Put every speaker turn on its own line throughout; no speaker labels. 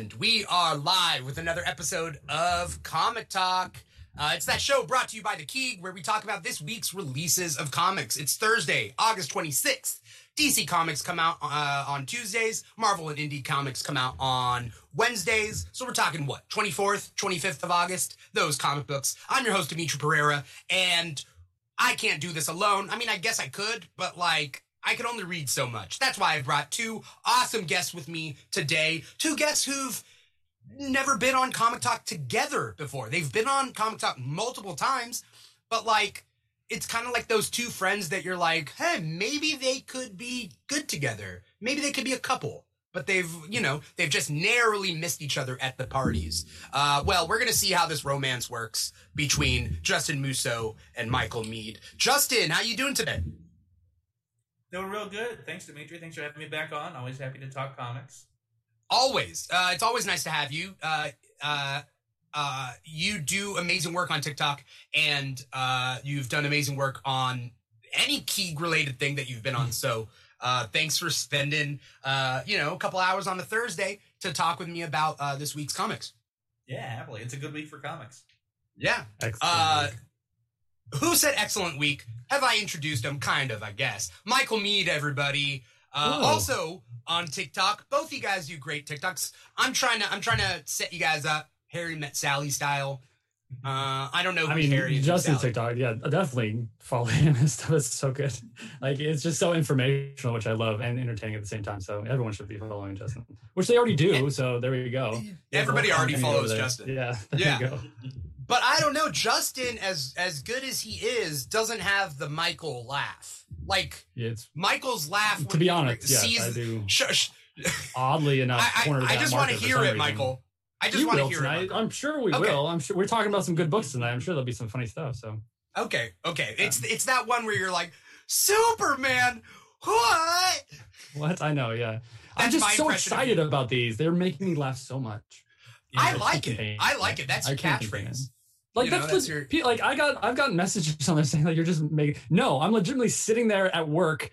And we are live with another episode of Comic Talk. Uh, it's that show brought to you by The Keeg, where we talk about this week's releases of comics. It's Thursday, August 26th. DC Comics come out uh, on Tuesdays. Marvel and Indie Comics come out on Wednesdays. So we're talking what, 24th, 25th of August? Those comic books. I'm your host, Dimithri Perera, and I can't do this alone. I mean, I guess I could, but like, I can only read so much. That's why I brought two awesome guests with me today. Two guests who've never been on Comic Talk together before. They've been on Comic Talk multiple times, but like it's kind of like those two friends that you're like, hey, maybe they could be good together. Maybe they could be a couple. But they've, you know, they've just narrowly missed each other at the parties. Uh, well, we're gonna see how this romance works between Justin Mooseau and Michael Meade. Justin, how you doing today?
Doing real good. Thanks, Dimithri. Thanks for having me back on. Always happy to talk comics.
Always. Uh, it's always nice to have you. Uh, uh, uh, you do amazing work on TikTok, and uh, you've done amazing work on any Keeg related thing that you've been on. So, uh, thanks for spending, uh, you know, a couple hours on a Thursday to talk with me about uh, this week's comics.
Yeah, happily. It's a good week for comics.
Yeah.
Excellent.
Who said excellent week? Have I introduced him? Kind of, I guess. Michael Meade, everybody. Uh, also on TikTok. Both you guys do great TikToks. I'm trying to I'm trying to set you guys up. Harry met Sally style. Uh, I don't know who
I mean,
Harry is.
Justin
Sally.
TikTok, yeah, definitely follow him. His stuff is so good. Like, it's just so informational, which I love, and entertaining at the same time. So everyone should be following Justin, which they already do. So there we go.
Everybody already follows. Justin.
Yeah, there
Yeah.
You.
But I don't know. Justin, as as good as he is, doesn't have the Michael laugh. Like
Yeah, It's
Michael's laugh.
to be honest, yes,
sees-
I do.
Sh- sh-
Oddly enough,
I, I, I just want to hear it,
reason.
Michael. I just want to hear
tonight.
it. Michael.
I'm sure we
Okay.
will. I'm sure we're talking about some good books tonight. I'm sure there'll be some funny stuff. So
Okay, okay. It's it's that one where you're like, Superman, what?
what I know, yeah. I'm just so excited about these. They're making me laugh so much.
I
I
like it. I like it. That's your catchphrase.
Like
You know,
that's,
that's your-
like I got I've gotten messages on there saying like you're just making no I'm legitimately sitting there at work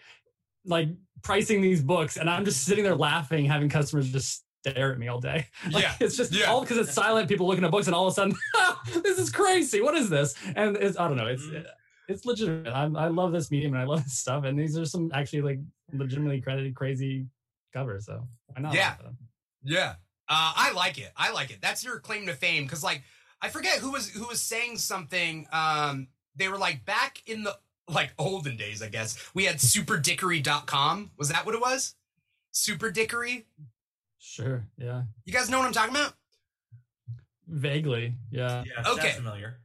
like pricing these books and I'm just sitting there laughing having customers just stare at me all day like,
Yeah,
it's just
yeah.
all because it's silent people looking at books and all of a sudden this is crazy what is this and it's I don't know it's
Mm-hmm.
it's legitimate I'm, I love this medium and I love this stuff and these are some actually like legitimately credited crazy covers so why not
Yeah.
laugh at them?
Yeah. Uh, I like it. I like it. That's your claim to fame. Because like, I forget who was who was saying something. Um, they were like back in the like olden days. I guess we had superdickery.com. Was that what it was? Super Dickery.
sure yeah
You guys know what I'm talking about?
vaguely yeah
Yeah,
Okay.
familiar.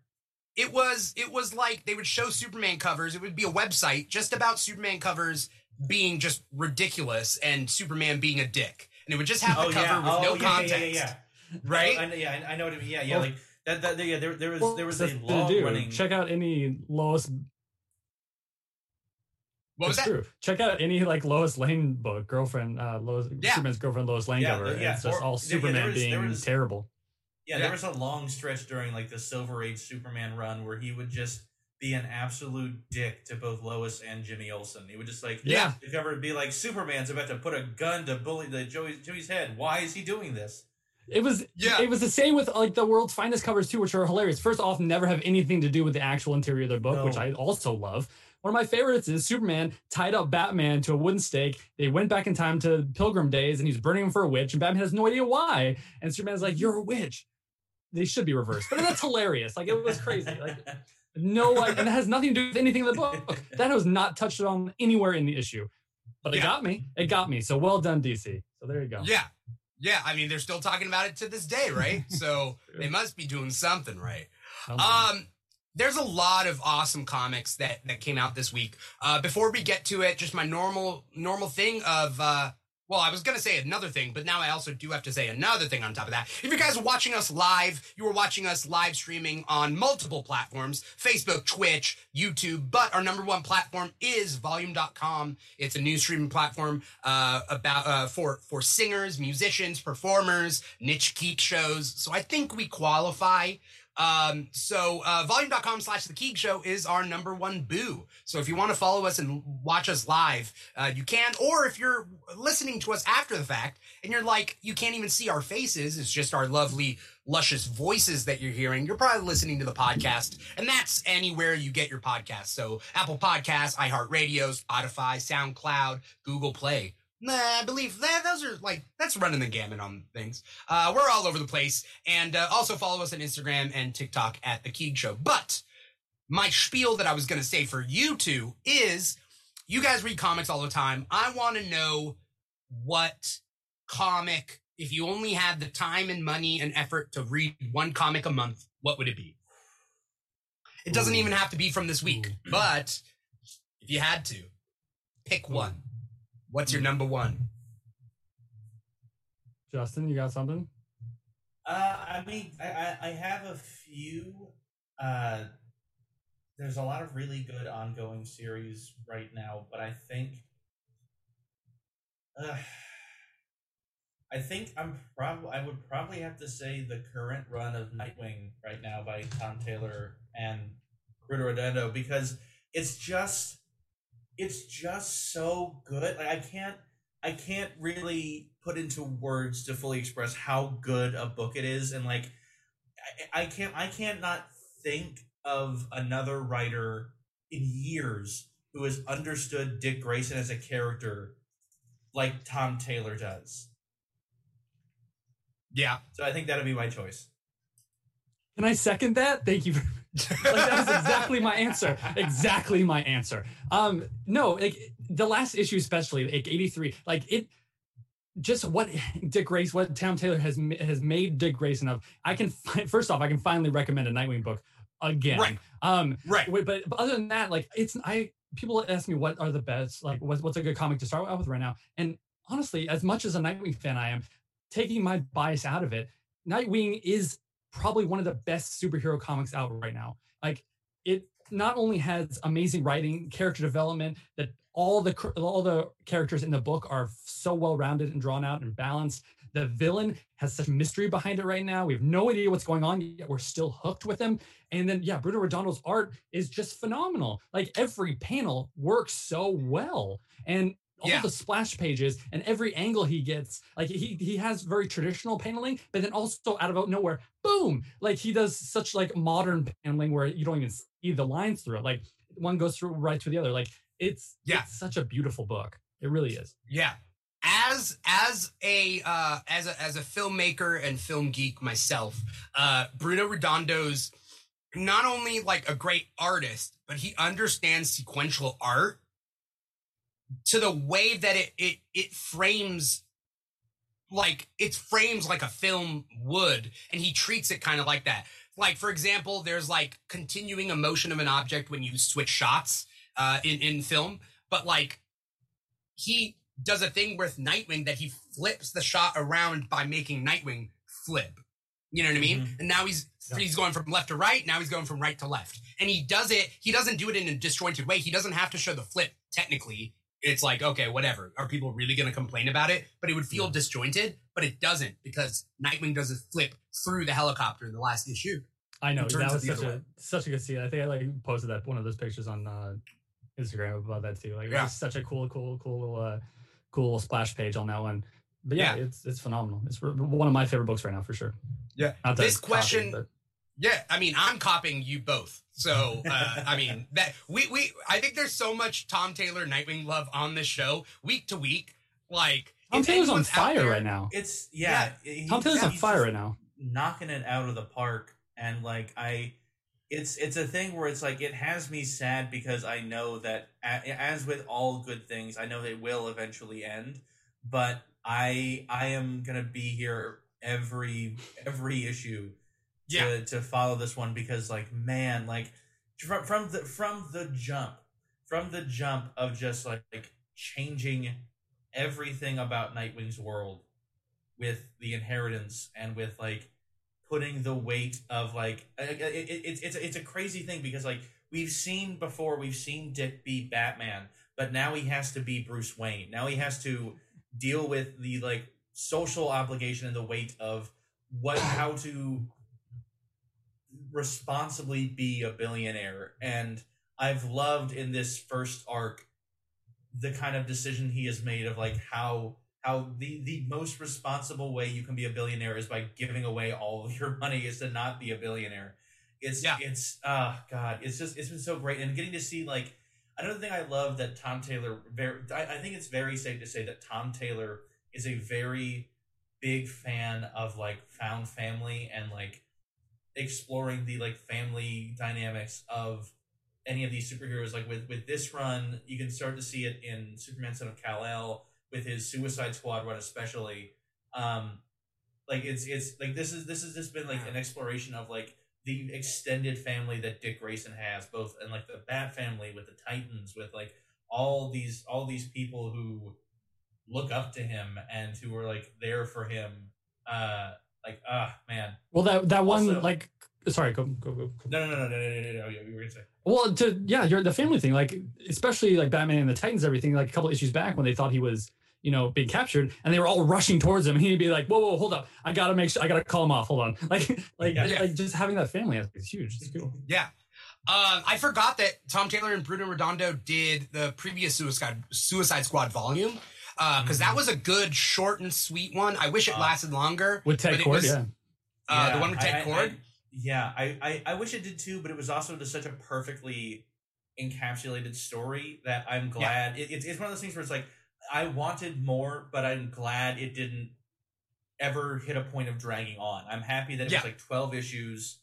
it was it was like they would show superman covers it would be a website just about superman covers being just ridiculous and superman being a dick and it would just have
Oh
the cover
yeah.
with
oh
no
yeah,
context
yeah, yeah, yeah.
right
I, I, yeah, I I know what I mean. Yeah, yeah.
Well-
like that. that yeah, there, there was
Well,
there was a
what
long
do.
running.
Check out any Lois.
what was
it's
that
true. Check out any like Lois Lane book, girlfriend, uh, Lois,
Yeah.
Superman's girlfriend, Lois Lane
Yeah,
cover.
the- yeah,
it's just
or-
all
yeah, yeah,
Superman
there was-
being
there was-
terrible.
Yeah,
Yeah.
there was a long stretch during like the Silver Age Superman run where he would just be an absolute dick to both Lois and Jimmy Olsen. He would just like
Yeah.
the cover would be like Superman's about to put a gun to bully the Joey, Joey's head. Why is he doing this?
It was
Yeah.
It was the same with like the world's finest covers too, which are hilarious. First off, never have anything to do with the actual interior of the book, which I also love. One of my favorites is Superman tied up Batman to a wooden stake. They went back in time to Pilgrim days, and he's burning him for a witch, and Batman has no idea why. And Superman's like, "You're a witch." They should be reversed, but that's hilarious. Like it was crazy. Like no, like, and it has nothing to do with anything in the book. That was not touched on anywhere in the issue, but it
Yeah.
got me. It got me. So well done, DC. So there you go.
yeah yeah i mean they're still talking about it to this day right so they must be doing something right
Something.
Um, there's a lot of awesome comics that that came out this week. Uh, before we get to it, just my normal normal thing of uh, well, I was gonna say another thing, but now I also do have to say another thing on top of that. If you guys are watching us live, you are watching us live streaming on multiple platforms: Facebook, Twitch, YouTube. But our number one platform is Volume.com. It's a news streaming platform uh, about uh, for for singers, musicians, performers, niche geek shows. So I think we qualify Um, so uh, volume.com slash the Keeg Show is our number one boo. So if you want to follow us and watch us live, uh, you can. Or if you're listening to us after the fact and you're like, you can't even see our faces, it's just our lovely, luscious voices that you're hearing, you're probably listening to the podcast. And that's anywhere you get your podcast. So Apple Podcasts, iHeartRadio, Spotify, SoundCloud, Google Play. Nah, I believe that those are like that's running the gamut on things. Uh, we're all over the place, and uh, also follow us on Instagram and TikTok at the Keeg Show. But my spiel that I was going to say for you two is, you guys read comics all the time. I want to know what comic, if you only had the time and money and effort to read one comic a month, what would it be? It doesn't
Ooh.
even have to be from this week,
Ooh.
but if you had to, pick one. What's your number one?
Justin, you got something?
Uh, I mean, I, I, I have a few. Uh, there's a lot of really good ongoing series right now, but I think, uh, I think I'm probably I would probably have to say the current run of Nightwing right now by Tom Taylor and Bruno Redondo because it's just it's just so good. Like I can't I can't really put into words to fully express how good a book it is, and like I, I can't I can't not think of another writer in years who has understood Dick Grayson as a character like Tom Taylor does.
Yeah.
So I think that'll be my choice.
Can I second that? Thank you. very much. Like that was exactly my answer. Exactly my answer. Um, no, like the last issue, especially like 83, like it just what Dick Grayson, what Tom Taylor has has made Dick Grayson of. I can fi- first off, I can finally recommend a Nightwing book again.
Right.
Um,
Right.
But, but other than that, like it's I people ask me what are the best, like what's what's a good comic to start out with right now. And honestly, as much as a Nightwing fan I am, taking my bias out of it, Nightwing is probably one of the best superhero comics out right now. Like it not only has amazing writing, character development, that all the all the characters in the book are so well rounded and drawn out and balanced. The villain has such mystery behind it right now. We have no idea what's going on, yet we're still hooked with him. And then, yeah, Bruno Redondo's art is just phenomenal. Like every panel works so well. And all
Yeah.
the splash pages and every angle he gets, like he he has very traditional paneling, but then also out of nowhere, boom! Like he does such like modern paneling where you don't even see the lines through it. Like one goes through right to the other. Like it's
Yeah.
it's such a beautiful book. It really is.
Yeah. As as a uh as a as a filmmaker and film geek myself, uh Bruno Redondo's not only like a great artist, but he understands sequential art to the way that it it it frames like it frames like a film would and he treats it kind of like that like for example there's like continuing a motion of an object when you switch shots uh in in film but like he does a thing with nightwing that he flips the shot around by making nightwing flip you know what i mean
Mhm.
and now he's
Yeah.
he's going from left to right now he's going from right to left and he does it he doesn't do it in a disjointed way he doesn't have to show the flip technically it's like okay whatever are people really going to complain about it but it would feel disjointed but it doesn't because nightwing does a flip through the helicopter in the last issue
I know that was such a
way.
such a good scene. I think I like posted that one of those pictures on uh, Instagram about that too. Like
Yeah.
was such a cool, cool, cool, little, uh, cool splash page on that one. But yeah,
Yeah.
it's it's phenomenal. It's one of my favorite books right now for sure.
Yeah. This
it's copy,
question-
but
Yeah, I mean, I'm copying you both. So, uh, I mean, that we we I think there's so much Tom Taylor Nightwing love on this show week to week. Like
Tom Taylor's on fire
there-
right now.
It's yeah. he-
Tom Taylor's on fire right now.
knocking it out of the park, and like I, it's it's a thing where it's like it has me sad because I know that as with all good things, I know they will eventually end, but I I am gonna be here every every issue to
Yeah,
to follow this one because like man like from from the from the jump from the jump of just like, like changing everything about Nightwing's world with the inheritance and with like putting the weight of like it, it, it, it's it's it's a crazy thing because like we've seen before we've seen Dick be Batman but now he has to be Bruce Wayne. Now he has to deal with the like social obligation and the weight of what how to responsibly be a billionaire. And I've loved in this first arc the kind of decision he has made of like how how the the most responsible way you can be a billionaire is by giving away all of your money is to not be a billionaire. It's
Yeah.
it's ah god, it's just it's been so great and getting to see like another thing I love that Tom Taylor very I, I think it's very safe to say that Tom Taylor is a very big fan of like found family and like exploring the like family dynamics of any of these superheroes. Like with with this run you can start to see it in superman son of kal-el with his suicide squad run especially. Um like it's it's like this is this has just been like an exploration of like the extended family that dick grayson has both and like the bat family with the titans with like all these all these people who look up to him and who are like there for him uh like, ah, uh, man.
Well, that that one, like, sorry, go go go.
No, no, no, no, no, no, no, no. You were gonna say.
Well, to yeah, you're the family thing, like especially like Batman and the Titans, everything. Like a couple issues back when they thought he was you know, being captured, and they were all rushing towards him. And he'd be like, "Whoa, whoa, hold up! I gotta make sure. I gotta call him off. Hold on." Like, like,
yeah, yeah.
like just having that family is huge. It's cool.
Yeah, uh, I forgot that Tom Taylor and Bruno Redondo did the previous Suicide Suicide Squad volume, because that was a good, short and sweet one. I wish it
Uh,
lasted longer.
With Ted Kord,
was,
yeah,
Uh,
Yeah,
the one with Ted
I-
Kord.
I- yeah, I, I I wish it did too, but it was also just such a perfectly encapsulated story that I'm glad. It, it's it's one of those things where it's like I wanted more, but I'm glad it didn't ever hit a point of dragging on. I'm happy that it
Yeah.
was like 12 issues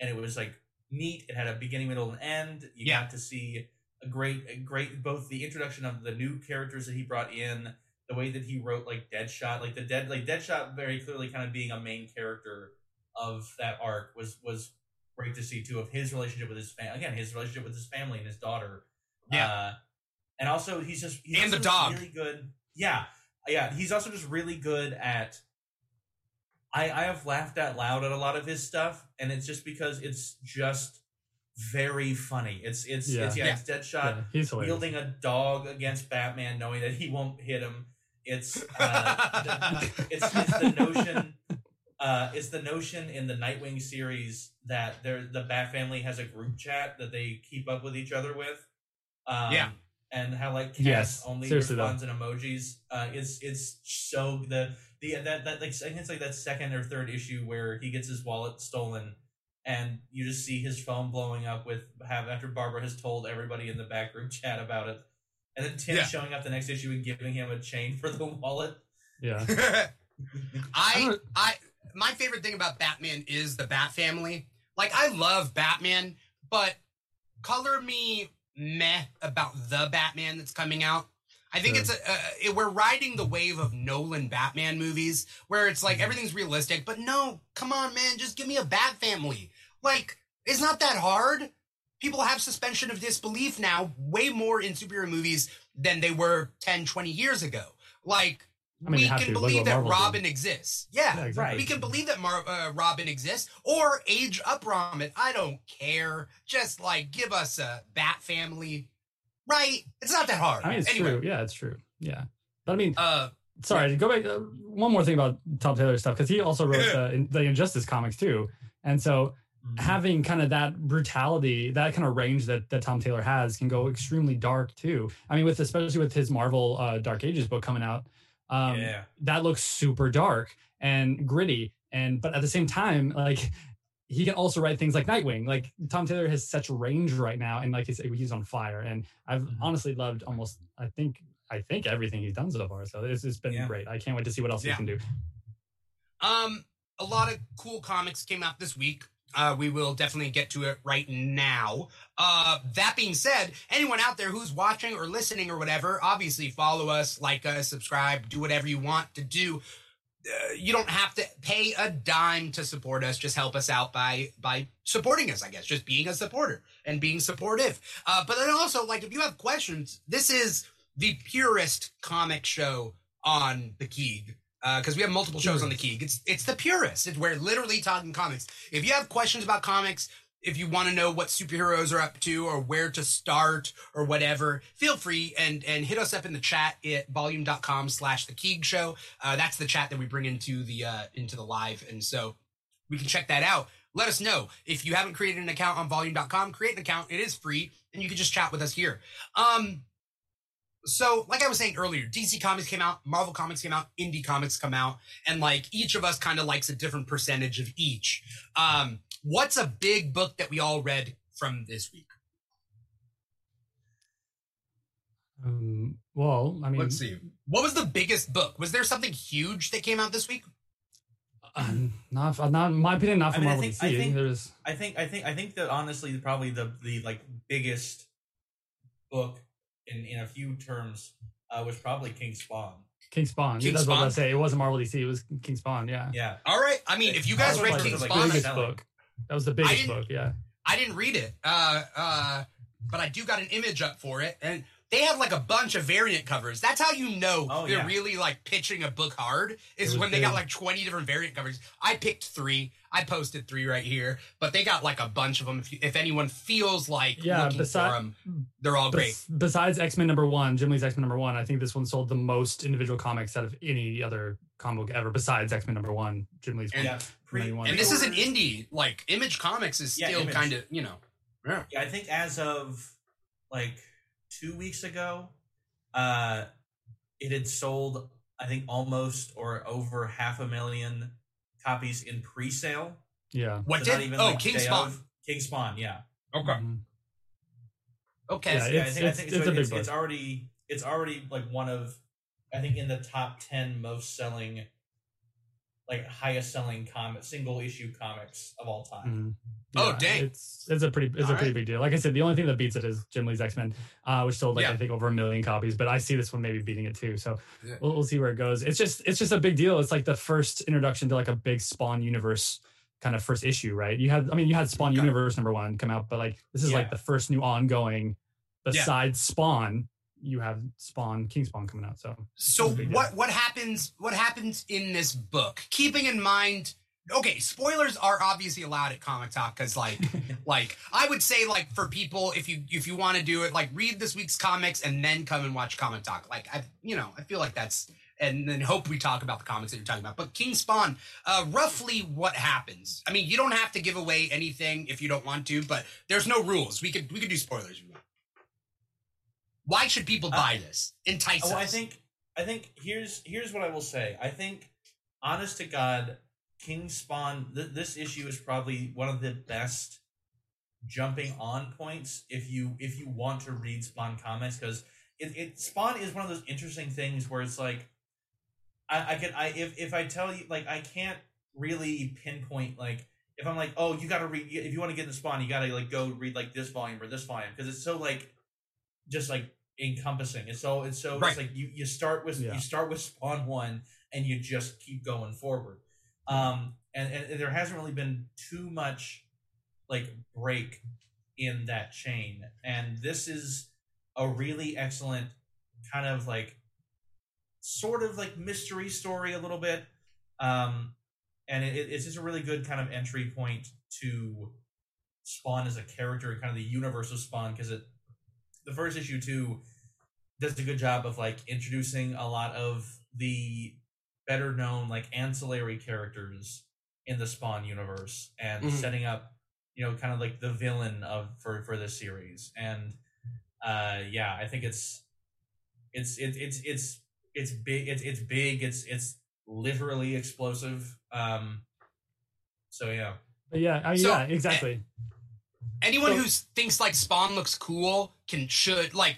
and it was like neat. It had a beginning, middle, and end. You
Yeah.
got to see a great, a great both the introduction of the new characters that he brought in, the way that he wrote like Deadshot, like the dead, like Deadshot, very clearly kind of being a main character of that arc was was great to see too of his relationship with his family again his relationship with his family and his daughter
Yeah.
uh, and also he's just he's
And the dog.
really good yeah yeah he's also just really good at I I have laughed out loud at a lot of his stuff and it's just because it's just very funny it's it's
Yeah.
it's yeah,
Yeah.
it's Deadshot
yeah he's
wielding a dog against Batman, knowing that he won't hit him. It's uh, it's, it's the notion. Uh, it's the notion in the Nightwing series that there the Bat family has a group chat that they keep up with each other with. Um,
Yeah.
and how like Cass
Yes,
only
seriously, though.
responds in emojis. Uh, it's it's so the the that that like I think it's like that second or third issue where he gets his wallet stolen and you just see his phone blowing up with have after Barbara has told everybody in the back room chat about it, and then Tim
Yeah.
showing up the next issue and giving him a chain for the wallet.
yeah,
I I my favorite thing about Batman is the Bat family. Like I love Batman, but color me meh about the Batman that's coming out. I think
Sure.
it's a, uh, it, we're riding the wave of Nolan Batman movies where it's like everything's realistic, but no, come on, man, just give me a Bat family. Like it's not that hard. People have suspension of disbelief now, way more in superhero movies than they were 10, 20 years ago. Like
I mean,
we can. Believe that
Marvel did.
Robin exists. Yeah,
Yeah, exactly.
we can believe that Mar- uh, Robin exists or age up Robin. I don't care. Just like give us a Bat family, right? It's not that hard.
I mean, it's
anyway,
true. Yeah, it's true. Yeah, but I mean,
Uh,
sorry to go back. Uh, one more thing about Tom Taylor stuff because he also wrote the, the Injustice comics too, and so having kind of that brutality, that kind of range that that Tom Taylor has can go extremely dark too. I mean, with especially with his Marvel uh, Dark Ages book coming out, um,
yeah,
that looks super dark and gritty, and but at the same time, like he can also write things like Nightwing. Like Tom Taylor has such range right now, and like he's, he's on fire. And I've
Mhm.
honestly loved almost, I think, I think everything he's done so far. So it's, it's been
Yeah.
great. I can't wait to see what else
Yeah.
he can do.
Um, a lot of cool comics came out this week. Uh, we will definitely get to it right now. Uh, that being said, anyone out there who's watching or listening or whatever, obviously follow us, like us, subscribe, do whatever you want to do. Uh, you don't have to pay a dime to support us. Just help us out by by supporting us. I guess just being a supporter and being supportive. Uh, but then also, like, if you have questions, this is the purest comic show on the Keeg because we have multiple shows on the Keeg. It's it's the purest. It's we're literally talking comics. If you have questions about comics, if you want to know what superheroes are up to or where to start or whatever, feel free and and hit us up in the chat at volume.com slash the Keeg show. Uh, that's the chat that we bring into the uh, into the live, and so we can check that out. let us know. If you haven't created an account on volume.com, create an account. It is free and you can just chat with us here. Um, so like I was saying earlier, DC Comics came out, Marvel Comics came out, Indie Comics come out, and like each of us kind of likes a different percentage of each. Um, what's a big book that we all read from this week?
Um, well, I mean,
Let's see. What was the biggest book? Was there something huge that came out this week?
um, not, not in my opinion, not
I
from
mean, I
Marvel
think-
DC.
I think-
There's
I think I think I think that honestly probably the the like biggest book in in a few terms uh, was probably King Spawn.
King Spawn.
King
That's what I
Spawn?
was say. It wasn't Marvel DC. It was King Spawn. Yeah.
Yeah.
All right. I mean, if you guys read
was
King
like
the
Spawn,
biggest
selling.
book. That was the biggest
didn't-
book. Yeah.
I didn't read it, uh, uh, but I do got an image up for it, and they have like a bunch of variant covers. That's how you know
Oh,
they're
yeah.
really like pitching a book hard. Is
was
when they got like twenty different variant covers. I picked three. I posted three right here, but they got like a bunch of them. If, you, if anyone feels like
Yeah,
looking
besi-
for them, they're all great.
Bes- besides X Men number one, Jim Lee's X Men number one, I think this one sold the most individual comics out of any other comic book ever. Besides X Men number one, Jim Lee's.
And-
yeah. Pre-
And this is an indie. Like Image Comics is
Yeah,
still
Image.
kind of you know. Yeah.
Yeah, I think as of like two weeks ago, uh, it had sold I think almost or over half a million copies in pre-sale.
Yeah.
What
So
did?
even,
oh,
like,
King Spawn.
of. King Spawn, yeah.
Okay.
Mhm.
Okay.
Yeah,
So,
it-
yeah, I
It's-
think, I think
it's
so it's, it's already it's already like one of I think in the top ten most selling like highest selling comic single issue comics of all time.
Mhm.
Oh, dang.
It's it's a pretty it's
All
a pretty
right.
big deal. Like I said, the only thing that beats it is Jim Lee's X Men, uh, which sold like
Yeah.
I think over a million copies. But I see this one maybe beating it too. So
Yeah.
we'll, we'll see where it goes. It's just it's just a big deal. It's like the first introduction to like a big Spawn universe kind of first issue, right? You had I mean you had Spawn
Okay.
Universe number one come out, but like this is like the first new ongoing
Yeah.
besides Spawn. You have Spawn King Spawn coming out. So
So
deal.
what what happens what happens in this book? Keeping in mind, okay, spoilers are obviously allowed at Comic Talk because like like I would say like for people if you if you want to do it like read this week's comics and then come and watch Comic Talk. Like I you know I feel like that's and then hope we talk about the comics that you're talking about. But King Spawn, uh, roughly what happens? I mean, you don't have to give away anything if you don't want to, but there's no rules. We could we could do spoilers. If you want. Why should people
Uh,
buy this? Entice
Oh, I think I think here's here's what I will say. I think honest to God, King Spawn th- this issue is probably one of the best jumping on points if you if you want to read Spawn comics because it, it Spawn is one of those interesting things where it's like I, I can I if if I tell you like I can't really pinpoint like if I'm like oh you got to read if you want to get into Spawn you got to like go read like this volume or this volume because it's so like just like encompassing it's so it's so
Right.
it's like you you start with
Yeah.
you start with Spawn one and you just keep going forward um and, and there hasn't really been too much like break in that chain and this is a really excellent kind of like sort of like mystery story a little bit um and it, it's just a really good kind of entry point to spawn as a character and kind of the universe of spawn because it the first issue too does a good job of like introducing a lot of the better known like ancillary characters in the spawn universe and
Mhm.
setting up you know kind of like the villain of for for this series and uh yeah i think it's it's it, it's it's it's big it's it's big it's it's literally explosive um so yeah
But yeah, I,
So,
yeah, exactly.
Anyone
So-
who thinks like Spawn looks cool can should like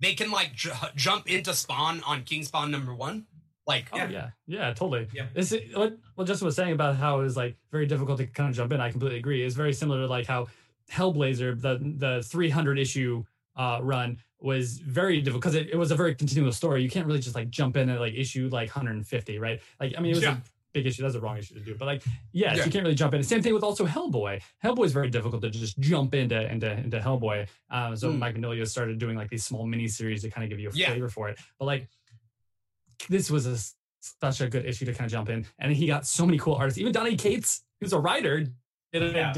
they can like ju- jump into Spawn on King Spawn number one. Like
Oh yeah, yeah, totally.
Yeah.
This is, what what Justin was saying about how it was like very difficult to kind of jump in. I completely agree. It's very similar to like how Hellblazer, the the 300 issue uh, run was very difficult because it, it was a very continuous story. You can't really just like jump in at like issue like 150, right? Like I mean, it was
Yeah.
a big issue. That's the wrong issue to do, but like yes,
Yeah.
you can't really jump in. Same thing with also Hellboy. Hellboy is very difficult to just jump into into into Hellboy. Um, so
Mm.
Mike Mignola started doing like these small mini series to kind of give you a
Yeah.
flavor for it. But like this was a such a good issue to kind of jump in. And he got so many cool artists. Even Donny Cates, who's a writer, did a
Yeah.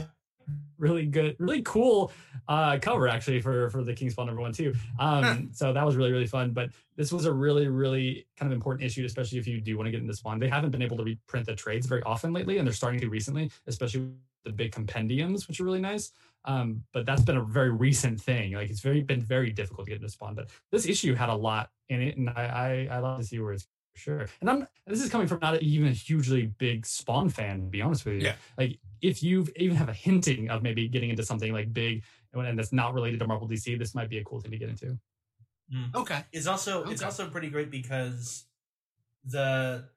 Really good, really cool uh, cover actually for for the King Spawn number one too. Um, so that was really really fun. But this was a really really kind of important issue, especially if you do want to get into Spawn. They haven't been able to reprint the trades very often lately, and they're starting to recently, especially the big compendiums, which are really nice. Um, but that's been a very recent thing. Like it's very been very difficult to get into Spawn. But this issue had a lot in it, and I I, I love to see where it's sure. And I'm this is coming from not even a hugely big Spawn fan, to be honest with you.
Yeah.
Like if you even have a hinting of maybe getting into something like big and that's not related to Marvel DC, this might be a cool thing to get into.
Okay.
It's also it's also pretty great because the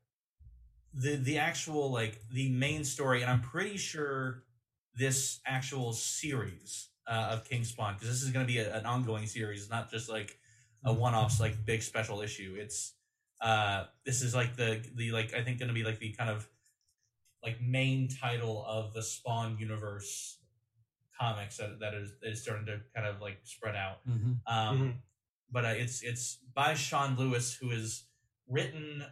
the the actual like the main story, and I'm pretty sure this actual series uh, of King Spawn because this is going to be a, an ongoing series, not just like a
Mm-hmm.
one-off like big special issue. It's uh this is like the the like I think going to be like the kind of like main title of the Spawn universe comics that that is, is starting to kind of like spread out. Um,
Mhm.
But uh, it's it's by Sean Lewis, who has written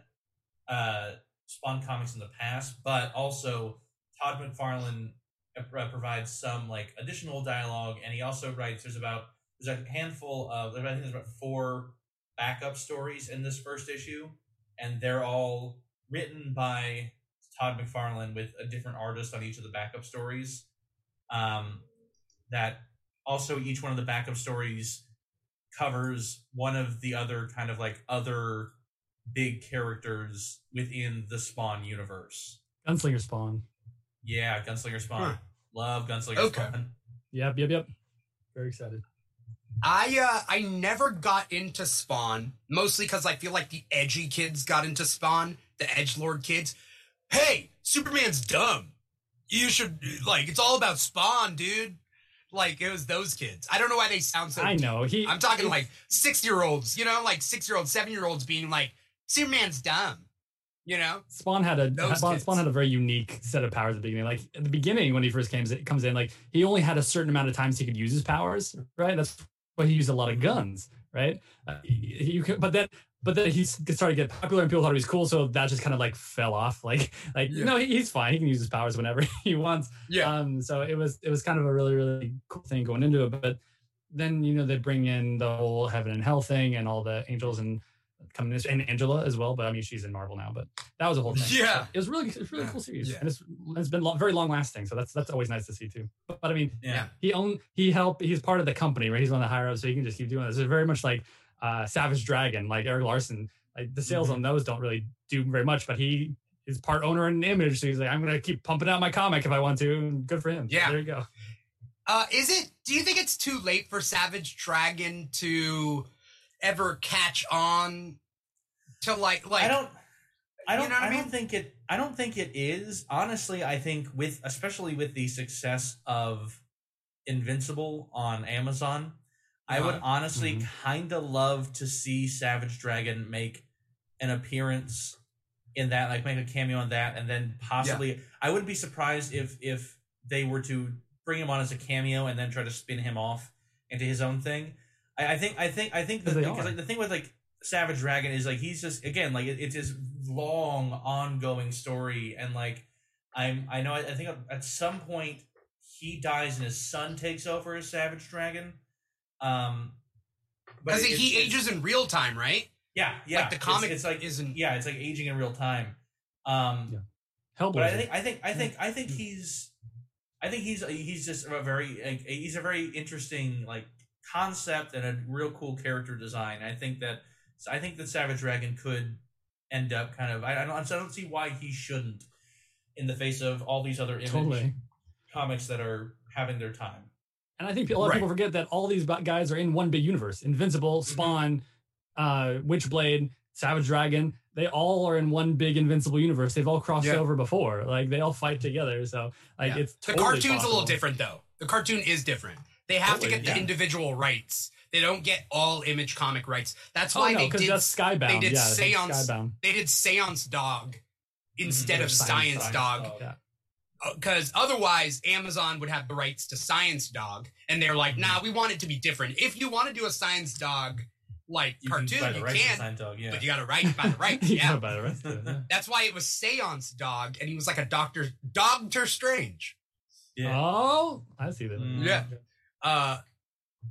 uh, Spawn comics in the past, but also Todd McFarlane uh, provides some like additional dialogue, and he also writes. There's about there's a handful of I think there's about four backup stories in this first issue, and they're all written by Todd McFarlane with a different artist on each of the backup stories. Um, that also each one of the backup stories covers one of the other kind of like other big characters within the Spawn universe.
Gunslinger Spawn.
Yeah, Gunslinger Spawn.
Huh.
Love Gunslinger
Okay.
Spawn.
Yep, yep, yep. Very excited.
I uh I never got into Spawn, mostly because I feel like the edgy kids got into Spawn, the edge lord kids. Hey, Superman's dumb. You should like it's all about Spawn, dude. Like it was those kids. I don't know why they sound so.
I know he.
I'm talking like six year olds, you know, like six year olds, seven year olds being like Superman's dumb. You know,
Spawn had a
Those
Spawn,
kids.
Spawn had a very unique set of powers at the beginning. Like at the beginning when he first came, comes in, like he only had a certain amount of times he could use his powers. Right, that's why he used a lot of guns. Right, uh, you could, but then but then he started to get popular and people thought he was cool, so that just kind of like fell off. Like like
Yeah.
no, he's fine. He can use his powers whenever he wants. yeah Um, so it was it was kind of a really really cool thing going into it. But then you know they bring in the whole heaven and hell thing and all the angels and coming in and Angela as well. But I mean she's in Marvel now. But that was a whole thing.
Yeah.
So it was really it's really
Yeah.
cool series
Yeah.
and it's it's been lo- very long lasting. So that's that's always nice to see too. But, but I mean
Yeah.
he own he helped he's part of the company right. He's on the higher up, so he can just keep doing this. It's very much like uh, Savage Dragon, like Erik Larsen. Like the sales
Mhm.
on those don't really do very much, but he is part owner and image. So he's like, I'm gonna keep pumping out my comic if I want to. And good for him.
Yeah.
there you go.
Uh, is it? Do you think it's too late for Savage Dragon to ever catch on to like like?
I don't I don't
know I
I,
mean?
don't think it I don't think it is. Honestly, I think with especially with the success of Invincible on Amazon, I would
Uh-huh.
honestly
Mhm.
kind of love to see Savage Dragon make an appearance in that, like make a cameo in that, and then possibly I wouldn't be surprised if if they were to bring him on as a cameo and then try to spin him off into his own thing. I, I think I think I think that
Because they
because
are.
like the thing with like Savage Dragon is like he's just again like it, it's his long ongoing story and like I'm I know I, I think at some point he dies and his son takes over as Savage Dragon. Um, but
because he,
it's-
he
it's-
ages in real time, right?
Yeah, yeah.
like the
It's-
comic
it's, like
isn't.
yeah, it's like aging in real time. Um,
Yeah. Hellboy.
but I think I think I think I think he's I think he's he's just a very like, he's a very interesting like concept and a real cool character design. I think that I think that Savage Dragon could end up kind of I, I don't I don't see why he shouldn't in the face of all these other image
totally.
comics that are having their time.
And I think a lot of
Right.
people forget that all these guys are in one big universe. Invincible,
Mm-hmm.
Spawn, uh, Witchblade, Savage Dragon. They all are in one big Invincible universe. They've all crossed
Yeah.
over before. Like they all fight together. So like
Yeah.
it's
the
totally
cartoon's a little different though. The cartoon is different. They have
Totally,
to get the
yeah.
individual rights. They don't get all image comic rights. That's
Oh
why
no,
they did
that's Skybound.
they did
yeah,
Seance-
Skybound.
they did Seance Dog instead
Mhm.
of
Science
Science,
Dog.
Dog.
Yeah.
because otherwise Amazon would have the rights to Science Dog, and they're like, "Nah, we want it to be different. If you want to do a Science Dog like
You
cartoon,
buy the
you
rights to
can,
Dog, yeah.
but you got to write by the rights."
You
yeah,
gotta buy the rest it, yeah.
that's why it was Seance Dog, and he was like a Doctor Doctor Strange.
yeah.
Oh, I see that.
Mm.
Yeah. Uh,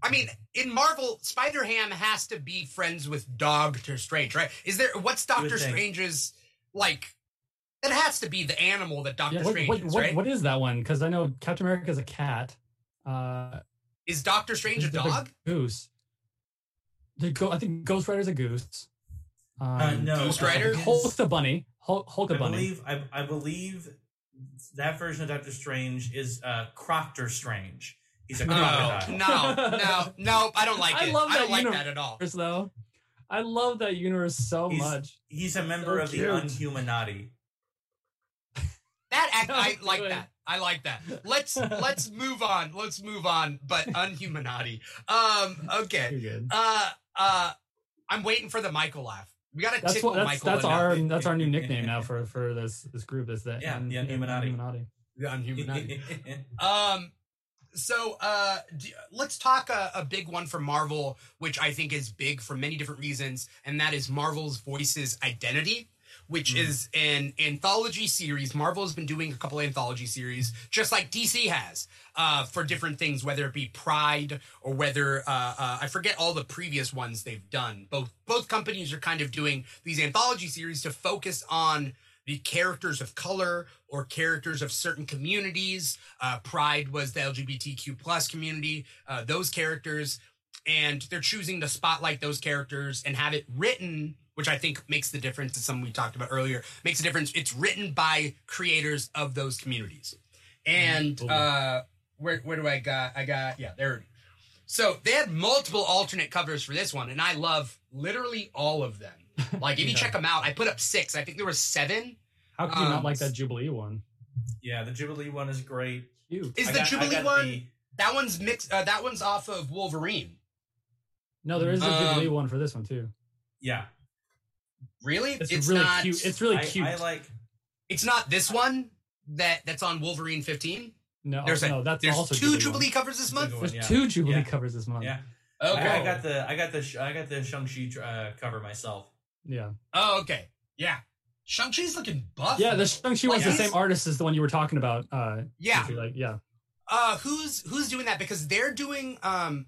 I mean, in Marvel, Spider Ham has to be friends with Doctor Strange, right? Is there what's Doctor. Strange's like? that has to be the animal that Doctor
Yeah, what,
Strange
what,
is,
what-
right?
what is that one? Because I know Captain America is a cat. Uh,
is Doctor Strange a
the- the
dog?
goose. The go- I think Ghost Rider's a goose. Um,
Uh, no,
Ghost
uh,
Rider?
his-
Hulk's a bunny. Hulk, Hulk a
I
bunny.
believe I, I believe that version of Doctor Strange is uh, Croctor Strange. He's a
No,
crocodile.
no, no, no. I don't like
I
it.
love
I don't
that
like
universe.
that at all.
though. I love that universe so
He's-
much.
He's a member
So
of the
cute.
Unhumanati.
That act, I like
do
that. I like that. Let's let's move on. Let's move on. But unhumanati. Um. Okay.
You're good.
Uh. Uh. I'm waiting for the Michael laugh. We gotta
That's
tickle
what that's,
Michael.
that's
enough.
our that's our new nickname now for for this this group is that
Yeah, the Unhumanati.
The unhumanati. Um, so uh, d- let's talk a, a big one for Marvel, which I think is big for many different reasons, and that is Marvel's Voices Identity, which
Mm.
is an anthology series. Marvel has been doing a couple anthology series, just like DC has, uh, for different things, whether it be Pride or whether uh, uh, I forget all the previous ones they've done. Both both companies are kind of doing these anthology series to focus on the characters of color or characters of certain communities. Uh, Pride was the LGBTQ plus community. Uh, those characters, and they're choosing to spotlight those characters and have it written, which I think makes the difference. It's something we talked about earlier. Makes a difference. It's written by creators of those communities. And uh, where where do I got? I got yeah there. So they had multiple alternate covers for this one, and I love literally all of them. Like if you
Yeah.
check them out, I put up six. I think there were seven.
How can you
Um,
not like that Jubilee one?
yeah, the Jubilee one is great.
Cute.
Is
I
the
got-
Jubilee one?
the-
That one's mixed. Uh, that one's off of Wolverine.
No, there is a
Um,
Jubilee one for this one too.
yeah,
Really?
It's, really
not,
cute. It's really
I,
cute.
I like.
It's not this one that that's on Wolverine 15.
no,
There's a,
no, that's
there's
also
two
one.
Jubilee covers this month.
Jubilee
There's
Yeah.
two Jubilee
Yeah.
covers this month.
Yeah,
Okay.
I, I got the I got the I got the Shang Chi uh, cover myself.
Yeah.
oh, okay. Yeah. Shang Chi's looking buff.
Yeah, the Shang-Chi
Like
one's the same artist as the one you were talking about. Uh,
Yeah.
Like, yeah.
Uh, who's who's doing that? Because they're doing um,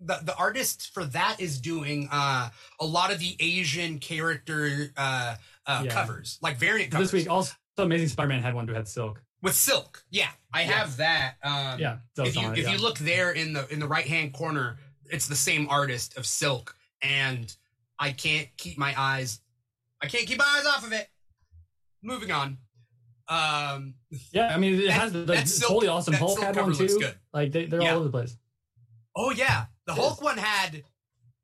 the the artist for that is doing uh a lot of the Asian character uh, uh
Yeah.
covers, like variant covers.
This week, also, Amazing Spider-Man had one who had silk.
with silk. Yeah, I
Yeah.
have that. Um,
Yeah. so
if you
it,
if
yeah.
you look there in the in the right hand corner, it's the same artist of Silk, and I can't keep my eyes, I can't keep my eyes off of it. Moving on. Um,
yeah, I mean, it
that-
has the like,
silk-
totally awesome Hulk had one too.
good.
Like they, they're
Yeah.
all over the place.
oh yeah, the
Yes.
Hulk one had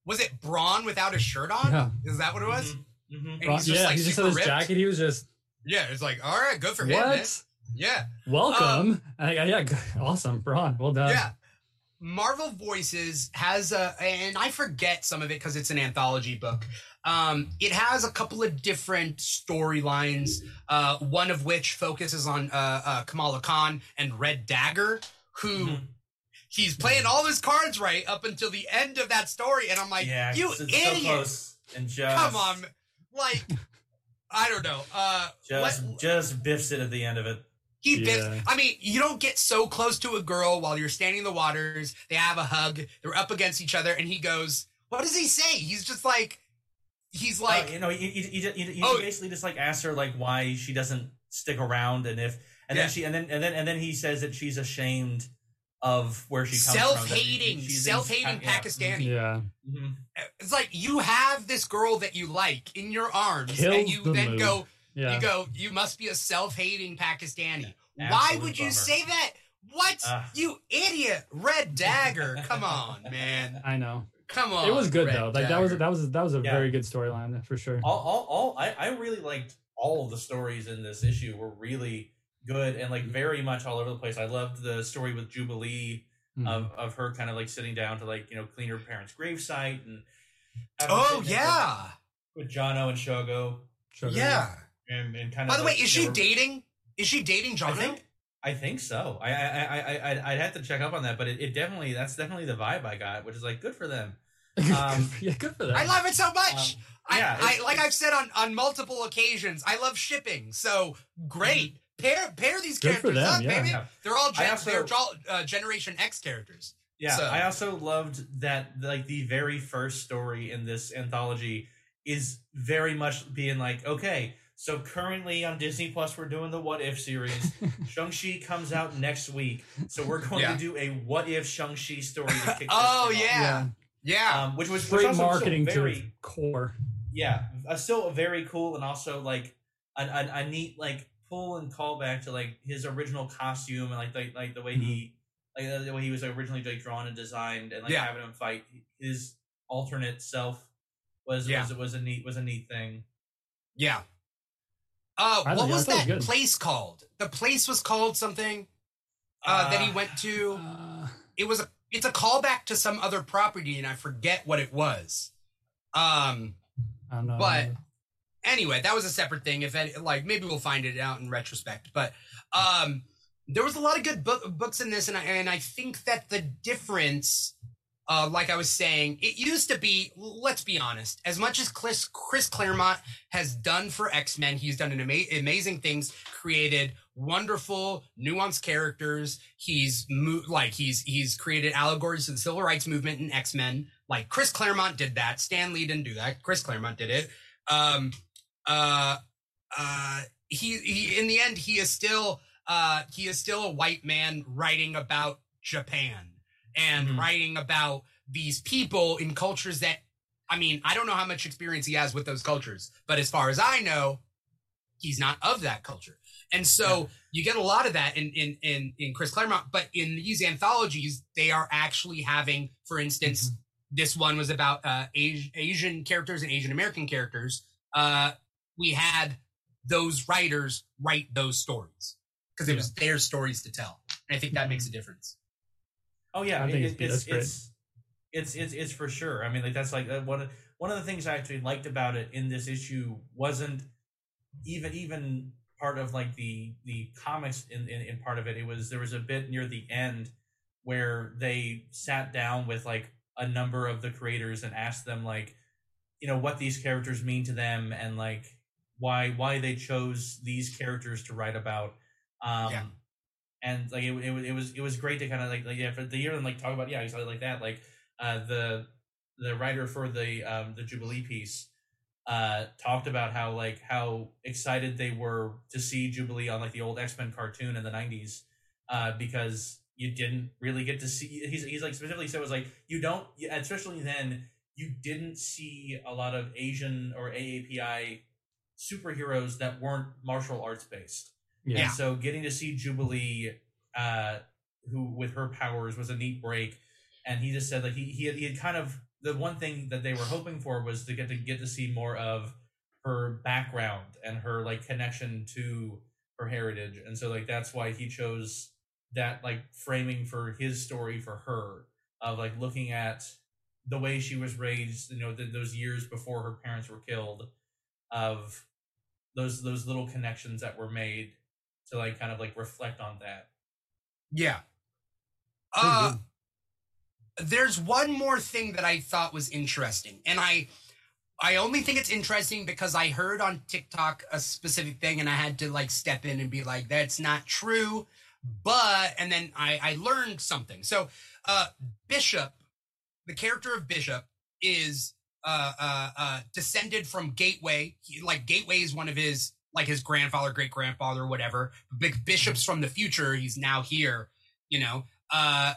was it Brawn without his shirt on?
Yeah.
Is that what it was?
Mm-hmm.
And he's just
yeah,
like
he just had his
ripped.
jacket. He was just
Yeah, it's like all right, good for him. Man.
what?
Yeah.
Welcome. Uh, yeah, yeah, awesome, Brawn. Well done.
yeah. Marvel Voices has a, and I forget some of it because it's an anthology book. Um, it has a couple of different storylines. Uh, one of which focuses on uh, uh, Kamala Khan and Red Dagger, who
Mhm.
he's playing all his cards right up until the end of that story, and I'm like,
yeah,
you idiot!
so and just
Come on, like, I don't know. Uh,
just
let-
just biffs it at the end of it.
He bit.
Yeah.
I mean, you don't get so close to a girl while you're standing in the waters. They have a hug. They're up against each other, and he goes, "What does he say?" He's just like, he's like,
uh, you know, he, he, he, he, he
Oh.
basically just like asks her like why she doesn't stick around, and if and
Yeah.
then she and then and then and then he says that she's ashamed of where she comes from.
self-hating,
that she- she's
self-hating
in- yeah.
Pakistani.
Yeah.
Mhm.
It's like you have this girl that you like in your arms, and you
the
then
mood.
go,
Yeah.
you go, you must be a self-hating Pakistani. Why
Absolute
would you
bummer.
say that? What?
Ugh.
you idiot! Red Dagger. Come on, man.
I know.
Come on.
it was good
Red
though. Like that was
Dagger.
that was that was a
Yeah.
very good storyline for sure.
all, all, all I, I really liked all of the stories in this issue were really good and like very much all over the place. I loved the story with Jubilee
Mhm.
of, of her kind of like sitting down to like you know clean her parents' gravesite and
Oh yeah,
with, with Jono and Shogo
Sugar.
yeah.
And, and kind of
By the way, is she
know,
dating? Is she dating
I think I think so. I I I I I- I'd have to check up on that, but it, it definitely that's definitely the vibe I got, which is like good for them. Um,
yeah, good for that.
I love it so much.
Um,
I,
yeah,
I
it's-
like I've said on on multiple occasions. I love shipping. So great. Pair pair these
Good
characters
them,
up,
yeah.
baby.
Yeah.
They're all
I
gen,
also-
they're all uh, Generation X characters.
Yeah,
So-
I also loved that like the very first story in this anthology is very much being like, okay, So currently on Disney Plus, we're doing the What If series. Shang Chi comes out next week, so we're going
Yeah.
to do a What If Shang Chi story. To kick
Oh,
thing off.
yeah. Yeah.
um, which was
Great
also was
marketing to
very
core.
yeah, uh, still very cool and also like a, a, a neat like pull and callback to like his original costume and like like, like the way he like the way he was originally like drawn and designed and like
Yeah.
having him fight his alternate self was
Yeah.
was was a neat was a neat thing.
Yeah. Uh, what
I
was
it was
that place called? The place was called something uh, that he went to.
Uh,
It was a. It's a callback to some other property, and I forget what it was. Um.
I don't know.
But- Anyway, that was a separate thing. If any, like maybe we'll find it out in retrospect, but um, there was a lot of good book, books in this, and I and I think that the difference. Uh, like I was saying, it used to be. Let's be honest. As much as Chris, Chris Claremont has done for X Men, he's done ama- amazing things. Created wonderful, nuanced characters. He's mo- like he's he's created allegories to the civil rights movement in X Men. Like Chris Claremont did that. Stan Lee didn't do that. Chris Claremont did it. Um, uh, uh, he he. In the end, he is still uh he is still a white man writing about Japan and
Mhm.
writing about these people in cultures that I mean, I don't know how much experience he has with those cultures, but as far as I know, he's not of that culture. And so you get a lot of that in in in, in Chris Claremont, but in these anthologies, they are actually having, for instance, this one was about uh Asian, Asian characters and Asian American characters. Uh we had those writers write those stories because it was their stories to tell. And I think that makes a difference.
Oh yeah,
I think
it-
it's-
it's, it's it's it's it's for sure. I mean, like that's like uh, one of one of the things I actually liked about it in this issue wasn't even even part of like the the comics in, in in part of it. It was there was a bit near the end where they sat down with like a number of the creators and asked them like you know what these characters mean to them and like why why they chose these characters to write about um
Yeah.
And like it, it, was- it was it was great to kind of like like yeah for the year and like talk about yeah exactly like that like uh the the writer for the um the jubilee piece uh talked about how like how excited they were to see jubilee on like the old x-men cartoon in the 90s uh because you didn't really get to see he's, he's like specifically said it was like you don't especially then you didn't see a lot of asian or aapi superheroes that weren't martial arts based
yeah.
and so getting to see Jubilee, uh, who with her powers was a neat break. And he just said like he he had, he had kind of the one thing that they were hoping for was to get to get to see more of her background and her like connection to her heritage. And so like that's why he chose that like framing for his story for her of like looking at the way she was raised, you know, th- those years before her parents were killed, of those those little connections that were made to like kind of like reflect on that.
Yeah. Uh, there's one more thing that I thought was interesting, and I I only think it's interesting because I heard on TikTok a specific thing, and I had to like step in and be like, "That's not true," but and then I I learned something. So, uh, Bishop, the character of Bishop, is uh uh uh descended from Gateway. He, like Gateway is one of his like his grandfather, great grandfather, whatever. Big Bishop's from the future. He's now here. You know. Uh,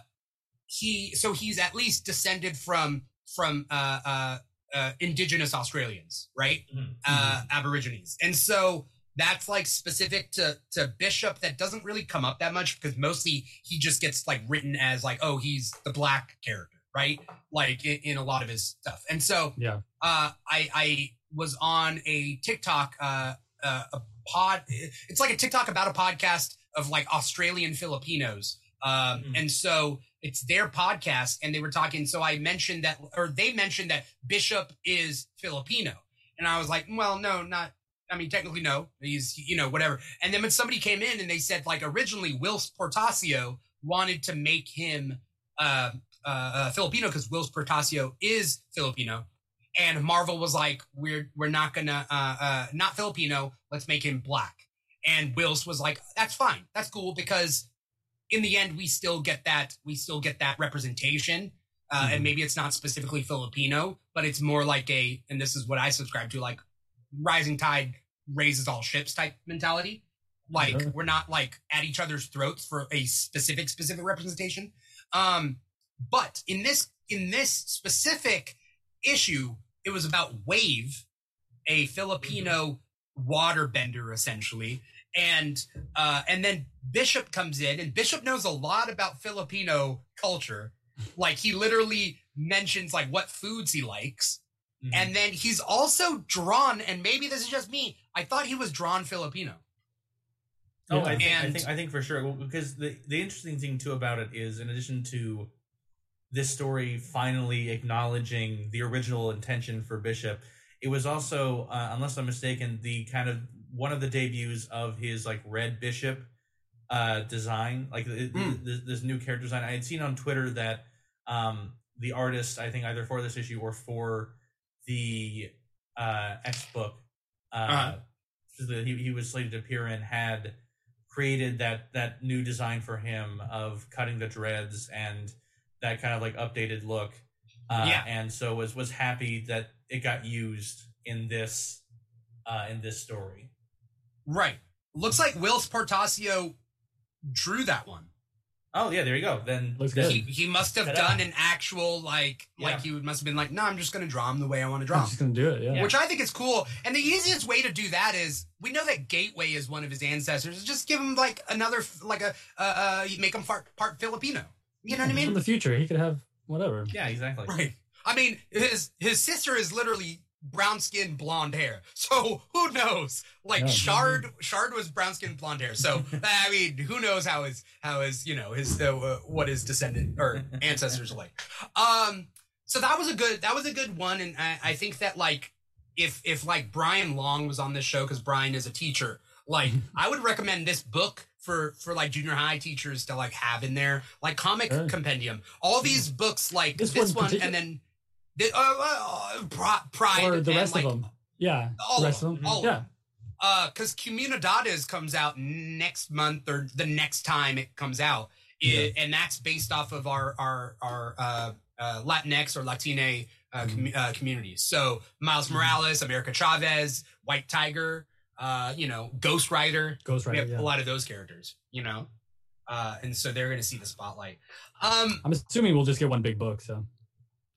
he so he's at least descended from from uh, uh, uh, indigenous Australians, right? Uh, Aborigines, and so that's like specific to to Bishop. That doesn't really come up that much because mostly he just gets like written as like, oh, he's the black character, right? Like in, in a lot of his stuff, and so
Yeah.
uh, I I was on a TikTok uh, uh, a pod. It's like a TikTok about a podcast of like Australian Filipinos, um,
Mhm.
and so it's their podcast, and they were talking. So I mentioned that, or they mentioned that Bishop is Filipino, and I was like, well, no, not. I mean, technically, no. He's you know whatever. And then when somebody came in and they said like originally Whilce Portacio wanted to make him uh, uh, uh, Filipino because Whilce Portacio is Filipino, and Marvel was like, "We're we're not gonna uh, uh, not Filipino. Let's make him black." And Whilce was like, "That's fine. That's cool because in the end, we still get that we still get that representation." Uh, And
Mhm.
maybe it's not specifically Filipino, but it's more like a, and this is what I subscribe to, like rising tide raises all ships type mentality. Like
Sure.
we're not like at each other's throats for a specific specific representation. Um, but in this in this specific issue, it was about Wave, a Filipino waterbender essentially, and uh, and then Bishop comes in, and Bishop knows a lot about Filipino culture. Like he literally mentions like what foods he likes,
Mhm.
and then he's also drawn. And maybe this is just me. I thought he was drawn Filipino.
Oh,
Yeah.
I think, I think I think for sure. Well, because the the interesting thing too about it is, in addition to this story finally acknowledging the original intention for Bishop, it was also, uh, unless I'm mistaken, the kind of one of the debuts of his like Red Bishop uh, design, like
Mm.
this, this new character design. I had seen on Twitter that um, the artist, I think either for this issue or for the uh, X book, uh,
Uh-huh.
he, he was slated to appear in, had created that that new design for him of cutting the dreads and that kind of like updated look. Uh,
Yeah.
and so was was happy that it got used in this uh, in this story.
Right. Looks like Whilce Portacio drew that one.
Oh yeah, there you go. Then
Looks
then-
good.
He, he must have
Ta-da.
done an actual like like he would must have been like, no, I'm just gonna draw him the way I want to draw
I'm
him.
just gonna do it. Yeah.
Which I think is cool. And the easiest way to do that is we know that Gateway is one of his ancestors. Just give him like another like a uh, uh make him part part Filipino. You know what I
From
mean?
the future, he could have whatever.
yeah, exactly.
Right. I mean, his his sister is literally brown skin, blonde hair. So who knows? Like
Yeah.
Shard, Shard was brown skin, blonde hair. So I mean, who knows how his how his you know his uh, what his descendant or ancestors are like. Um. So that was a good that was a good one, and I, I think that like if if like Brian Long was on this show because Brian is a teacher, like I would recommend this book for for like junior high teachers to like have in there, like comic
Sure.
compendium. All these books, like
This
this,
one
one, and then the, uh, uh, Pri- Pride
Or the
and,
rest
like,
of them. Yeah.
all
the
of
rest of them.
all
yeah.
them. Uh, because Comunidades comes out next month or the next time it comes out, I- and that's based off of our our our uh, uh, Latinx or Latine uh,
Mm-hmm.
uh, communities. So Miles Morales, America Chavez, White Tiger, uh, you know, Ghost Rider.
Ghost
we
Rider.
have
Yeah.
a lot of those characters, you know, uh, and so they're going to see the spotlight. Um,
I'm assuming we'll just get one big book, so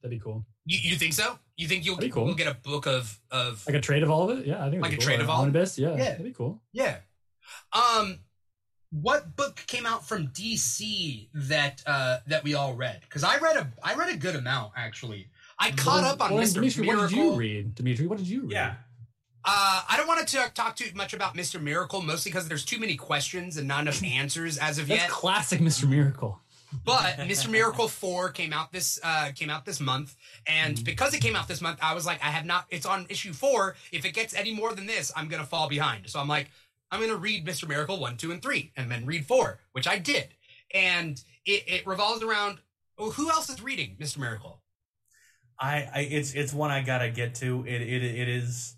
that'd be cool.
you, you think so? You think you'll
be cool.
we'll get a book of of
Like a trade of all of it. Yeah, I think
Like a
cool.
trade of all?
Omnibus. Yeah,
Yeah.
that'd be cool.
Yeah. Um what book came out from DC that uh that we all read? Cuz I read a I read a good amount actually. I caught
Well,
up on
well,
Mr.
Dimithri,
Miracle.
what did you read? Dimithri, what did you read?
Yeah.
Uh I don't want to talk too much about Mr. Miracle mostly cuz there's too many questions and not enough answers as of
That's
yet.
classic Mr. Miracle.
But Mr. Miracle 4 came out this uh came out this month and
Mhm.
because it came out this month I was like I have not it's on issue 4 if it gets any more than this I'm going to fall behind. So I'm like I'm going to read Mr. Miracle 1 2 and 3 and then read 4 which I did. And it, it revolves around well, who else is reading Mr. Miracle?
I, I it's it's one I gotta get to. It it it is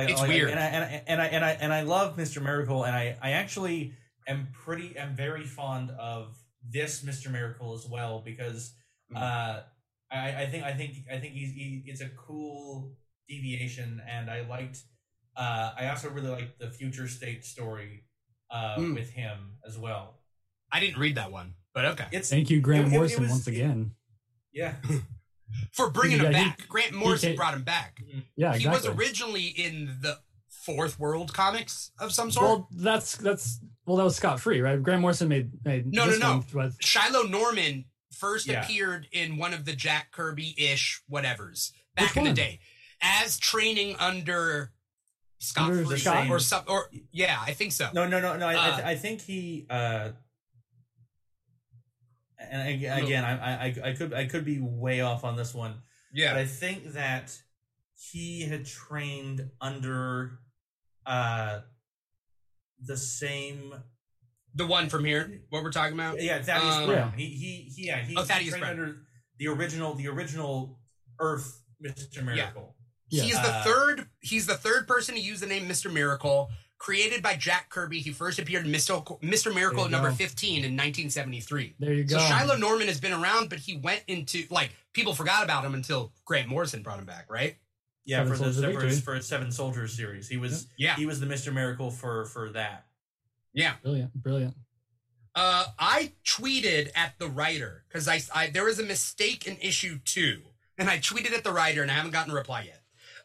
like
It's
like,
weird.
and I, and I and I and I and I love Mr. Miracle, and I I actually am pretty am very fond of this Mr. Miracle as well because
Mm.
uh I I think I think I think he's he, it's a cool deviation, and I liked uh I also really liked the future state story uh
Mm.
with him as well.
I didn't read that one, but okay.
It's
Thank you, Grant
It- it- it
Morrison,
was-
once again.
yeah
For bringing him
Yeah, he-
back. Grant Morrison brought him back.
Yeah,
He
exactly.
was originally in the Fourth World comics of some sort.
well, that's that's well, that was Scott Free, right? Grant Morrison made made
No,
this
no, no.
one with-
Shiloh Norman first
Yeah.
appeared in one of the Jack Kirby ish whatevers back
Which
in the day as training under Scott
Under
Free
Scott?
or some or yeah, I think so.
No, no, no, no. I, I,
Uh,
th- I think he. uh And ag- again, I, I, I could, I could be way off on this one, but
Yeah,
I think that he had trained under, uh, the same.
the one from here, what we're talking about.
Yeah, Thaddeus
Um,
Brown. He, he, he, yeah, he,
Oh,
he
Thaddeus
trained
Brown.
under the original, the original Earth Mister Miracle.
Yeah.
He's the
Uh,
third. He's the third person to use the name Mister Miracle. Created by Jack Kirby, he first appeared in Mister Mister Miracle
you
number fifteen in 1973.
there you go.
So Shiloh Norman has been around, but he went into like people forgot about him until Grant Morrison brought him back, right?
Yeah,
Seven
for the
Soldiers
for, his, for his Seven Soldiers series, he was
Yeah.
he was the Mister Miracle for for that.
Yeah.
Brilliant, brilliant.
Uh, I tweeted at the writer because I, I there was a mistake in issue two, and I tweeted at the writer, and I haven't gotten a reply yet.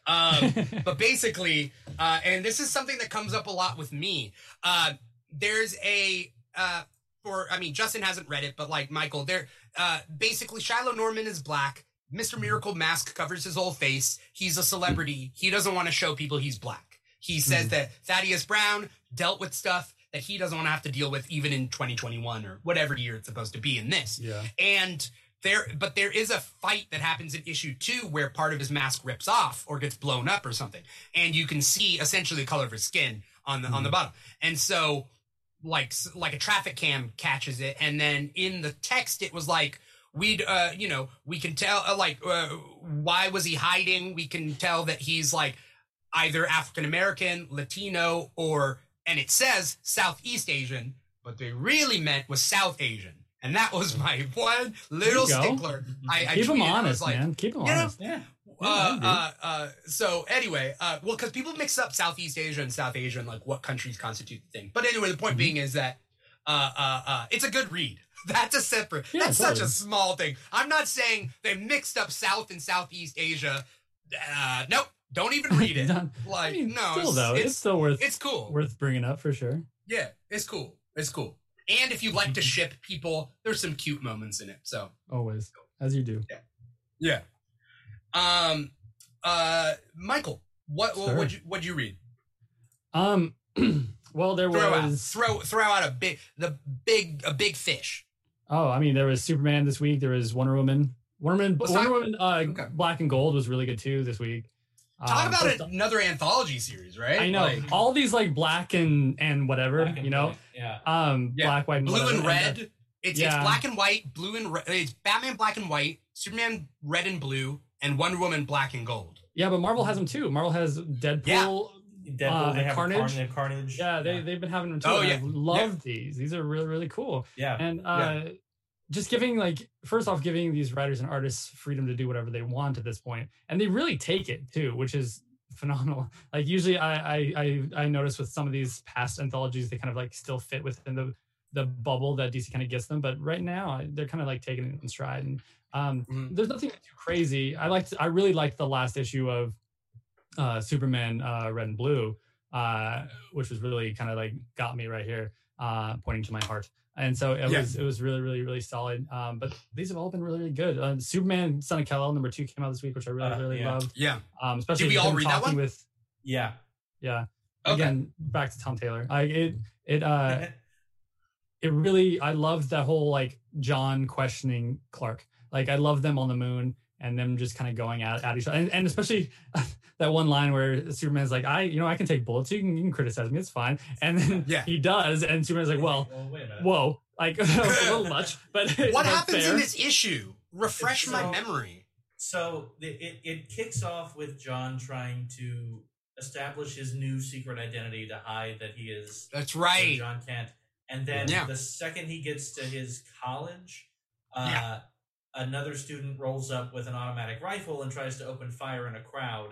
Um, but basically, uh, and this is something that comes up a lot with me. Uh, there's a uh, for I mean Justin hasn't read it, but like Michael, there uh, basically Shiloh Norman is black. Mr. Miracle mask covers his whole face. He's a celebrity. He doesn't want to show people he's black. He says
Mhm.
that Thaddeus Brown dealt with stuff that he doesn't want to have to deal with even in 2021 or whatever year it's supposed to be in this.
yeah.
And there, but there is a fight that happens in issue two where part of his mask rips off or gets blown up or something, and you can see essentially the color of his skin on the on the bottom. And so, like like a traffic cam catches it, and then in the text it was like we'd uh you know we can tell uh, like uh, why was he hiding? We can tell that he's like either African American, Latino, or and it says Southeast Asian, but they really meant was South Asian. And that was my one little stickler. I, I
Keep
was
honest,
like,
man. Keep
you know,
honest.
Yeah,
uh, uh, uh, so anyway, uh, well, because people mix up Southeast Asia and South Asia and like what countries constitute the thing. But anyway, the point
Mhm.
being is that uh, uh, uh, it's a good read. That's a separate.
Yeah,
that's such a small thing. I'm not saying they mixed up South and Southeast Asia. Uh, nope. Don't even read it. Like
I mean,
no,
still
it's,
though, it's,
it's
still worth
it's cool.
worth bringing up for sure.
Yeah, it's cool. It's cool. And if you like to ship people, there's some cute moments in it. So
Always, as you do.
yeah. Um. Uh. Michael, what what
Sure.
would you what'd you read?
Um, well, there
Throw out
was.
throw throw out a big the big a big fish.
Oh, I mean, there was Superman this week. There was Wonder Woman. Wonder Woman.
Let's
Wonder
talk-
Woman. Uh,
Okay.
Black and Gold was really good too this week.
Talk
Um,
about
first-
another anthology series, right?
I know
Like,
all these like black and and whatever,
Black and
you know,
white, Yeah,
um,
Yeah.
black, white, and
blue
whatever,
and
uh,
red. It's it's
Yeah.
black and white, blue and red. It's Batman black and white, Superman red and blue, and Wonder Woman black and gold.
yeah, but Marvel has them too. Marvel has Deadpool.
Yeah.
Deadpool.
Uh,
they have
Carnage?
Carnage. Carnage.
Yeah, they
yeah.
they've been having them too.
Oh, yeah.
I've loved these. These are really really cool.
yeah.
And uh, just giving like first off, giving these writers and artists freedom to do whatever they want at this point. point, and they really take it too, which is phenomenal. Like usually, I I I, I notice with some of these past anthologies, they kind of like still fit within the the bubble that DC kind of gets them, but right now they're kind of like taking it in stride. And um,
Mhm.
there's nothing too crazy. I liked I really liked the last issue of uh, Superman uh, Red and Blue, uh, which was really kind of like got me right here, uh, pointing to my heart. And so it
Yeah.
was it was really really really solid. Um, but these have all been really really good. Uh, Superman Son of Kal El number two came out this week, which I really
Uh,
really
yeah.
loved.
Yeah.
Um, especially
Did we all read that
talking
one?
With
yeah.
yeah,
Okay.
again back to Tom Taylor. I it it uh it really I loved that whole like John questioning Clark. Like I love them on the moon and them just kind of going at, at each other. And, and especially that one line where Superman's like, I you know, I can take bullets, you can, you can criticize me, it's fine. And then
Yeah.
he does, and Superman's like, Well,
well, wait a minute.
whoa. Like a little much, but
What happens
fair.
in this issue? Refresh
It's
my memory.
So the, it it kicks off with John trying to establish his new secret identity to hide that he is
That's right.
John Kent, and then
Yeah.
the second he gets to his college, uh,
Yeah.
Another student rolls up with an automatic rifle and tries to open fire in a crowd,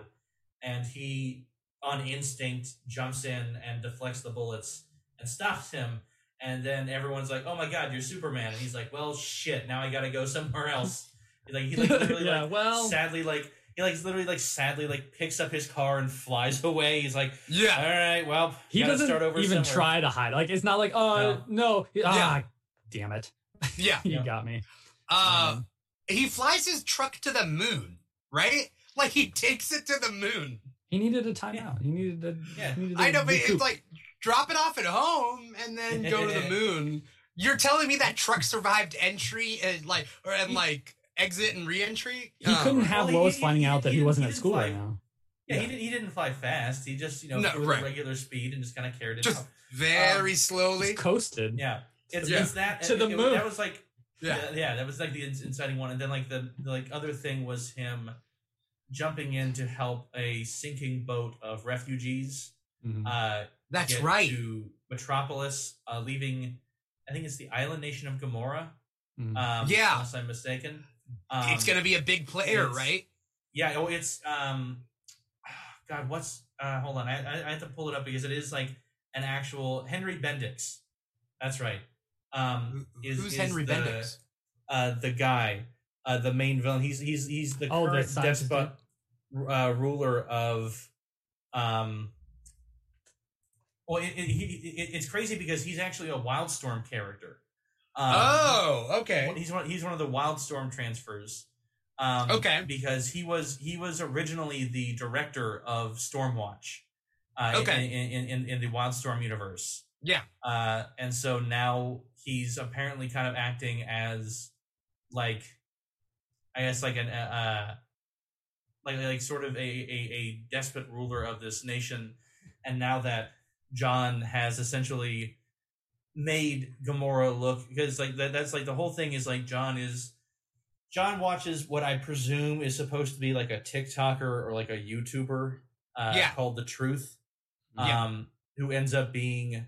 and he, on instinct, jumps in and deflects the bullets and stops him. And then everyone's like, "Oh my God, you're Superman!" And he's like, "Well, shit, now I gotta go somewhere else." Like he like literally
yeah,
like
well,
sadly like he like literally like sadly like picks up his car and flies away. He's like,
Yeah.
all right, well,
he doesn't
start over
even
somewhere."
try to hide. Like it's not like, oh no, ah, damn it,
Yeah.
you
Yeah.
got me.
Uh,
Um,
he flies his truck to the moon, right? Like he takes it to the moon.
He needed a timeout. He needed to.
Yeah.
he needed
I know, but
recoup.
it's like drop it off at home and then go to the moon. You're telling me that truck survived entry and like or and like exit and re-entry?
he
Oh.
couldn't have
Well,
Lois
he-
finding
he-
out that
he
he wasn't
he
at school
fly-
right now.
Yeah,
Yeah.
he didn't. He didn't fly fast. He just you know
No,
flew
right.
at regular speed and just kind of carried it.
Just
out.
very
Um,
slowly.
Just coasted.
Yeah, it's,
Yeah.
it's that
To the
it-
moon.
That was like
Yeah.
yeah. yeah, that was like the inciting one. And then like the, the like other thing was him jumping in to help a sinking boat of refugees.
Mhm.
Uh,
That's right.
To Metropolis, uh, leaving. I think it's the island nation of Gamorra.
Mhm.
Um,
Yeah.
unless I'm mistaken. Um,
it's gonna be a big player, right?
Yeah, oh, it's um, God, what's uh hold on, I, I I have to pull it up because it is like an actual Henry Bendix. That's right. Um, is,
Who's
is
Henry
the,
Bendix?
Uh, the guy, uh, the main villain. He's he's he's the
Oh,
current despot, uh, ruler of. Um, well, it, it, he, it, it's crazy because he's actually a Wildstorm character. Um,
oh, okay.
he's one. He's one of the Wildstorm transfers. Um,
Okay.
Because he was he was originally the director of Stormwatch. Uh,
Okay.
In, in, in, in the Wildstorm universe.
Yeah.
Uh, and so now he's apparently kind of acting as like, I guess like an uh, like like sort of a, a a despot ruler of this nation. And now that John has essentially made Gamorra look because like that, that's like the whole thing is like John is John watches what I presume is supposed to be like a TikToker or like a YouTuber uh,
Yeah.
called The Truth,
Yeah.
um, who ends up being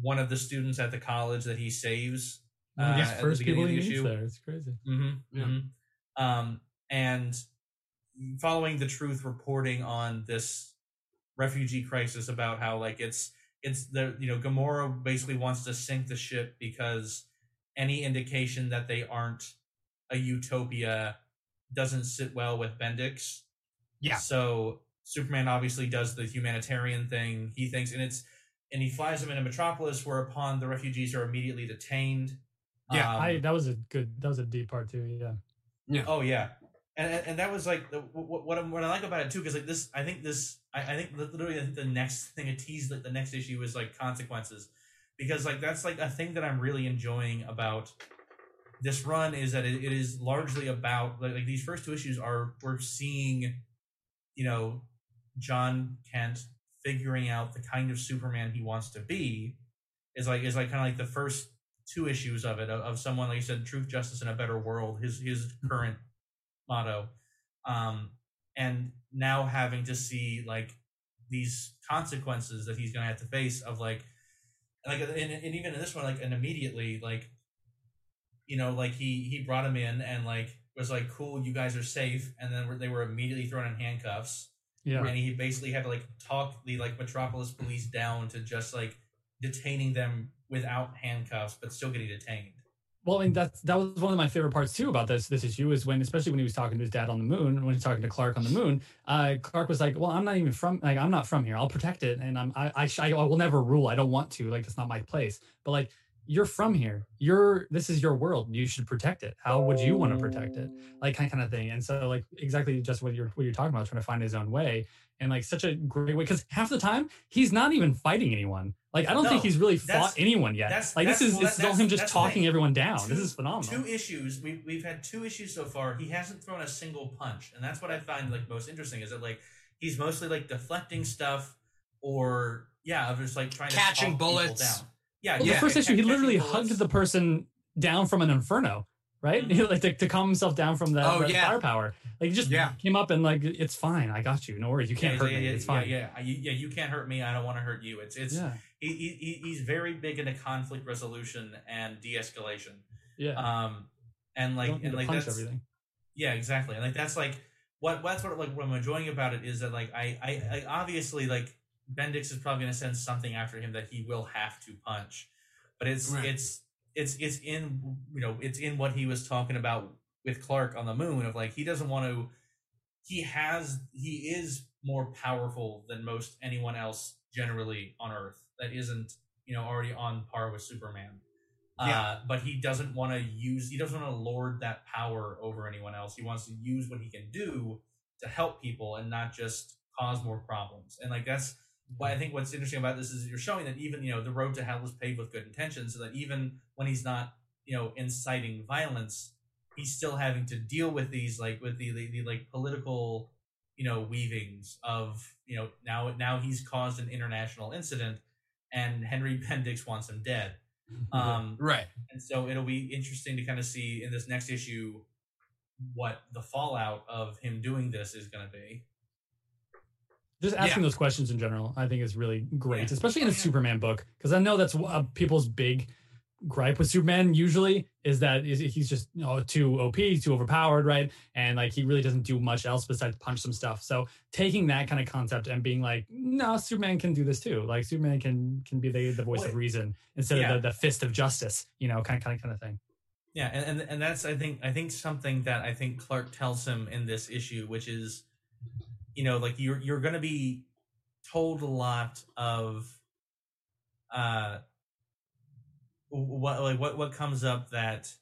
one of the students at the college that he saves.
One of
uh,
these
at the
first people he
the
meets there. It's crazy.
Mm-hmm.
Yeah.
hmm Um, and following the truth reporting on this refugee crisis about how like it's it's the you know Gamorra basically wants to sink the ship because any indication that they aren't a utopia doesn't sit well with Bendix.
Yeah.
So Superman obviously does the humanitarian thing. He thinks, and it's and he flies them into Metropolis, whereupon the refugees are immediately detained.
Yeah,
Um,
I that was a good that was a deep part too. Yeah. Yeah.
Oh yeah, and and, and that was like what what, I- what I like about it too, because like this, I think this, I, I think literally, I think the next thing it teased like the next issue is like consequences, because like that's like a thing that I'm really enjoying about this run is that it, it is largely about like, like these first two issues are we're seeing, you know, John Kent figuring out the kind of Superman he wants to be, is like is like kind of like the first two issues of it of, of someone like you said truth justice and a better world his his current motto. Um and now having to see like these consequences that he's gonna have to face of like like and, and even in this one like and immediately like you know like he he brought him in and like was like cool you guys are safe and then they were immediately thrown in handcuffs
Yeah.
and he basically had to like talk the like metropolis police down to just like detaining them without handcuffs but still getting detained
Well, and that's that was one of my favorite parts too about this this issue is when, especially when he was talking to his dad on the moon, when he's talking to Clark on the moon, uh, Clark was like, "Well, I'm not even from like I'm not from here. I'll protect it, and I'm I I, sh- I will never rule. I don't want to. Like that's not my place. But like you're from here. You're this is your world. You should protect it. How would you want to protect it? Like kind kind of thing. And so like exactly just what you're what you're talking about, trying to find his own way. And like such a great way because half the time he's not even fighting anyone. Like I don't
No,
think he's really fought anyone yet.
that's-
like this is
well,
it's
that-
all him just talking
thing.
everyone down.
Two-
this is phenomenal.
two issues we, we've had two issues so far he hasn't thrown a single punch and that's what i find like most interesting is that like he's mostly like deflecting stuff or yeah of just like trying to
Catching
talk people
bullets.
down. Yeah
Well,
yeah,
the first issue, he literally hugged the person down from an inferno, right?
Mhm.
like to, to calm himself down from the,
Oh,
the
yeah.
firepower. Like he just
Yeah.
came up and like, it's fine. I got you. No worries. You can't
yeah,
hurt me. it's fine.
yeah, yeah, you, yeah, you can't hurt me. I don't want to hurt you. It's it's he, he- he's very big into conflict resolution and de-escalation.
yeah.
Um, and like and like that's
everything.
yeah, exactly. And like that's like what that's what like what I'm enjoying about it is that like I I, I obviously like Bendix is probably gonna send something after him that he will have to punch, but it's
Right.
it's it's it's in you know it's in what he was talking about with Clark on the moon of like he doesn't want to he has he is more powerful than most anyone else generally on Earth that isn't you know already on par with Superman.
Yeah.
Uh, but he doesn't want to use he doesn't want to lord that power over anyone else. He wants to use what he can do to help people and not just cause more problems. And like that's why I think what's interesting about this is you're showing that even you know the road to hell is paved with good intentions, so that even when he's not you know inciting violence, he's still having to deal with these like with the the, the like political you know weavings of you know now now he's caused an international incident and Henry Bendix wants him dead. Um,
Right.
and so it'll be interesting to kind of see in this next issue what the fallout of him doing this is going to be.
Just asking
Yeah.
those questions in general, I think is really great,
Yeah.
especially in a. Superman book, because I know that's uh, people's big gripe with Superman usually is that he's just you know too OP, too overpowered, right? And like he really doesn't do much else besides punch some stuff. So taking that kind of concept and being like, no, Superman can do this too. Like Superman can can be the, the voice
Well,
of reason instead
yeah.
of the, the fist of justice, you know, kind of kind of kind of thing.
Yeah, and, and and that's I think I think something that I think Clark tells him in this issue, which is, you know, like you're you're going to be told a lot of, uh, what like what what comes up that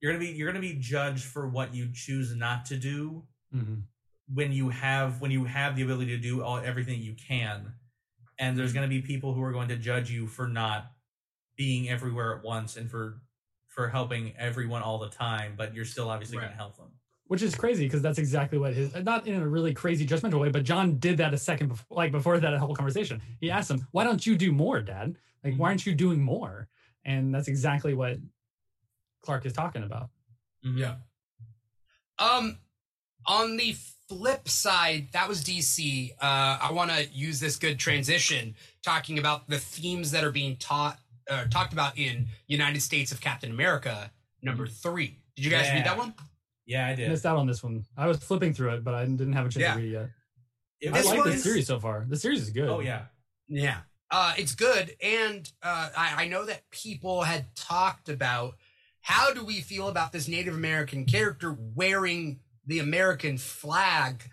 you're gonna be you're gonna be judged for what you choose not to do
Mhm.
when you have when you have the ability to do all everything you can. And there's going to be people who are going to judge you for not being everywhere at once and for for helping everyone all the time but you're still obviously going to help them
Which is crazy because that's exactly what his not in a really crazy judgmental way, but John did that a second before, like before that whole conversation. He asked him, "Why don't you do more, Dad? Like, why aren't you doing more?" And that's exactly what Clark is talking about.
Mhm.
Yeah. Um, on the flip side, that was DC. Uh, I want to use this good transition talking about the themes that are being taught uh, talked about in United States of Captain America number three. Did you guys read that one?
Yeah i did
Missed out on this one. I was flipping through it, but I didn't have a chance
Yeah.
to read it yet.
It
I like
one
the series so far. The series is good.
oh yeah
Yeah. Uh, it's good. And uh, I, I know that people had talked about how do we feel about this Native American character wearing the American flag?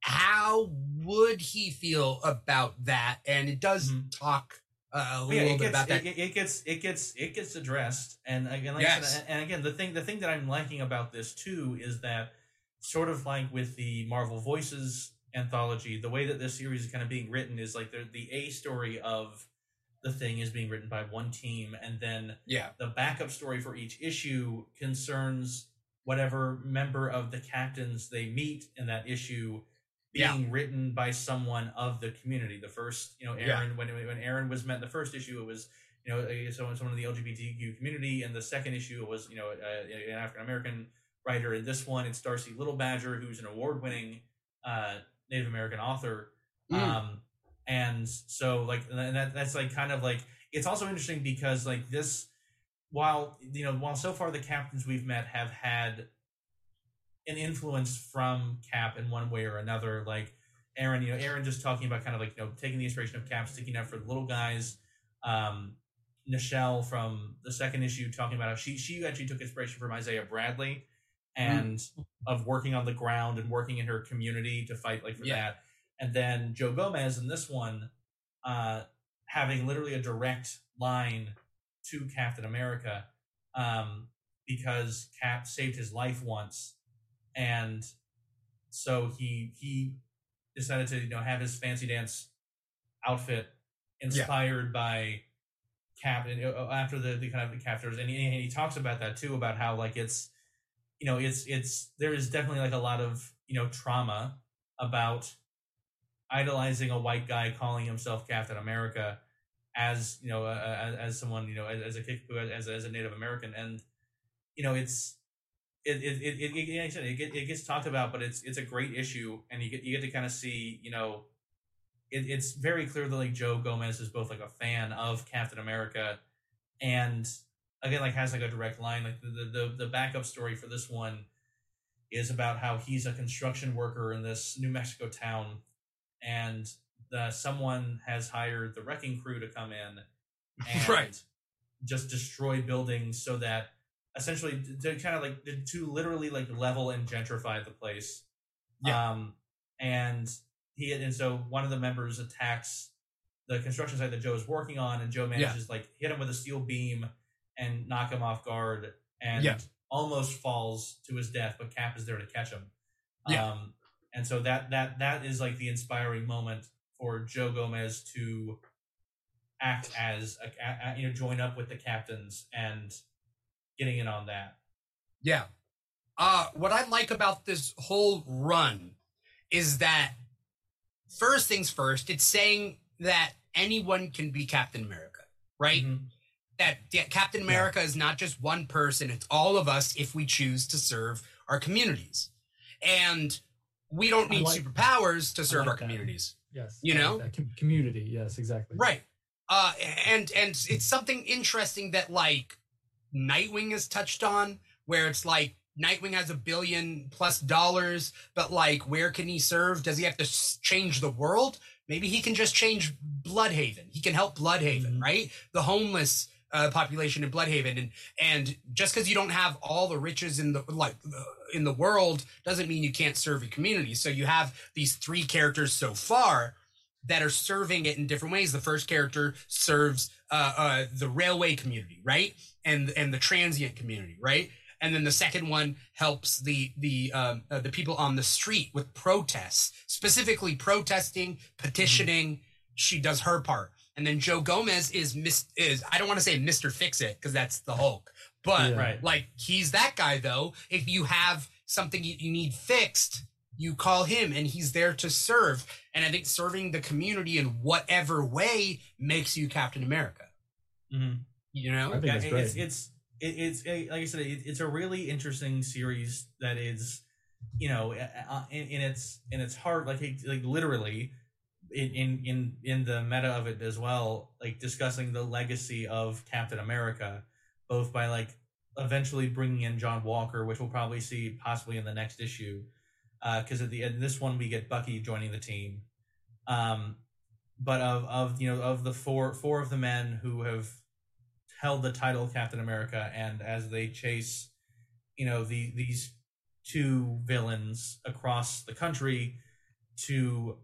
How would he feel about that? And it does
Mhm.
talk uh, a little
yeah,
bit
it gets
about that.
it, it gets it gets it gets addressed, and again, like
Yes.
said, and again, the thing the thing that I'm liking about this too is that sort of like with the Marvel Voices anthology, the way that this series is kind of being written is like the the A story of the thing is being written by one team, and then
yeah.
the backup story for each issue concerns whatever member of the captains they meet in that issue
Yeah.
being written by someone of the community. The first, you know,
Yeah.
Aaron when when Aaron was met in the first issue, it was you know someone someone in the LGBTQ community, and the second issue it was you know uh, an African American writer. In this one, it's Darcie Little Badger, who's an award winning uh, Native American author.
Mm.
Um, and so like and that that's like kind of like it's also interesting because like this while you know while so far the captains we've met have had an influence from cap in one way or another. Like aaron you know aaron just talking about kind of like you know taking the inspiration of cap sticking up for the little guys. Um nichelle from the second issue talking about how she she actually took inspiration from isaiah bradley and of working on the ground and working in her community to fight like for
Yeah.
that. And then joe gomez in this one uh having literally a direct line to Captain America um, because Cap saved his life once, and so he he decided to you know have his fancy dance outfit inspired by Cap and uh, after the, the kind of the captors. And he, and he talks about that too about how like it's you know it's it's there is definitely like a lot of you know trauma about idolizing a white guy calling himself Captain America as you know uh, as, as someone you know as, as a as, as a Native American. And you know it's it it it, it, it, like I said, it, it gets talked about but it's it's a great issue and you get you get to kind of see you know it, it's very clear that like Joe Gomez is both like a fan of Captain America and again like has like a direct line like the the, the, the backup story for this one is about how he's a construction worker in this New Mexico town and the, someone has hired the wrecking crew to come in and
Right.
just destroy buildings so that essentially to kind of like to literally like level and gentrify the place
Yeah.
um and he and so one of the members attacks the construction site that joe is working on and joe manages like hit him with a steel beam and knock him off guard and
Yeah.
almost falls to his death but cap is there to catch him
Yeah.
um and so that that that is like the inspiring moment for joe gomez to act as a, a, a- you know join up with the captains and getting in on that
Yeah. Uh, what I like about this whole run is that first things first, it's saying that anyone can be Captain America, right?
Mhm.
That yeah, Captain America is not just one person, it's all of us if we choose to serve our communities. And we don't need
like-
superpowers to serve
like
our
that.
communities.
Yes.
You
I
know?
that. Com- community. Yes, exactly.
Right. Uh, and and it's something interesting that like Nightwing is touched on, where it's like Nightwing has a billion plus dollars, but like, where can he serve? Does he have to change the world? Maybe he can just change Blüdhaven. He can help Blüdhaven,
Mhm.
right? The homeless uh, population in Blüdhaven, and and just because you don't have all the riches in the like in the world doesn't mean you can't serve your community. So you have these three characters so far that are serving it in different ways. The first character serves uh, uh, the railway community, right, and and the transient community, right, and then the second one helps the the um, uh, the people on the street with protests, specifically protesting, petitioning. She does her part, and then Joe Gomez is mis- is I don't want to say Mister Fix It because that's the Hulk, but
Yeah.
Right.
like he's that guy though. If you have something you, you need fixed, you call him and he's there to serve. And I think serving the community in whatever way makes you Captain America.
hmm
You know?
I think
yeah,
that's
it- it's it's it's like I said, it, it's a really interesting series that is, you know, uh, in, in its in its heart, like like literally, in in in in the meta of it as well, like discussing the legacy of Captain America, both by like eventually bringing in John Walker, which we'll probably see possibly in the next issue, because at the end this one we get Bucky joining the team, um, but of of you know of the four four of the men who have held the title of Captain America, and as they chase, you know, the these two villains across the country to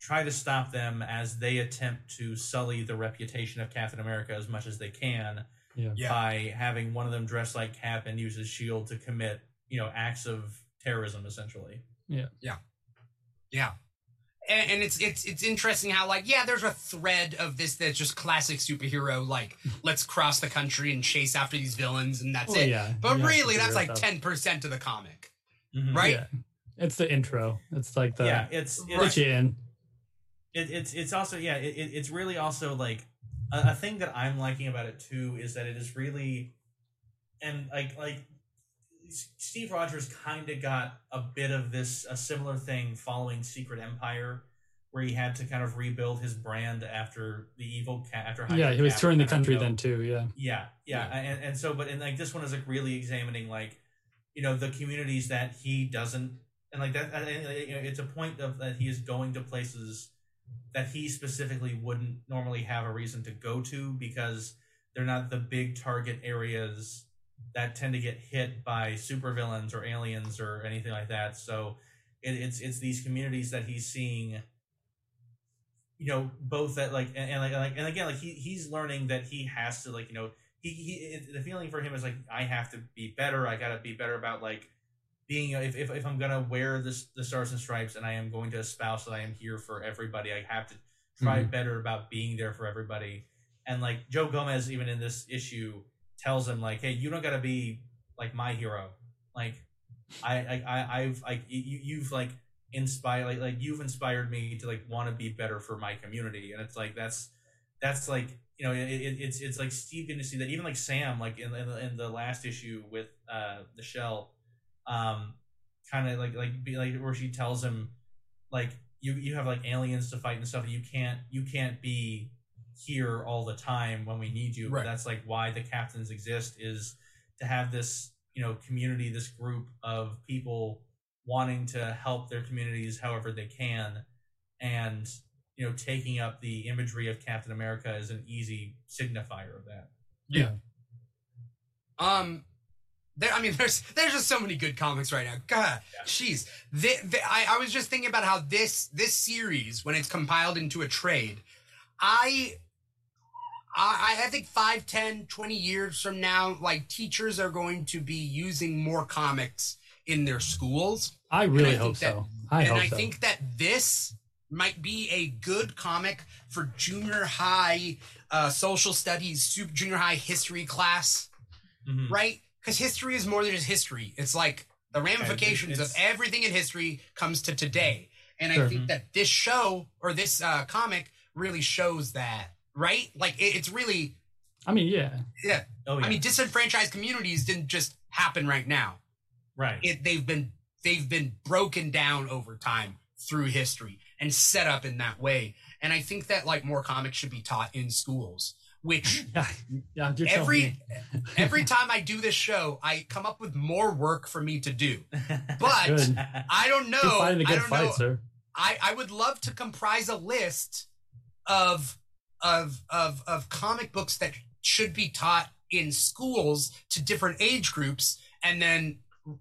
try to stop them as they attempt to sully the reputation of Captain America as much as they can
Yeah.
Yeah.
by having one of them dress like Cap and use his shield to commit, you know, acts of terrorism essentially.
Yeah. Yeah. Yeah. And, and it's it's it's interesting how like yeah there's a thread of this that's just classic superhero like let's cross the country and chase after these villains and that's
Well,
it
yeah.
but
you have
really that's like ten percent of the comic
Mhm.
right
Yeah. It's the intro. It's like the
yeah, it's it's
you in.
it, it's it's also yeah it, it- it's really also like a, a thing that i'm liking about it too is that it is really and like like S- steve rogers kind of got a bit of this a similar thing following secret empire where he had to kind of rebuild his brand after the evil cat after
Yeah, he was touring the country then too. Yeah.
yeah, yeah,
Yeah.
And, and so, but and like this one is like really examining like, you know, the communities that he doesn't, and like that, and, you know, it's a point of that he is going to places that he specifically wouldn't normally have a reason to go to because they're not the big target areas that tend to get hit by supervillains or aliens or anything like that. So it, it's it's these communities that he's seeing you know both that like and, and like, like and again like he he's learning that he has to like you know he, he it, the feeling for him is like I have to be better. I gotta be better about like being if, if, if I'm gonna wear this the stars and stripes and I am going to espouse that I am here for everybody I have to try mm-hmm. better about being there for everybody. And like Joe Gomez even in this issue tells him like hey you don't gotta be like my hero. Like I I, I I've like you you've like inspired like like you've inspired me to like want to be better for my community. And it's like that's that's like you know it, it, it's it's like Steve getting to see that even like Sam like in in the, in the last issue with uh the shell um kind of like like be like where she tells him like you you have like aliens to fight and stuff and you can't you can't be here all the time when we need you
Right.
but that's like why the captains exist is to have this you know community this group of people wanting to help their communities however they can and you know taking up the imagery of captain america is an easy signifier of that Yeah.
Um, there. I mean, there's there's just so many good comics right now. God, jeez. The, the, I I was just thinking about how this this series, when it's compiled into a trade, I. I, I think 5, 10, 20 years from now, like teachers are going to be using more comics in their schools.
I
I
really
think
hope
that-
so. I
and
hope
I
so.
think that this might be a good comic for junior high uh, social studies, super junior high history class,
Mhm.
right? Because history is more than just history. It's like the ramifications of everything in history comes to today. And I
Sure.
think that this show or this uh, comic really shows that, right? Like it, it's really,
I mean, yeah.
yeah.
oh yeah
I mean, disenfranchised communities didn't just happen right now.
right
It they've been they've been broken down over time through history and set up in that way. and I think that like more comics should be taught in schools. Which
Yeah, yeah.
Every every time I do this show, I come up with more work for me to do. But I don't know.
You're fighting a
I
good
don't
fight,
know.
sir.
I, I would love to comprise a list of of of of comic books that should be taught in schools to different age groups, and then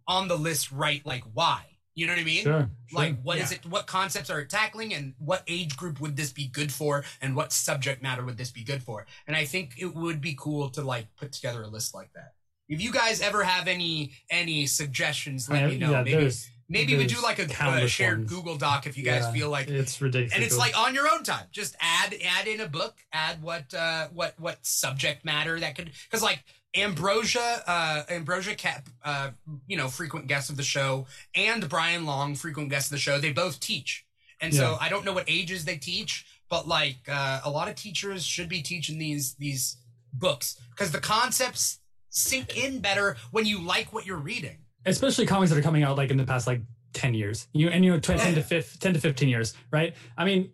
on the list write like why. You know what I mean?
Sure. sure.
Like what is
Yeah.
it? What concepts are it tackling, and what age group would this be good for, and what subject matter would this be good for? And I think it would be cool to like put together a list like that. If you guys ever have any any suggestions, let
I-
me know.
yeah,
maybe
there's-
maybe we do like a, a shared
ones.
Google Doc if you guys
Yeah,
feel like
it's ridiculous.
and it's like on your own time. Just add add in a book. Add what uh what what subject matter that could because like ambrosia uh ambrosia cap uh you know frequent guest of the show and brian long frequent guest of the show they both teach. And so i don't know what ages they teach but like uh, a lot of teachers should be teaching these these books because the concepts sink in better when you like what you're reading
especially comics that are coming out like in the past like 10 years. You and you know 10 to 15, 10 to 15 years right? I mean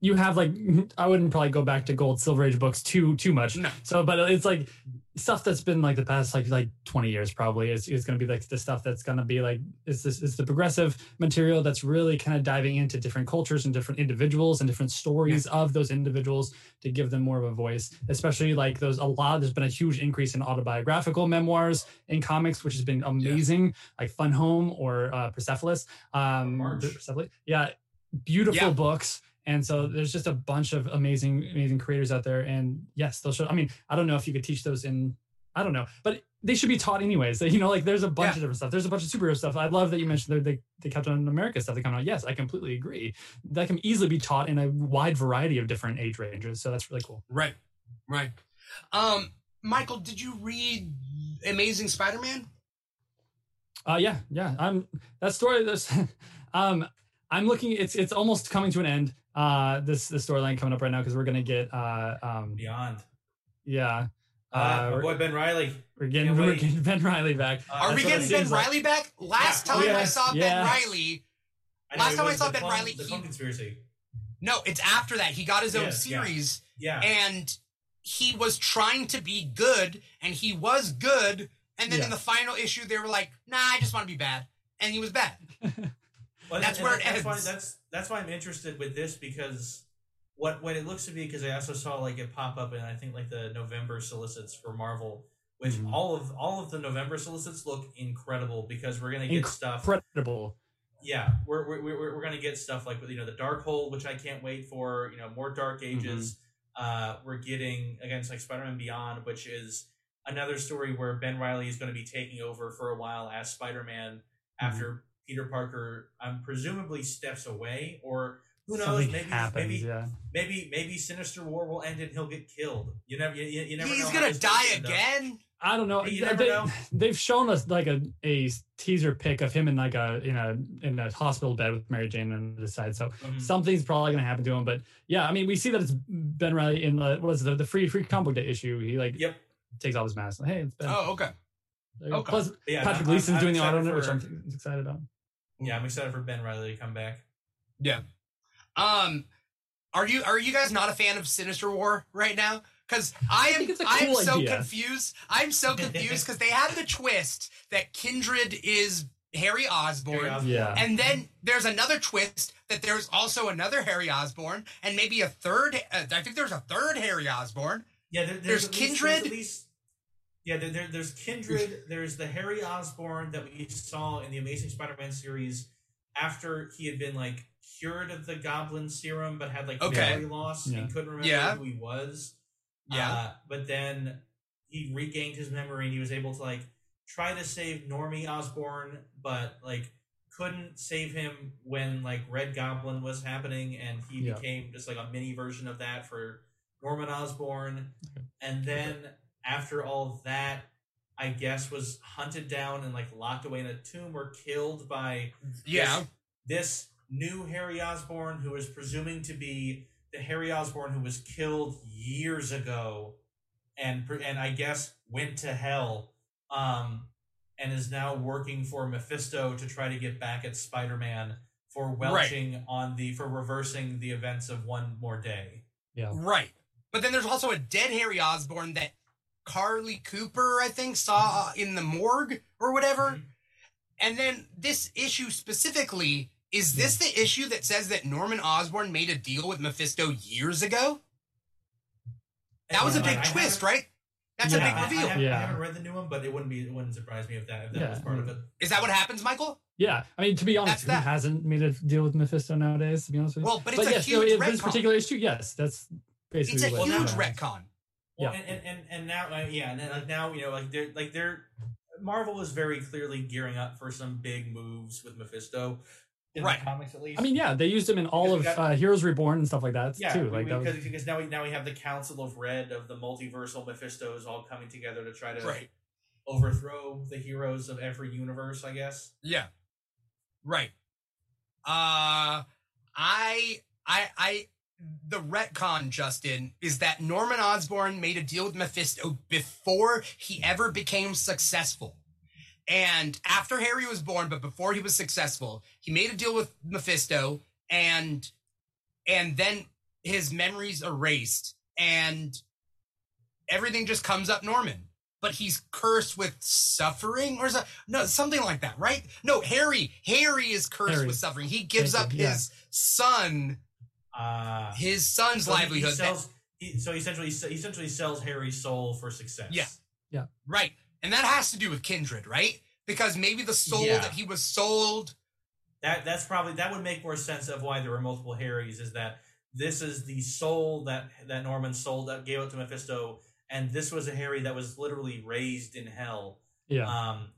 you have like i wouldn't probably go back to gold silver age books too too much.
No.
So but it's like stuff that's been like the past like like 20 years probably is, is going to be like the stuff that's going to be like is this is the progressive material that's really kind of diving into different cultures and different individuals and different stories of those individuals to give them more of a voice especially like those a lot there's been a huge increase in autobiographical memoirs in comics which has been amazing like fun home or uh persepolis um. Persepolis. yeah beautiful
Yeah.
books and so there's just a bunch of amazing amazing creators out there and yes they'll show i mean i don't know if you could teach those in i don't know but they should be taught anyways you know like there's a bunch
Yeah.
of different stuff there's a bunch of superhero stuff i love that you mentioned the, the, captain america stuff that come out yes i completely agree that can easily be taught in a wide variety of different age ranges so that's really cool
Right. Right. Um, Michael, did you read Amazing Spider-Man?
Uh, yeah, yeah. I'm that story. This, um, I'm looking. It's it's almost coming to an end. Uh, this this storyline coming up right now because we're gonna get uh um
Beyond.
yeah.
Uh,
Uh,
boy Ben Riley.
we're getting we're getting Ben Riley back.
Uh,
Are we
that's what it
getting Ben
seems like.
Riley back? Last
Yeah.
time I
Yes,
saw Ben. Riley, last time I saw Ben
Clone-
Riley,
the
he-
conspiracy.
no, it's after that. He got his own
yeah.
series,
Yeah.
and he was trying to be good, and he was good. And then
Yeah.
in the final issue, they were like, "Nah, I just want to be bad," and he was bad.
Well,
That's where it
that's Why,
ends.
that's that's why I'm interested with this because what what it looks to be because I also saw like it pop up in I think like the November solicits for Marvel, which
Mhm.
all of all of the November solicits look incredible because we're gonna get stuff.
Incredible.
Yeah, we're we're, we're, we're gonna get stuff like you know the Dark Hole, which I can't wait for. You know more Dark Ages. Uh, we're getting against like Spider-Man Beyond, which is another story where Ben Riley is going to be taking over for a while as Spider-Man after Peter Parker, um, presumably steps away, or who knows?
Something
maybe
happens.
maybe
yeah.
maybe maybe Sinister War will end and he'll get killed. You never you, you you never.
He's
know
gonna die
will up.
again.
I don't know.
Hey, you
They-
never know.
They've shown us like a, a teaser pic of him in like a in a in a hospital bed with Mary Jane on the side. So
Mhm.
something's probably going to happen to him. But yeah, I mean, we see that it's Ben Riley in the what is it, the the free free comic book day issue. He like
Yep.
takes off his mask. Hey, it's Ben.
Oh, okay.
There you go.
okay.
Plus
yeah,
Patrick
I'm-
Gleason's doing the
excited
auto note, which I'm excited about.
Yeah, I'm excited for Ben Riley to come back.
Yeah. Um, are you are you guys not a fan of Sinister War right now? Because I am
think it's a
I am
cool
so
idea.
confused. I'm so confused because they have the twist that Kindred is Harry Osborn.
Harry Osborn.
Yeah.
And then there's another twist that there's also another Harry Osborn, and maybe a third. Uh, I think there's a third Harry Osborn.
Yeah, there,
There's
there's, at least-
Kindred.
there's at least, yeah, there, there, there's Kindred. there's the Harry Osborn that we saw in the Amazing Spider-Man series after he had been like cured of the Goblin serum, but had like
Okay.
memory loss
Yeah.
and couldn't remember
Yeah.
who he was.
Yeah.
Uh, but then he regained his memory and he was able to like try to save Normie Osborn, but like couldn't save him when like Red Goblin was happening, and he
Yeah.
became just like a mini version of that for Norman Osborn.
Okay.
And then after all that, I guess was hunted down and like locked away in a tomb or killed by
yeah.
this, this new Harry Osborn, who is presuming to be the Harry Osborn who was killed years ago, and and I guess went to hell, um, and is now working for Mephisto to try to get back at Spider Man for welching on the for reversing the events of one more day.
Yeah.
Right. But then there's also a dead Harry Osborn that Carly Cooper, I think, saw in the morgue or whatever.
Mhm.
And then this issue specifically is this the issue that says that Norman Osborn made a deal with Mephisto years ago? That was a big
I
twist, right? That's
Yeah.
a
I,
big
I
reveal.
haven't, I haven't read the new one, but it wouldn't be it wouldn't surprise me if that if that
Yeah.
was part of it.
Is that what happens, Michael?
Yeah, I mean, to be honest,
That's
who
that.
hasn't made a deal with Mephisto nowadays? To be honest with you,
Well, but it's a
yes, no,
huge
in this
retcon.
particular issue, yes, that's basically
It's a
what
huge
happens.
retcon.
Yeah.
Well, and, and and and now, uh, yeah, and then like now, you know, like they're like they're Marvel is very clearly gearing up for some big moves with Mephisto, in
Right.
the comics at least.
I mean, yeah, they used him in all of
Because got-
uh, Heroes Reborn and stuff like that
yeah,
too.
we-
Like that was,
because, because now we now we have the Council of Red of the multiversal Mephistos all coming together to try to
Right.
overthrow the heroes of every universe. I guess.
Yeah. Right. Uh I I I the retcon, Justin, is that Norman Osborn made a deal with Mephisto before he ever became successful. And after Harry was born, but before he was successful, he made a deal with Mephisto and and then his memories erased and everything just comes up Norman. But he's cursed with suffering or so, no something like that, right? No, Harry. Harry is cursed
Harry.
with suffering. He gives up
you, yeah.
his son,
Uh,
his son's
so he-
livelihood.
He sells, he, so he essentially he essentially sells Harry's soul for success.
Yeah. Yeah, right. And that has to do with kindred, right? Because maybe the soul
Yeah.
that he was sold.
That that's probably that would make more sense of why there were multiple Harrys. Is that this is the soul that that Norman sold that gave it to Mephisto, and this was a Harry that was literally raised in hell,
yeah,
um,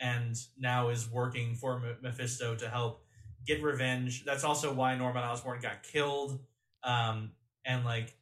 and now is working for Mephisto to help get revenge. That's also why Norman Osborn got killed, um, and like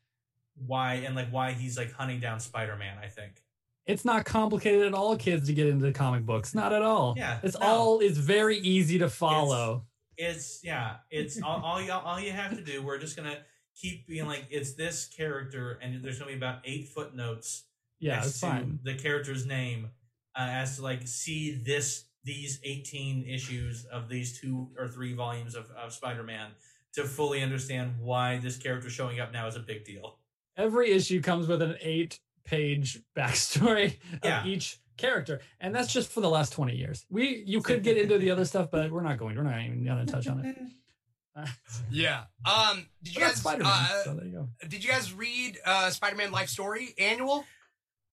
why and like why he's like hunting down Spider Man. I think.
it's not complicated at all, kids, to get into the comic books. Not at all.
Yeah,
it's
no.
all. It's very easy to follow.
it's yeah it's all, all you all you have to do we're just gonna keep being like it's this character and there's gonna be about eight footnotes
yeah, it's fine.
the character's name uh, as to like see this these 18 issues of these two or three volumes of, of spider-man to fully understand why this character showing up now is a big deal
Every issue comes with an eight-page backstory
Yeah.
of each character, and that's just for the last twenty years. We you could get into the other stuff, but we're not going. We're not even going to touch on it.
Yeah. Um. Did you guys? Uh,
so there you go.
did you guys read uh, Spider-Man Life Story annual?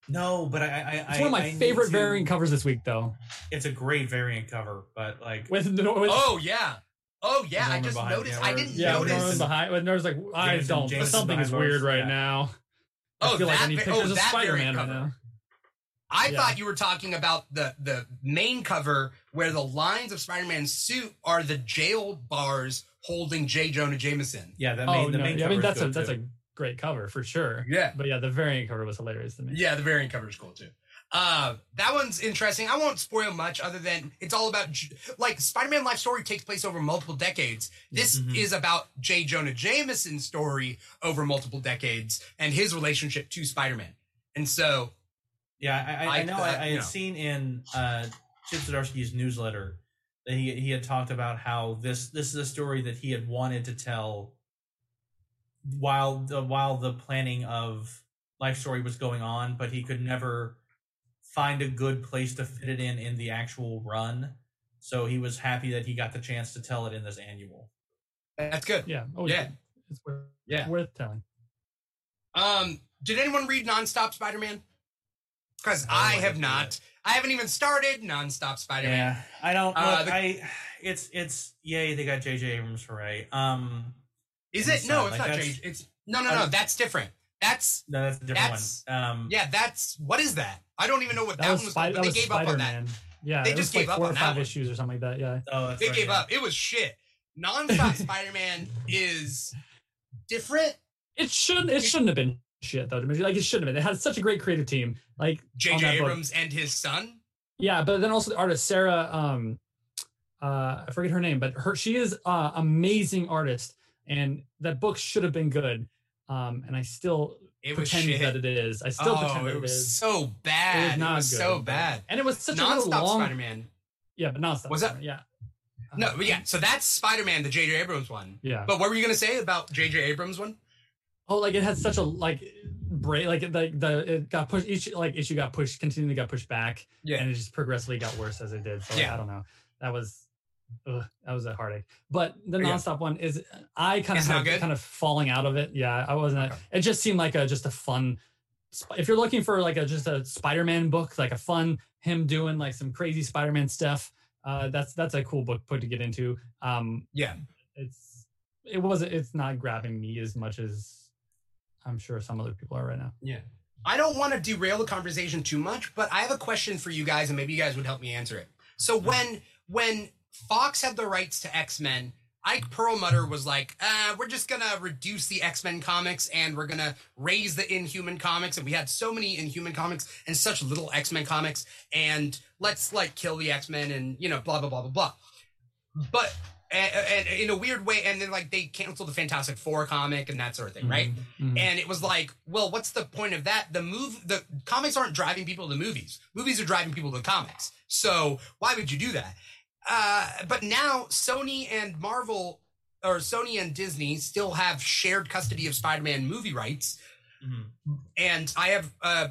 No but i i
It's one of my
I need
favorite
to-
variant covers this week, though.
it's a great variant cover but like
With, with
Oh yeah. Oh yeah. I just
behind
noticed.
the
I didn't
yeah,
notice.
Norman behind. When Norman's like, I
Jameson-
don't.
Jameson
something is weird right
yeah.
now.
Oh,
I feel like
that
I need
va-
pictures
oh,
of
that
Spider-Man
variant
right
cover.
now.
I
Yeah.
thought you were talking about the the main cover where the lines of Spider-Man's suit are the jail bars holding J. Jonah Jameson.
yeah that the
Oh
main the
no!
main
Yeah, I mean that's a
good,
that's a great cover for sure.
Yeah.
But yeah, the variant cover was hilarious to me.
Yeah, the variant cover is cool too. Uh, that one's interesting. I won't spoil much other than it's all about like Spider-Man life story takes place over multiple decades. This
Mhm.
is about J. Jonah Jameson's story over multiple decades and his relationship to Spider-Man. And so,
Yeah, I, I, I
I-
know.
uh,
I, I had
know.
seen in uh, Chip Zdarsky's newsletter that he he had talked about how this this is a story that he had wanted to tell while the while the planning of Life Story was going on, but he could never find a good place to fit it in in the actual run. So he was happy that he got the chance to tell it in this annual.
that's good.
Yeah. Oh
Yeah.
It's worth,
Yeah.
worth telling.
Um, did anyone read Nonstop Spider-Man? Because I
I
have
didn't
not. I haven't even started Nonstop Spider-Man.
Yeah, I don't.
Uh,
look,
the-
I it's it's yay they got J.J. Abrams for right. Um,
Is it? No, it's
like,
not
that's-
It's no, no, no.
I'm-
That's different. That's
no, that's a different
That's-
one. Um,
yeah. That's what is that? I don't even know what that,
That was,
one was called. But they gave up on that.
Yeah,
They just
like
gave up on that
five
one.
issues or something like that. Yeah.
Oh,
They
right,
gave
yeah.
up. It was shit. Nonstop Spider-Man is different.
It shouldn't. It shouldn't have been shit though. Like it shouldn't have been. It had such a great creative team. Like
J.J.
book.
Abrams and his son.
Yeah, but then also the artist Sarah, um, uh, I forget her name, but her she is uh, amazing artist, and that book should have been good. Um, and I still
It was
pretend
shit.
that it is. I still
oh,
pretend that
it
it
was
is.
so bad. It was,
not
so
good.
bad.
And it was such a
Nonstop
little long.
Spider-Man.
Yeah, but nonstop.
Was that-
Spider-Man, Yeah,
No, but yeah. So that's Spider-Man, the J.J. Abrams one.
Yeah.
But what were you gonna say about J.J. Abrams one?
Oh, like it had such a like break, like the the it got pushed. Each like issue got pushed, continually got pushed back, yeah, and it just progressively got worse as it did. So
Yeah.
I don't know. That was. Ugh, that was a heartache, but the
Yeah.
nonstop one is I kind of
It's
had kind of falling out of it. Yeah, I wasn't.
Okay.
It just seemed like a just a fun. If you're looking for like a just a Spider-Man book, like a fun him doing like some crazy Spider-Man stuff, uh, that's that's a cool book put to get into. Um,
Yeah.
it's it wasn't it's not grabbing me as much as I'm sure some other people are right now.
Yeah. I don't want to derail the conversation too much, but I have a question for you guys, and maybe you guys would help me answer it. So when when Fox had the rights to X Men, Ike Perlmutter was like, uh, "We're just gonna reduce the X Men comics, and we're gonna raise the Inhuman comics." And we had so many Inhuman comics and such little X Men comics, and let's like kill the X Men and you know blah blah blah blah blah. But and, and in a weird way, and then like they canceled the Fantastic Four comic and that sort of thing, right?
Mhm.
And it was like, well, what's the point of that? The move, the comics aren't driving people to movies. Movies are driving people to comics. So why would you do that? Uh, but now Sony and Marvel, or Sony and Disney, still have shared custody of Spider-Man movie rights.
Mhm.
And I have, uh,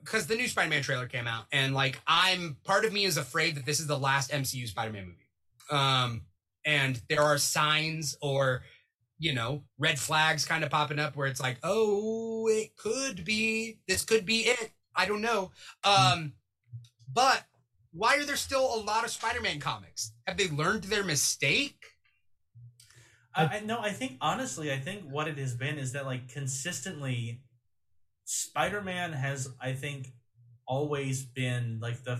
because the new Spider-Man trailer came out, and like I'm part of me is afraid that this is the last MCU Spider-Man movie. Um, and there are signs or you know, red flags kind of popping up where it's like, oh, it could be, this could be it. I don't know. Um, but why are there still a lot of Spider-Man comics? Have they learned their mistake?
I, I no, I think honestly, I think what it has been is that like consistently, Spider-Man has, I think, always been like the,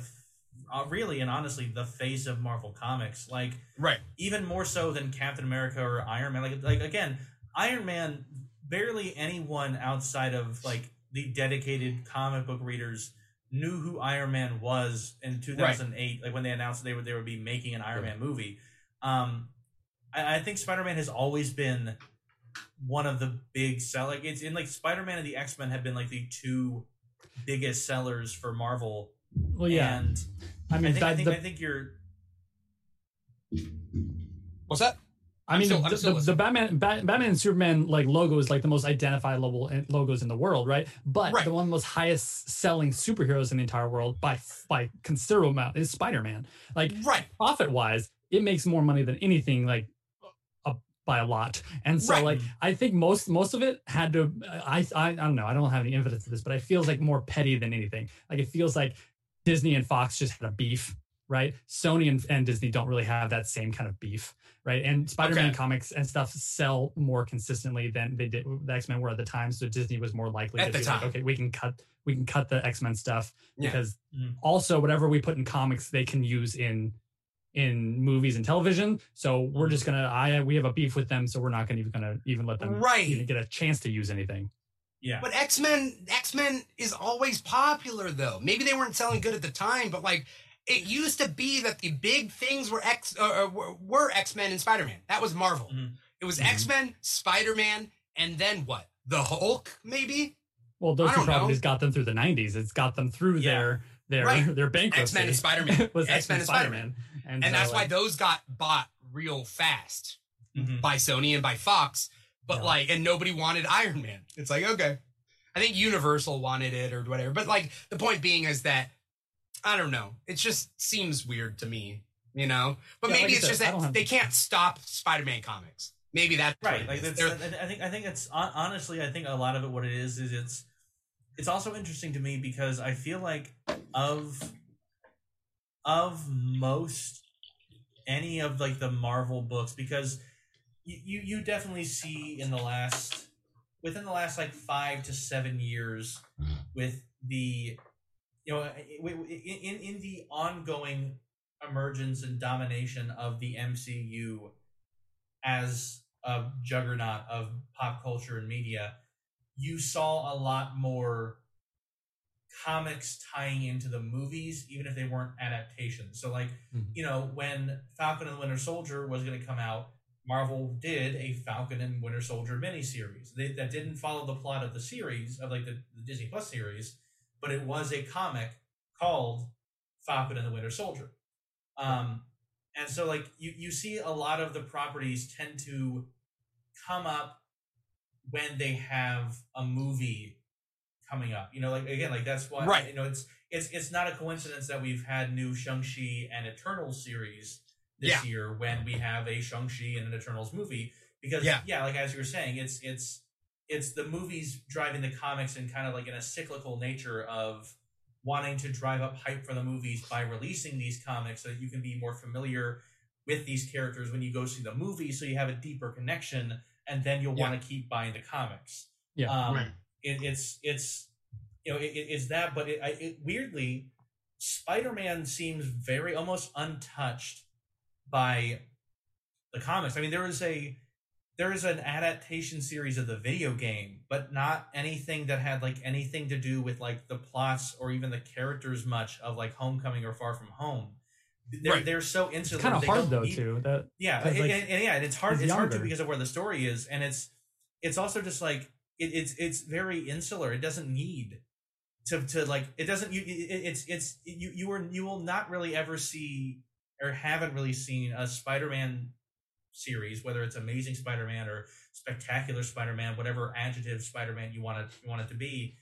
uh, really and honestly, the face of Marvel Comics. Like
Right.
even more so than Captain America or Iron Man. Like like again, Iron Man. Barely anyone outside of like the dedicated comic book readers knew who Iron Man was in 2008. Like when they announced they would they would be making an Iron Man movie. Um, I, I think Spider Man has always been one of the big sell. Like it's in like Spider Man and the X Men have been like the two biggest sellers for Marvel.
Well, yeah,
and
I
I
mean,
think
that,
I think
the,
I think you're
What's that?
I mean,
still-
the, the, the Batman, Bat, Batman and Superman like logo is like the most identifiable logos in the world, right? But
Right.
the one of the most highest selling superheroes in the entire world by by considerable amount is Spider Man. Like
Right.
profit wise, it makes more money than anything like uh, by a lot. And so
Right.
like I think most most of it had to I, I I don't know, I don't have any evidence of this, but it feels like more petty than anything. Like it feels like Disney and Fox just had a beef, right? Sony and, and Disney don't really have that same kind of beef, right? And Spider-Man
Okay.
comics and stuff sell more consistently than they did the X-Men were at the time. So Disney was more likely
At
to
the
be like, okay, we can cut we can cut the X-Men stuff
Yeah.
because
Mhm.
also whatever we put in comics they can use in in movies and television. So we're just gonna I we have a beef with them, so we're not gonna even gonna even let them
Right.
even get a chance to use anything.
yeah.
But X Men, X Men is always popular though. Maybe they weren't selling good at the time, but like it used to be that the big things were X uh, uh, were, X Men and Spider Man. That was Marvel.
Mhm.
It was
Mhm.
X Men, Spider Man, and then what? The Hulk, maybe.
Well, those two
know.
properties got them through the '90s. It's got them through
Yeah.
their their
Right.
their bankruptcy.
X Men and Spider Man,
was
X
X-Men
and Spider Man,
and,
and
so,
that's why those got bought real fast
Mhm.
by Sony and by Fox. But
Yeah.
like, and nobody wanted Iron Man. It's like okay, I think Universal wanted it or whatever. But like, the point being is that I don't know. It just seems weird to me, you know. But
Yeah,
maybe
I
it's
said,
just that they can't stop Spider-Man comics. Maybe that's
right like that's, I I think i think it's honestly i think a lot of it what it is is it's it's also interesting to me because i feel like of of most any of like the marvel books because you you, you definitely see in the last within the last like five to seven years with the you know in, in, the ongoing emergence and domination of the mcu as a juggernaut of pop culture and media, you saw a lot more comics tying into the movies, even if they weren't adaptations. So, like,
Mhm.
you know, when Falcon and the Winter Soldier was going to come out, Marvel did a Falcon and Winter Soldier miniseries. They, that didn't follow the plot of the series, of like the, the Disney Plus series, but it was a comic called Falcon and the Winter Soldier. Um, and so like you you see a lot of the properties tend to come up when they have a movie coming up. You know, like again, like that's why
Right.
you know it's it's it's not a coincidence that we've had new Shang-Chi and Eternals series this
Yeah.
year when we have a Shang-Chi and an Eternals movie. Because
Yeah.
yeah, like as you were saying, it's it's it's the movies driving the comics and kind of like in a cyclical nature of wanting to drive up hype for the movies by releasing these comics so that you can be more familiar with these characters when you go see the movie so you have a deeper connection and then you'll
Yeah.
want to keep buying the comics
Yeah.
um,
Right.
it, it's it's you know it, it- it's that but it, it weirdly spider-man seems very almost untouched by the comics i mean there is a there is an adaptation series of the video game but not anything that had like anything to do with like the plots or even the characters much of like homecoming or far from home they're,
Right.
they're so
It's
insular
kind of hard though
need-
too. That
yeah,
like,
and- and yeah, and it's hard.
he's
It's hard
too
because of where the story is, and it's it's also just like it, it's it's very insular. It doesn't need to to like it doesn't. You it, it's it's you you are you will not really ever see or haven't really seen a Spider-Man series, whether it's Amazing Spider-Man or Spectacular Spider-Man, whatever adjective Spider-Man you want it you want it to be.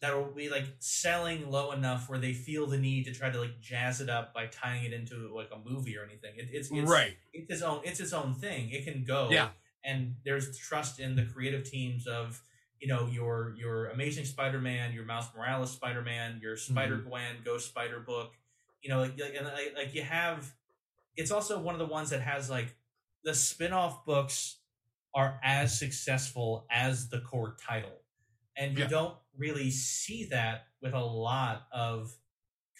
That will be like selling low enough where they feel the need to try to like jazz it up by tying it into like a movie or anything. It, it's, it's
right.
it's its own it's its own thing. It can go.
Yeah.
And there's trust in the creative teams of you know your your Amazing Spider-Man, your Miles Morales Spider-Man, your mm-hmm. Spider Gwen, Ghost Spider book. You know, like like, and, like like you have. It's also one of the ones that has like the spin-off books are as successful as the core title, and you
Yeah.
don't really see that with a lot of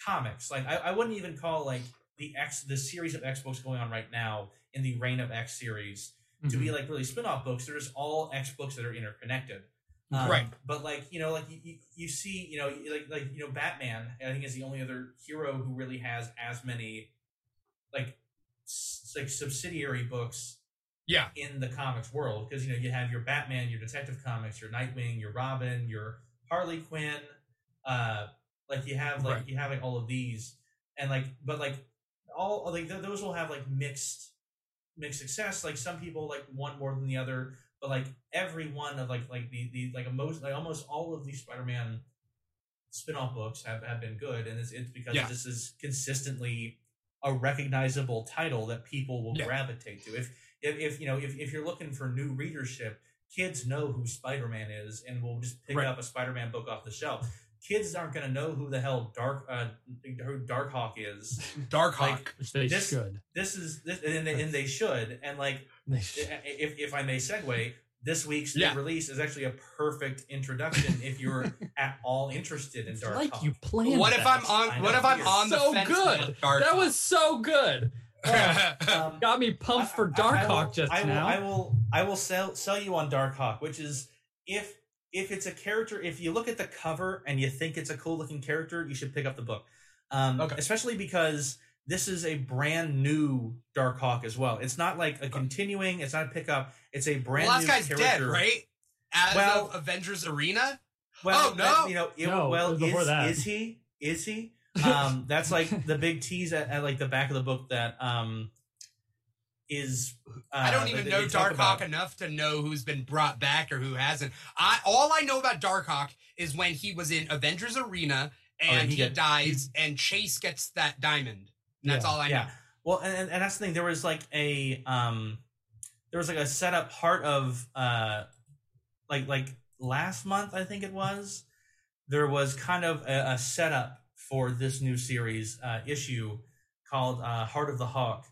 comics. Like I, I wouldn't even call like the X the series of X books going on right now in the Reign of X series to
Mhm.
be like really spin-off books. They're just all X books that are interconnected. Um,
Right.
But like you know, like you, you, see, you know, like like you know, Batman. I think is the only other hero who really has as many like like subsidiary books
Yeah.
in the comics world because you know you have your Batman, your Detective Comics, your Nightwing, your Robin, your Harley Quinn. Uh, like you have like
Right.
you have like all of these, and like but like all like th- those will have like mixed mixed success. Like some people like one more than the other, but like every one of like like the the like most like almost all of these Spider-Man spin-off books have, have been good and it's, it's because
Yeah.
this is consistently a recognizable title that people will
Yeah.
gravitate to if if, if you know if, if you're looking for new readership kids know who spider-man is and will just pick
Right.
up a spider-man book off the shelf kids aren't going to know who the hell dark uh who darkhawk is
Dark
Like,
Hawk.
which they
this-
should.
this is this and they, and they should and like
They should.
if, if I may segue, this week's
Yeah.
release is actually a perfect introduction if you're at all interested in
It's
Dark
like
Hawk.
you planned.
what if. I'm on? What if I'm
you're
on the
so
fence
good.
Dark
That
Hawk?
was so good.
Um,
Got me pumped for
I- I- I will-
Darkhawk just
I will,
now.
I will I will sell sell you on Darkhawk, which is if if it's a character, if you look at the cover and you think it's a cool looking character, you should pick up the book. Um,
Okay.
Especially because this is a brand new Dark Hawk as well. It's not like a continuing. It's not a pickup. It's a
The
brand
last
new
guy's
character.
dead, right? As
Well-
of Avengers Arena.
Well,
Oh,
that-
no.
you know, it,
No,
well,
was
is,
that.
is he? Is he? Um, that's like the big tease at, at like the back of the book that um is. Uh,
I don't even know Dark. Hawk enough to know who's been brought back or who hasn't. I all I know about Dark Hawk is when he was in Avengers Arena and
Oh, he
he,
get-
dies and Chase gets that diamond. That's
Yeah.
all I know.
yeah. Well, and, and- and that's the thing. There was like a um, there was like a setup part of uh, like like last month I think it was. There was kind of a, a setup for this new series uh, issue called uh, Heart of the Hawk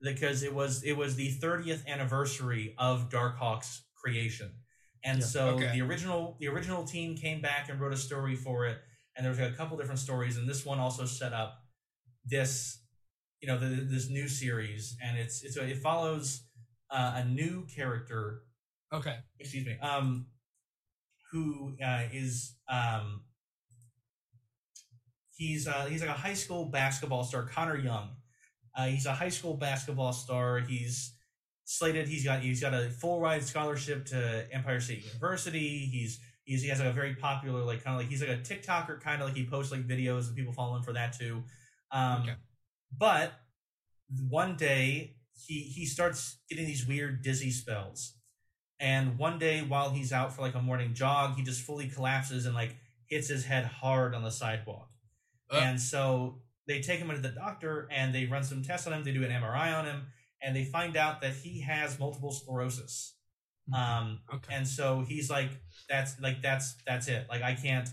because it was it was the 30th anniversary of Darkhawk's creation. And
Yeah.
so
Okay.
the original the original team came back and wrote a story for it and there was a couple different stories and this one also set up this you know the, this new series and it's it's it follows uh, a new character.
Okay.
excuse me. Um who uh, is um he's uh he's like a high school basketball star connor young. Uh, he's a high school basketball star. He's slated he's got he's got a full ride scholarship to empire state university. He's he's he has like a very popular like kind of like he's like a tiktoker kind of like he posts like videos and people follow him for that too. Um
Okay.
But one day he he starts getting these weird dizzy spells, and one day while he's out for like a morning jog, he just fully collapses and like hits his head hard on the sidewalk,
Uh.
and so they take him into the doctor and they run some tests on him. They do an MRI on him, and they find out that he has multiple sclerosis. Um,
Okay.
and so he's like, that's like that's that's it. Like I can't.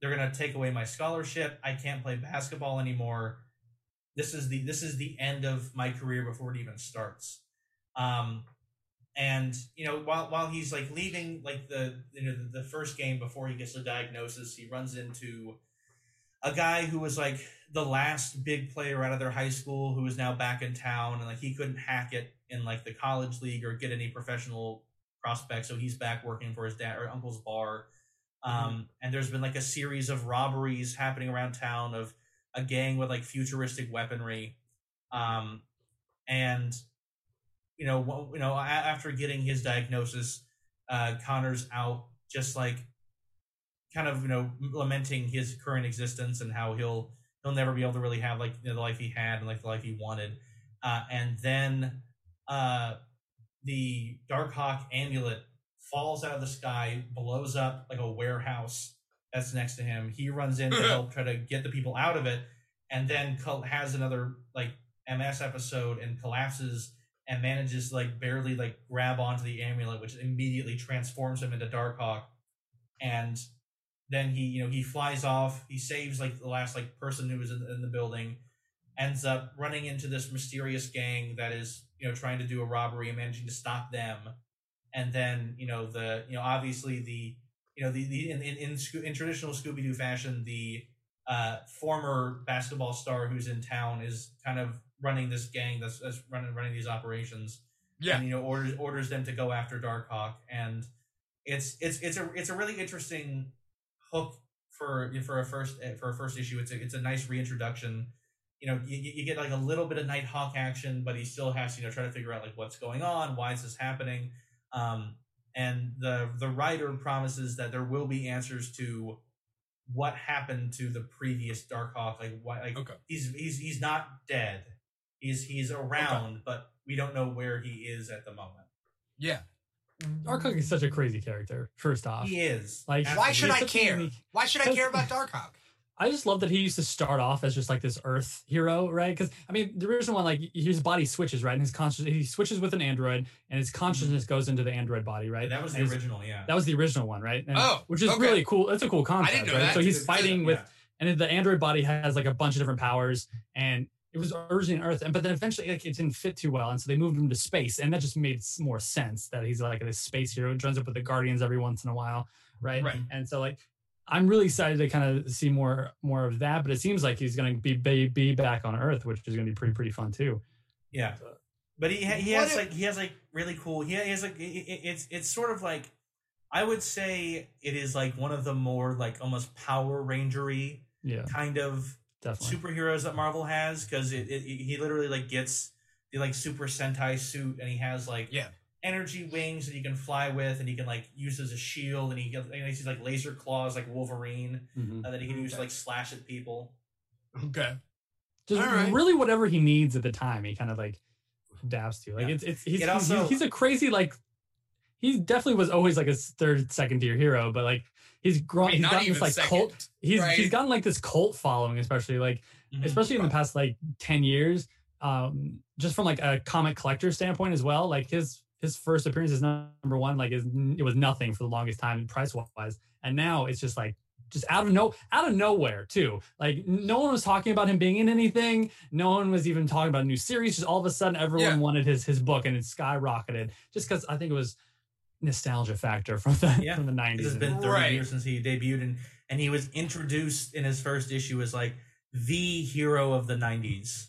They're gonna take away my scholarship. I can't play basketball anymore. This is the this is the end of my career before it even starts. Um, and you know while while he's like leaving like the you know the, the first game before he gets the diagnosis, he runs into a guy who was like the last big player out of their high school who is now back in town and like he couldn't hack it in like the college league or get any professional prospects so he's back working for his dad or uncle's bar um and there's been like a series of robberies happening around town of a gang with like futuristic weaponry um and you know you know after getting his diagnosis uh connor's out just like kind of you know lamenting his current existence and how he'll he'll never be able to really have like you know, the life he had and like the life he wanted. Uh and then uh the darkhawk amulet falls out of the sky blows up like a warehouse that's next to him. He runs in to help try to get the people out of it and then has another like ms episode and collapses and manages like barely like grab onto the amulet which immediately transforms him into darkhawk. And then he you know he flies off. He saves like the last like person who was in, in the building. Ends up running into this mysterious gang that is you know trying to do a robbery and managing to stop them. And then you know the you know obviously the you know the, the in in, in, in traditional scooby-doo fashion the uh former basketball star who's in town is kind of running this gang that's, that's running running these operations
Yeah.
and you know orders orders them to go after darkhawk. And it's it's it's a it's a really interesting hook for for a first for a first issue. It's a it's a nice reintroduction. You know you, you get like a little bit of nighthawk action but he still has to you know try to figure out like what's going on why is this happening? Um and the the writer promises that there will be answers to what happened to the previous darkhawk like why like
Okay.
he's he's he's not dead he's he's around but we don't know where he is at the moment
Yeah.
Darkhawk is such a crazy character. First off,
he is
Like,
Why should I care?
unique-
Why should I care about Darkhawk?
I just love that he used to start off as just like this Earth hero, right? Because I mean, the original one, like his body switches, right? And his conscious, he switches with an android, and his consciousness mm-hmm. goes into the android body, right?
that was the
And
original yeah
That was the original one, right? And-
Oh,
which is
okay.
really cool. That's a cool concept,
know
right?
that.
So he's fighting
Yeah.
with, and the android body has like a bunch of different powers, and it was originally on Earth, and but then eventually like, it didn't fit too well, and so they moved him to space, and that just made more sense that he's like this space hero who joins up with the Guardians every once in a while, right?
Right.
And so like. I'm really excited to kind of see more more of that, but it seems like he's going to be, be be back on Earth, which is going to be pretty pretty fun too.
Yeah, but he ha- he
What
has
if-
like he has like really cool. He has like it, it- it's it's sort of like I would say it is like one of the more like almost Power Rangery
Yeah,
kind of
definitely.
superheroes that Marvel has because it, it he literally like gets the like Super Sentai suit and he has like
Yeah.
Energy wings that he can fly with and he can like use as a shield and he gets and he has like laser claws like Wolverine
Mhm.
uh, that he can use to like slash at people.
Okay.
just
All right.
really whatever he needs at the time he kind of like adapts to like
Yeah.
it's it's he's,
It
he's-
also-
he's, a crazy like he definitely was always like a third second tier hero but like he's
I
grown
mean,
he's gotten this like
second.
cult he's
right?
he's gotten like this cult following especially like
Mhm.
especially in the past like 10 years um just from like a comic collector standpoint as well like his his first appearance is number one like is it was nothing for the longest time price wise and now it's just like just out of no out of nowhere too like no one was talking about him being in anything no one was even talking about a new series just all of a sudden everyone
Yeah.
wanted his his book and it skyrocketed just because i think it was nostalgia factor from the
Yeah.
from the 90s
It has been 30
Right.
years since he debuted, and and he was introduced in his first issue as like the hero of the 90s.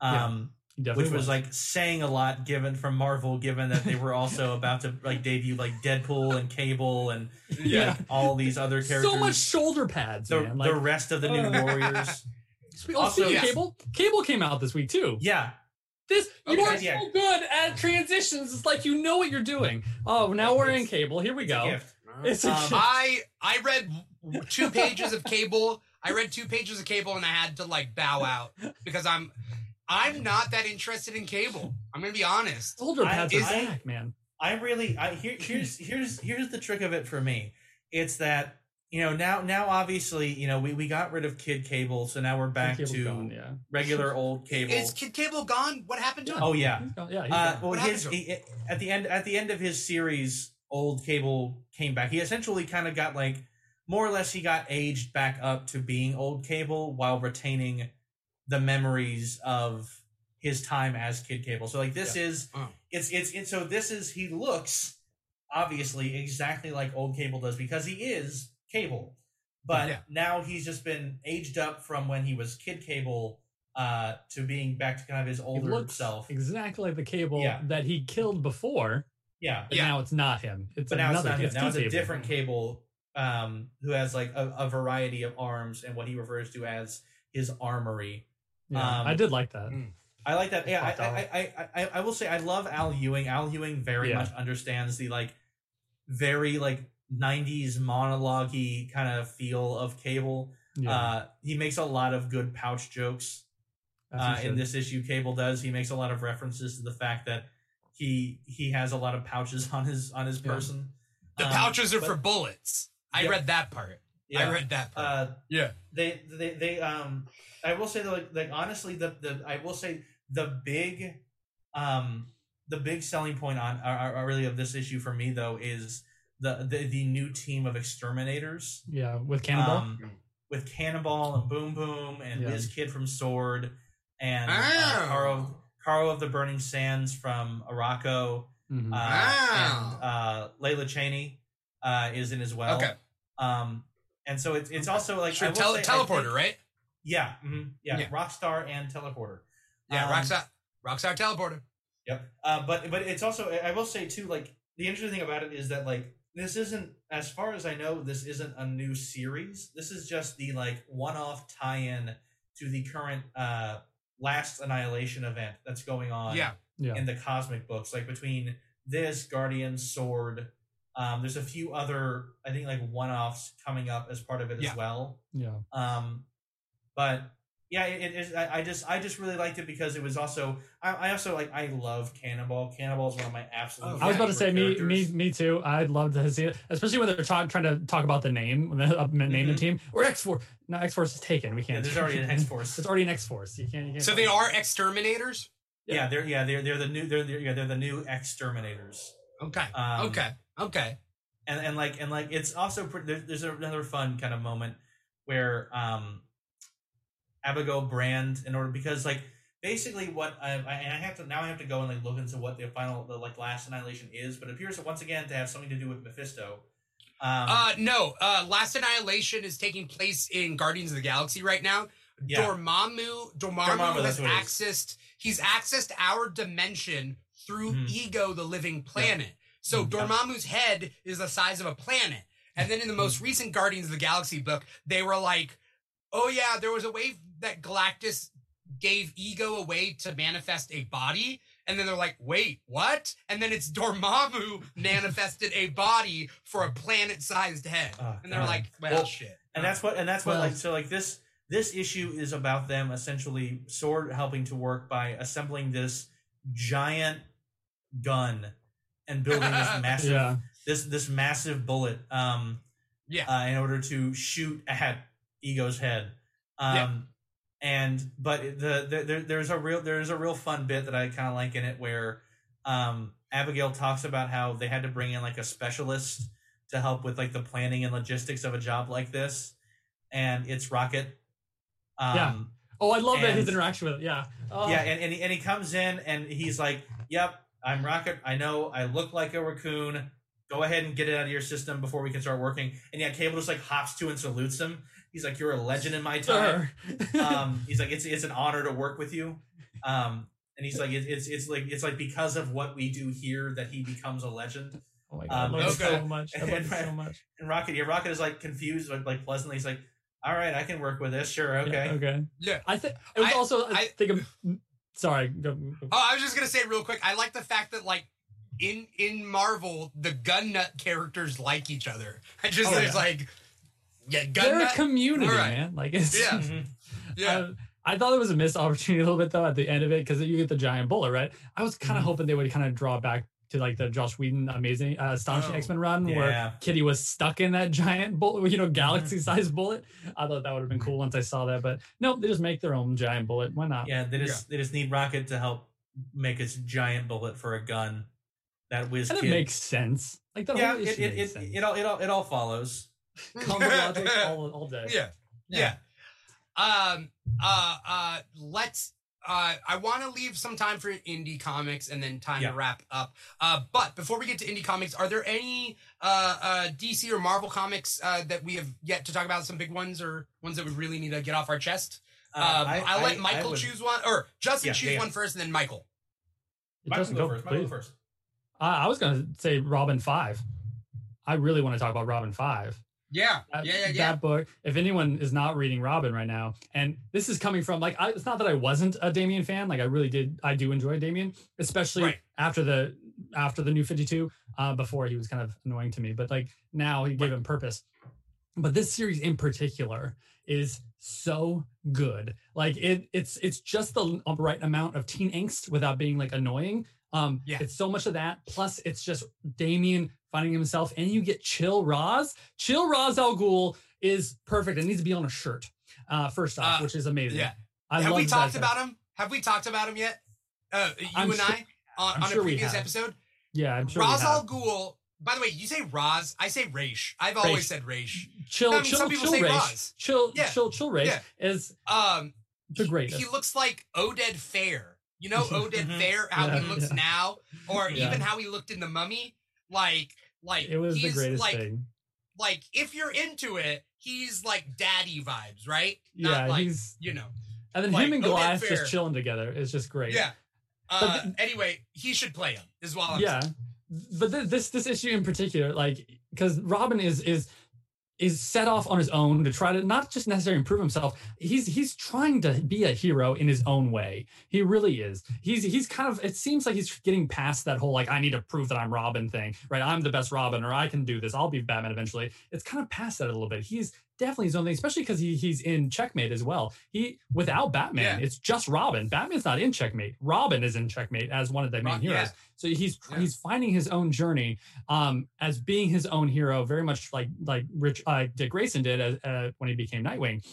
Um,
he definitely
which was like saying a lot given from Marvel, given that they were also about to like debut like Deadpool and Cable and
Yeah.
like, all these other characters.
so much shoulder pads
the,
man like
the rest of the new
Uh,
Warriors.
Spe-
Also-
oh, speaking of
Yeah.
cable, cable came out this week too.
Yeah,
This you
Okay,
are
yeah.
so good at transitions. It's like you know what you're doing. Oh, now we're in cable. Here we
it's a
go.
gift.
It's a
Um,
I I read two pages of cable. I read two pages of cable and I had to like bow out because I'm I'm not that interested in Cable. I'm gonna be honest.
Soldier
I-
pads
is-
are back, man.
I really I here, here's here's here's the trick of it for me. It's that you know now now obviously you know we, we got rid of Kid Cable, so now we're back to
gone, yeah.
regular old Cable.
Is Kid Cable gone? What happened to him?
oh yeah,
Yeah,
uh, well his he, at the end at the end of his series, old Cable came back. He essentially kind of got like more or less he got aged back up to being old Cable while retaining the memories of his time as Kid Cable. So like this is
Oh.
it's it's it's so this is he looks obviously exactly like old Cable does because he is Cable. But
Yeah.
now he's just been aged up from when he was Kid Cable uh to being back to kind of his
He
older
looks
self.
exactly like the cable
Yeah.
that he killed before,
Yeah.
but
Yeah.
now it's not him. It's
But now it's
another.
not him. Now it's a
Cable.
different Cable um who has like a, a variety of arms and what he refers to as his armory.
Yeah,
Um,
I did like that.
I like that. Yeah, I, I, I, I, I will say I love Al Ewing. Al Ewing very
Yeah.
much understands the like very like '90s monologue kind of feel of Cable.
Yeah,
Uh, he makes a lot of good pouch jokes uh, in this issue. Cable does. He makes a lot of references to the fact that he he has a lot of pouches on his on his
Yeah.
person.
The
Um,
pouches are
but-
for bullets. I
Yeah.
read that part.
Yeah.
I read that part.
Uh,
yeah.
they they they um I will say that like like honestly the the I will say the big um the big selling point on are, are really of this issue for me though is the the, the new team of exterminators
yeah, with Cannonball.
um, with Cannonball and Boom Boom and
Yeah.
Wiz Kid from Sword and uh. Khora Khora of the Burning Sands from Arakko
Mhm.
uh,
Wow.
and uh, Lila Cheney uh, is in as well.
Okay.
Um, and so it's it's also like
Sure,
I
tele-
say, I
teleporter,
think-
right?
yeah, mhm, yeah,
Yeah.
Rockstar and Teleporter.
Yeah,
Um,
Rockstar. Rockstar teleporter.
Yep. Uh, but but it's also I will say too like the interesting thing about it is that like this isn't as far as I know this isn't a new series. This is just the like one-off tie-in to the current uh last annihilation event that's going on
Yeah.
yeah,
in the cosmic books like between this Guardian Sword um there's a few other I think like one-offs coming up as part of it
Yeah.
as well.
yeah.
Um, but yeah, it, it is. I, I just, I just really liked it because it was also. I, I also like. I love Cannonball. Cannonball is one of my absolute.
Oh,
I was about to say
favorite
me, me, me too. I'd love to see it, especially when they're trying trying to talk about the name, when they uh, name the
Mhm.
team or X Force. No, X Force is taken. We can't.
there's already an X Force.
It's already an X Force. You can't. You can't
So they are exterminators?
yeah, they're yeah they're they're the new they're, they're yeah they're the new exterminators.
Okay.
Um,
okay. Okay.
and and like and like it's also pre- there, there's another fun kind of moment where um Abigail Brand in order because like basically what I, I have to now I have to go and like look into what the final the like last annihilation is, but it appears once again to have something to do with Mephisto. Um,
Uh no, uh Last Annihilation is taking place in Guardians of the Galaxy right now.
Yeah.
Dormammu Dormammu,
Dormammu,
has
that's what it is.
accessed he's accessed our dimension through
Mhm.
Ego the living planet. So
Mhm.
Dormammu's head is the size of a planet. And then in the most recent Guardians of the Galaxy book, they were like, "Oh yeah, there was a way that Galactus gave Ego a way to manifest a body." And then they're like, "Wait, what?" And then it's Dormammu manifested a body for a planet-sized head.
Oh,
and they're
God.
like, "Well,
Well,
shit."
and that's what and that's what
Well-
like so like this this issue is about them essentially sword helping to work by assembling this giant gun and building this massive
Yeah.
this this massive bullet um
Yeah.
uh, in order to shoot at ego's head um
Yeah.
and but the, the there, there's a real there's a real fun bit that i kind of like in it where um abigail talks about how they had to bring in like a specialist to help with like the planning and logistics of a job like this and it's rocket um
Yeah. Oh, I love that his interaction with it. Yeah. Oh,
yeah, and, and, he, and he comes in and he's like, Yep, I'm Rocket. I know I look like a raccoon. Go ahead and get it out of your system before we can start working. And yeah, Cable just like hops to and salutes him. He's like, You're a legend in my time. um, he's like, It's it's an honor to work with you. Um, and he's like, it, it's it's like it's like because of what we do here that he becomes a legend.
oh my god,
um,
I love
okay.
so much. I love it so much.
And Rocket, yeah, Rocket is like confused, but like pleasantly, he's like, All right, I can work with this. Sure, okay.
Yeah, okay.
Yeah.
I think it was
I-
also. I,
I-
think. Of, sorry. Go, go.
Oh, I was just gonna say real quick. I like the fact that like in in Marvel, the gun nut characters like each other. I just
Oh,
there's
yeah.
like yeah, gun
They're a community,
All right.
man. Like it's
Yeah.
Mhm.
yeah,
Uh, I thought it was a missed opportunity a little bit though at the end of it because you get the giant bullet, right? I was kind of
Mhm.
hoping they would kind of draw back to like the Joss Whedon amazing uh, astonishing
Oh,
X Men run
yeah.
where Kitty was stuck in that giant bullet, you know, galaxy sized bullet. I thought that would have been cool once I saw that, but no, they just make their own giant bullet. Why not?
Yeah, they just they just need Rocket to help make its giant bullet for a gun. That whiz
and
kid.
it makes sense. Like that
yeah,
whole
it
issue
it, it,
sense.
it all it all it all follows.
Combo logic all, all day.
Yeah. Yeah. Um. Uh. Uh. Let's. Uh. I want to leave some time for indie comics and then time
Yeah.
to wrap up. Uh. But before we get to indie comics, are there any uh. uh DC or Marvel comics uh that we have yet to talk about? Some big ones or ones that we really need to get off our chest.
Uh,
Um,
I-
I'll let Michael
I would-
choose one, or Justin
Yeah,
choose
yeah, yeah.
one first, and then Michael.
It
Michael
doesn't
go
go
first. Michael first.
I, I was gonna say Robin Five. I really want to talk about Robin Five.
Yeah.
That,
Yeah. Yeah. Yeah.
that book. If anyone is not reading Robin right now, and this is coming from like, I, it's not that I wasn't a Damian fan. Like, I really did. I do enjoy Damian, especially
Right.
after the after the new Fifty Two. Uh, before he was kind of annoying to me, but like now he gave
Right.
him purpose. But this series in particular is so good. Like it, it's it's just the right amount of teen angst without being like annoying. Um,
Yeah.
it's so much of that. Plus, it's just Damian finding himself, and you get Chill Roz. Chill Roz Al Ghul is perfect. It needs to be on a shirt. Uh, first off,
Uh,
which is amazing.
yeah.
I
have we
that
talked
guy.
about him? Have we talked about him yet? Uh, you
I'm
and
sure-
I on,
I'm
on
sure
a previous episode.
Yeah, I'm sure. we
Ra's
have.
al Ghul. By the way, you say Raz. I say Raish. I've always said Raish.
Chill,
I mean,
chill,
some people
chill,
say
race.
Roz.
Chill,
Yeah.
chill, chill, race
Yeah.
is
Um,
the
he-
greatest.
He, looks like Oded Fehr. You know Oded
Mhm.
Fair, how
Yeah,
he looks
yeah.
now, or
Yeah.
even how he looked in the Mummy. Like, like
it was the greatest
like,
thing.
like if you're into it, he's like daddy vibes, right?
Yeah,
Not like
he's
you know.
and then
like,
him and Goliath just chilling together is just great.
Yeah. Uh,
the-
anyway, he should play him. Is what I'm
yeah
saying.
but th- this this issue in particular like because robin is is is set off on his own to try to not just necessarily improve himself. He's he's trying to be a hero in his own way. He really is. He's he's kind of it seems like he's getting past that whole like i need to prove that i'm robin thing right? I'm the best robin or i can do this. I'll be batman eventually. It's kind of past that a little bit. He's definitely his own thing especially because he, he's in checkmate as well he without batman
Yeah.
it's just robin batman's not in checkmate robin is in checkmate as one of the main
Rob-
heroes
yeah.
so he's
Yeah.
he's finding his own journey um, as being his own hero, very much like like Rich uh, Dick Grayson did as, uh, when he became Nightwing.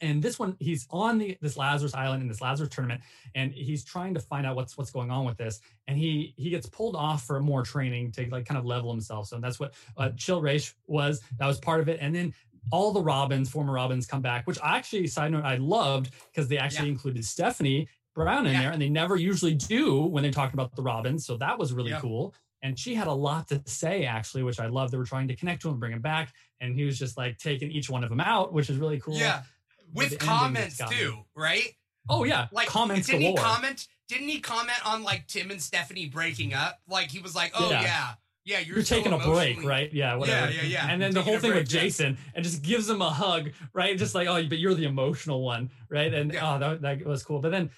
And this one, he's on the this Lazarus Island in this Lazarus tournament, and he's trying to find out what's what's going on with this. And he he gets pulled off for more training to like kind of level himself. So that's what uh, Chill Race was. That was part of it. And then all the Robins, former Robins, come back, which I actually side note I loved because they actually included Stephanie Brown in
Yeah.
there, and they never usually do when they talk about the Robins. So that was really
Yeah.
cool. And she had a lot to say, actually, which I love. They were trying to connect to him, bring him back, and he was just like taking each one of them out, which is really cool.
Yeah. With comments
got me.
too, right?
Oh yeah,
Like
comments
didn't
galore.
he comment? Didn't he comment on like Tim and Stephanie breaking up? Like he was like, "Oh yeah,
Yeah.
yeah, you're,
You're,
so
taking a break, right? Yeah, whatever.
Yeah, yeah, yeah.
And then the whole thing
break,
with
yeah.
Jason, and just gives him a hug, right? Just like, oh, but you're the emotional one, right? And
Yeah.
oh, that, that was cool. But then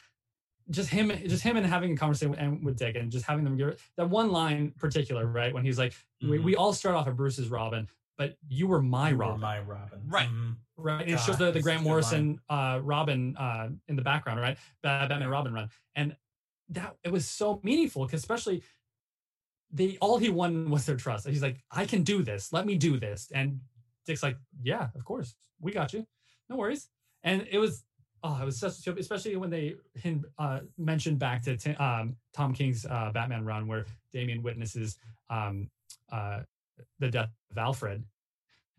just him, just him and having a conversation with, and with Dick, and just having them give that one line in particular, right? When he's like, we,
Mhm.
we all start off at Bruce's Robin, but you were my
You were
Robin.
my Robin.
Right.
Mhm.
right? And it shows the, the Grant
such a good
Morrison uh, Robin uh, in the background, right? Ba- Batman Robin run, and that it was so meaningful because especially they all he won was their trust. He's like, I can do this. Let me do this. And Dick's like, Yeah, of course, we got you. No worries. And it was. Oh, it was such a especially when they uh, mentioned back to um, Tom King's uh, Batman run, where Damian witnesses um, uh, the death of Alfred,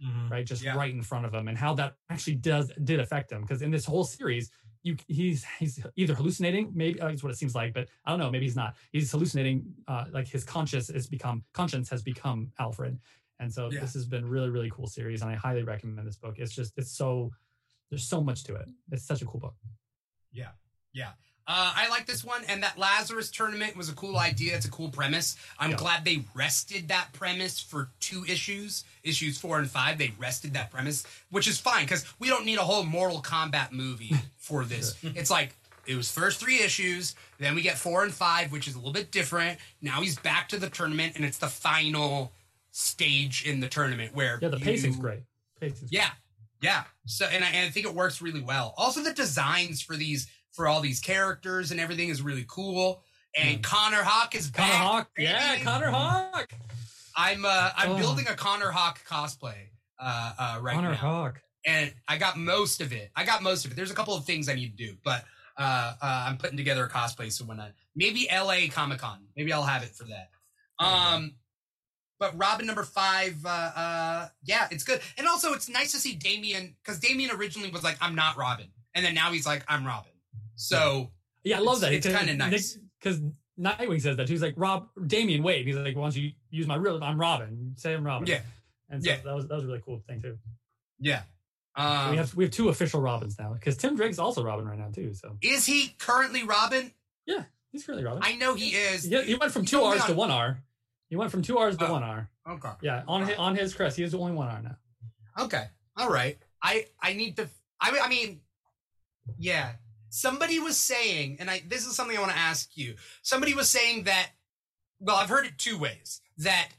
Mhm.
right just
Yeah.
right in front of him and how that actually does did affect him because in this whole series you he's he's either hallucinating maybe uh, that's what it seems like but i don't know maybe he's not. He's hallucinating uh like his conscious has become conscience has become alfred. And so
Yeah.
this has been really really cool series and i highly recommend this book. It's just it's so there's so much to it. It's such a cool book
Uh, I like this one, and that Lazarus tournament was a cool idea. It's a cool premise. I'm
Yeah.
glad they rested that premise for two issues, issues four and five. They rested that premise, which is fine because we don't need a whole Mortal Kombat movie for this. It's like it was first three issues, then we get four and five, which is a little bit different. Now he's back to the tournament, and it's the final stage in the tournament where
yeah the pacing's great pacing's
yeah. Yeah. So, and I, and I think it works really well. Also, the designs for these for all these characters and everything is really cool. And. Connor Hawke is
Connor
back.
Hawk. Yeah. Connor Hawke.
I'm uh I'm
Oh.
building a Connor Hawke cosplay uh uh right now.
Connor
now.
Hawk.
and I got most of it. I got most of it. There's a couple of things I need to do, but uh, uh I'm putting together a cosplay. So when I maybe LA Comic Con, maybe I'll have it for that. Um, but Robin number five, uh, uh, yeah, it's good, and also it's nice to see Damian because Damian originally was like, I'm not Robin, and then now he's like, I'm Robin. So
Yeah, I love that.
It's- it's kinda nice.
because Nightwing says that. He's like, Rob, Damian wait. He's like, why don't you use my real? I'm Robin. Say I'm Robin.
yeah,
And so
Yeah.
that was that was a really cool thing too.
yeah.
So
Um,
we have we have two official Robins now because Tim Drake's also Robin right now too. So
is he currently Robin?
Yeah, he's currently Robin.
I know he is.
he, he went from two
only
R's to one R. He went from two R's to
Oh.
one R.
Okay.
Yeah, on his, on his crest, he is the only one R now.
Okay. All right. I I need to. I I mean, yeah. Somebody was saying, and I this is something I want to ask you. Somebody was saying that. Well, I've heard it two ways. That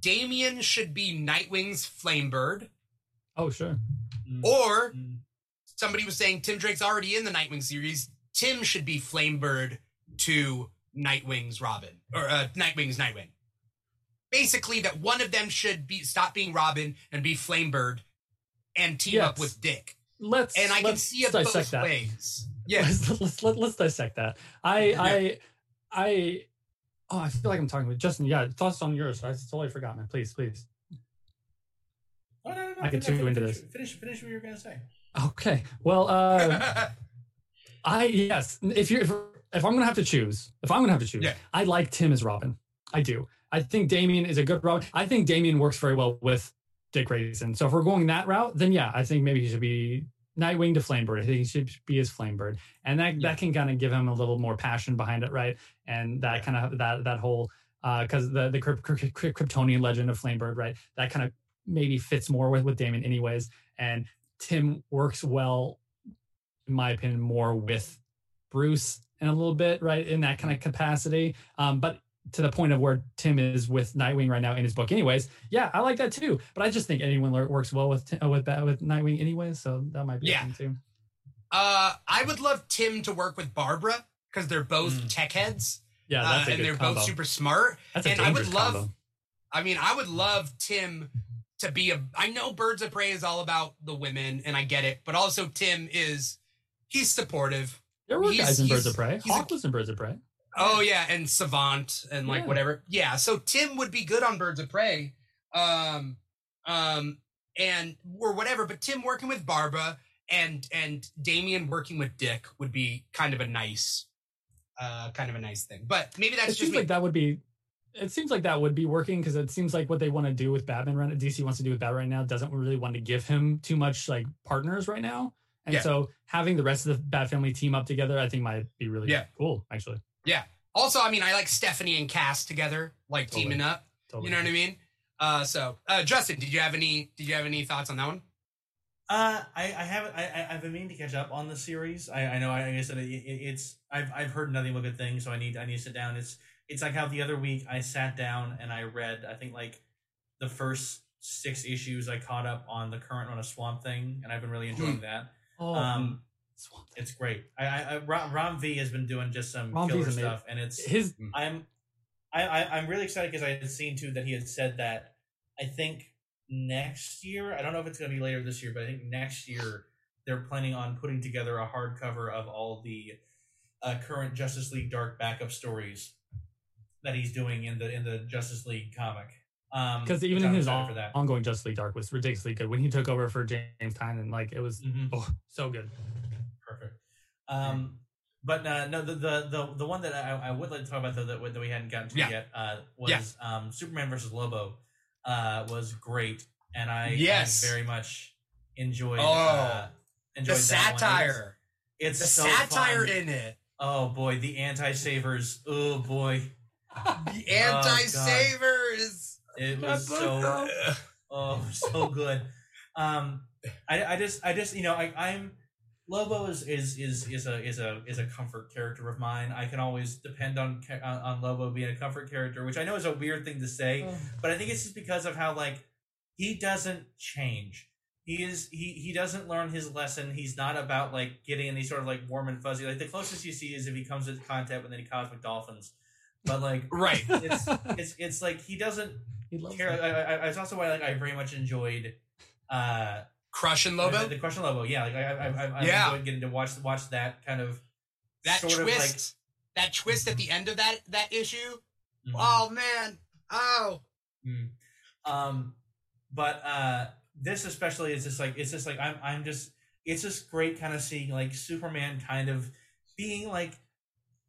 Damian should be Nightwing's Flamebird,
Oh sure.
Mm.
or
Mm.
somebody was saying Tim Drake's already in the Nightwing series. Tim should be Flamebird to Nightwing's Robin or uh, Nightwing's Nightwing. Basically, that one of them should be stop being Robin and be Flamebird, and team up with Dick.
Let's
and I can
let's
see it
dissect
both
that.
ways. Yes,
let's let's, let, let's dissect that. I
Yeah.
I I oh I feel like I'm talking with Justin. Yeah, thoughts on yours. I totally forgot, man. Please, please.
Oh, no, no, no,
I can
finish-
too into this.
Finish, finish what you were gonna say.
Okay. Well, uh, I yes. If you're if, if I'm gonna have to choose, if I'm gonna have to choose,
Yeah.
I like Tim as Robin. I do. I think Damian is a good Robin. I think Damian works very well with Dick Grayson. So if we're going that route, then yeah, I think maybe he should be Nightwing to Flamebird. I think he should be his Flamebird, and that
Yeah.
that can kind of give him a little more passion behind it, right? And that
Yeah.
kind of that that whole because the the Kryp- Kryp- Kryp- Kryptonian legend of Flamebird, right? That kind of maybe fits more with with Damian, anyways. And Tim works well, in my opinion, more with Bruce in a little bit, right? In that kind of capacity. Um, but to the point of where Tim is with Nightwing right now in his book, anyways. Yeah, I like that too. But I just think anyone works well with uh, with Bat- with Nightwing, anyways. So that might be
Yeah.
too.
uh, I would love Tim to work with Barbara because they're both
Mm.
tech heads
Yeah,
uh,
that's a
and they're
combo.
both super smart.
that's a
and I would love-
combo.
I mean, I would love Tim to be a. I know Birds of Prey is all about the women, and I get it, but also Tim is he's supportive.
There were
he's-
guys in Birds of Prey.
he's a-
Hawk was in Birds of Prey.
Oh yeah, and Savant and like
Yeah.
whatever. Yeah, so Tim would be good on Birds of Prey, um, um, and or whatever. But Tim working with Barbara and and Damian working with Dick would be kind of a nice, uh, kind of a nice thing. But maybe that's
it
just
seems
me.
like that would be it seems like that would be working because it seems like what they want to do with Batman right DC wants to do with Batman right now doesn't really want to give him too much like partners right now. And
Yeah.
so having the rest of the Bat family team up together, I think might be really
Yeah.
cool, actually.
Also, I mean, I like Stephanie and Cass together, like
Totally.
teaming up.
Totally.
You know what I mean? Uh, so uh, Justin, did you have any? Did you have any thoughts on that one?
Uh, I, I haven't. I, I- I've been meaning to catch up on the series. I, I know. I, I said it, it, it's. I've, I've heard nothing but good things, so I need. I need to sit down. It's. It's like how the other week I sat down and I read. I think like the first six issues. I caught up on the current run of Swamp Thing, and I've been really enjoying that.
Oh,
Um,
Swamp
it's great. I, I, I Ron, Ram V has been doing just some
Ron
killer
V's
stuff, and it's.
his
I'm I, I I'm really excited because I had seen too that he had said that I think next year I don't know if it's going to be later this year but I think next year they're planning on putting together a hardcover of all the uh, current Justice League Dark backup stories that he's doing in the in the Justice League comic. Um,
because
which
even in his on,
for that.
ongoing Justice League Dark was ridiculously good when he took over for James Tynion. Like it was
Mhm.
oh, so good.
Perfect. Um, but uh, no, the, the the the one that I, I would like to talk about though that, that we hadn't gotten to
Yeah.
yet uh, was
Yeah.
um, Superman versus Lobo. Uh, was great, and I, I
Yes.
very much enjoyed.
Oh,
uh, enjoyed
The
that one.
satire,
It's,
the
so
satire
fun.
in it,
Oh boy, the anti-savers. Oh boy,
the anti-savers.
it was so Oh, so good. Um, I, I just, I just, you know, I, I'm Lobo is, is is is a is a is a comfort character of mine. I can always depend on ca- on, on Lobo being a comfort character, which I know is a weird thing to say, but I think it's just because of how like he doesn't change. he is he he doesn't learn his lesson. He's not about like getting any sort of like warm and fuzzy. Like the closest you see is if he comes into contact with any cosmic dolphins. But like
Right.
it's it's it's like he doesn't
He
care.
it.
I, I, I, it's also why like I very much enjoyed uh
Crush and Lobo.
the, the Crush and Lobo. Yeah, like I I I, I
Yeah.
enjoyed getting to watch watch that kind of
that twist. that twist at the end of that that issue.
of like
Oh man. Oh.
Mm. Um, but uh, this especially is just like it's just like I'm I'm just it's just great kind of seeing like Superman kind of being like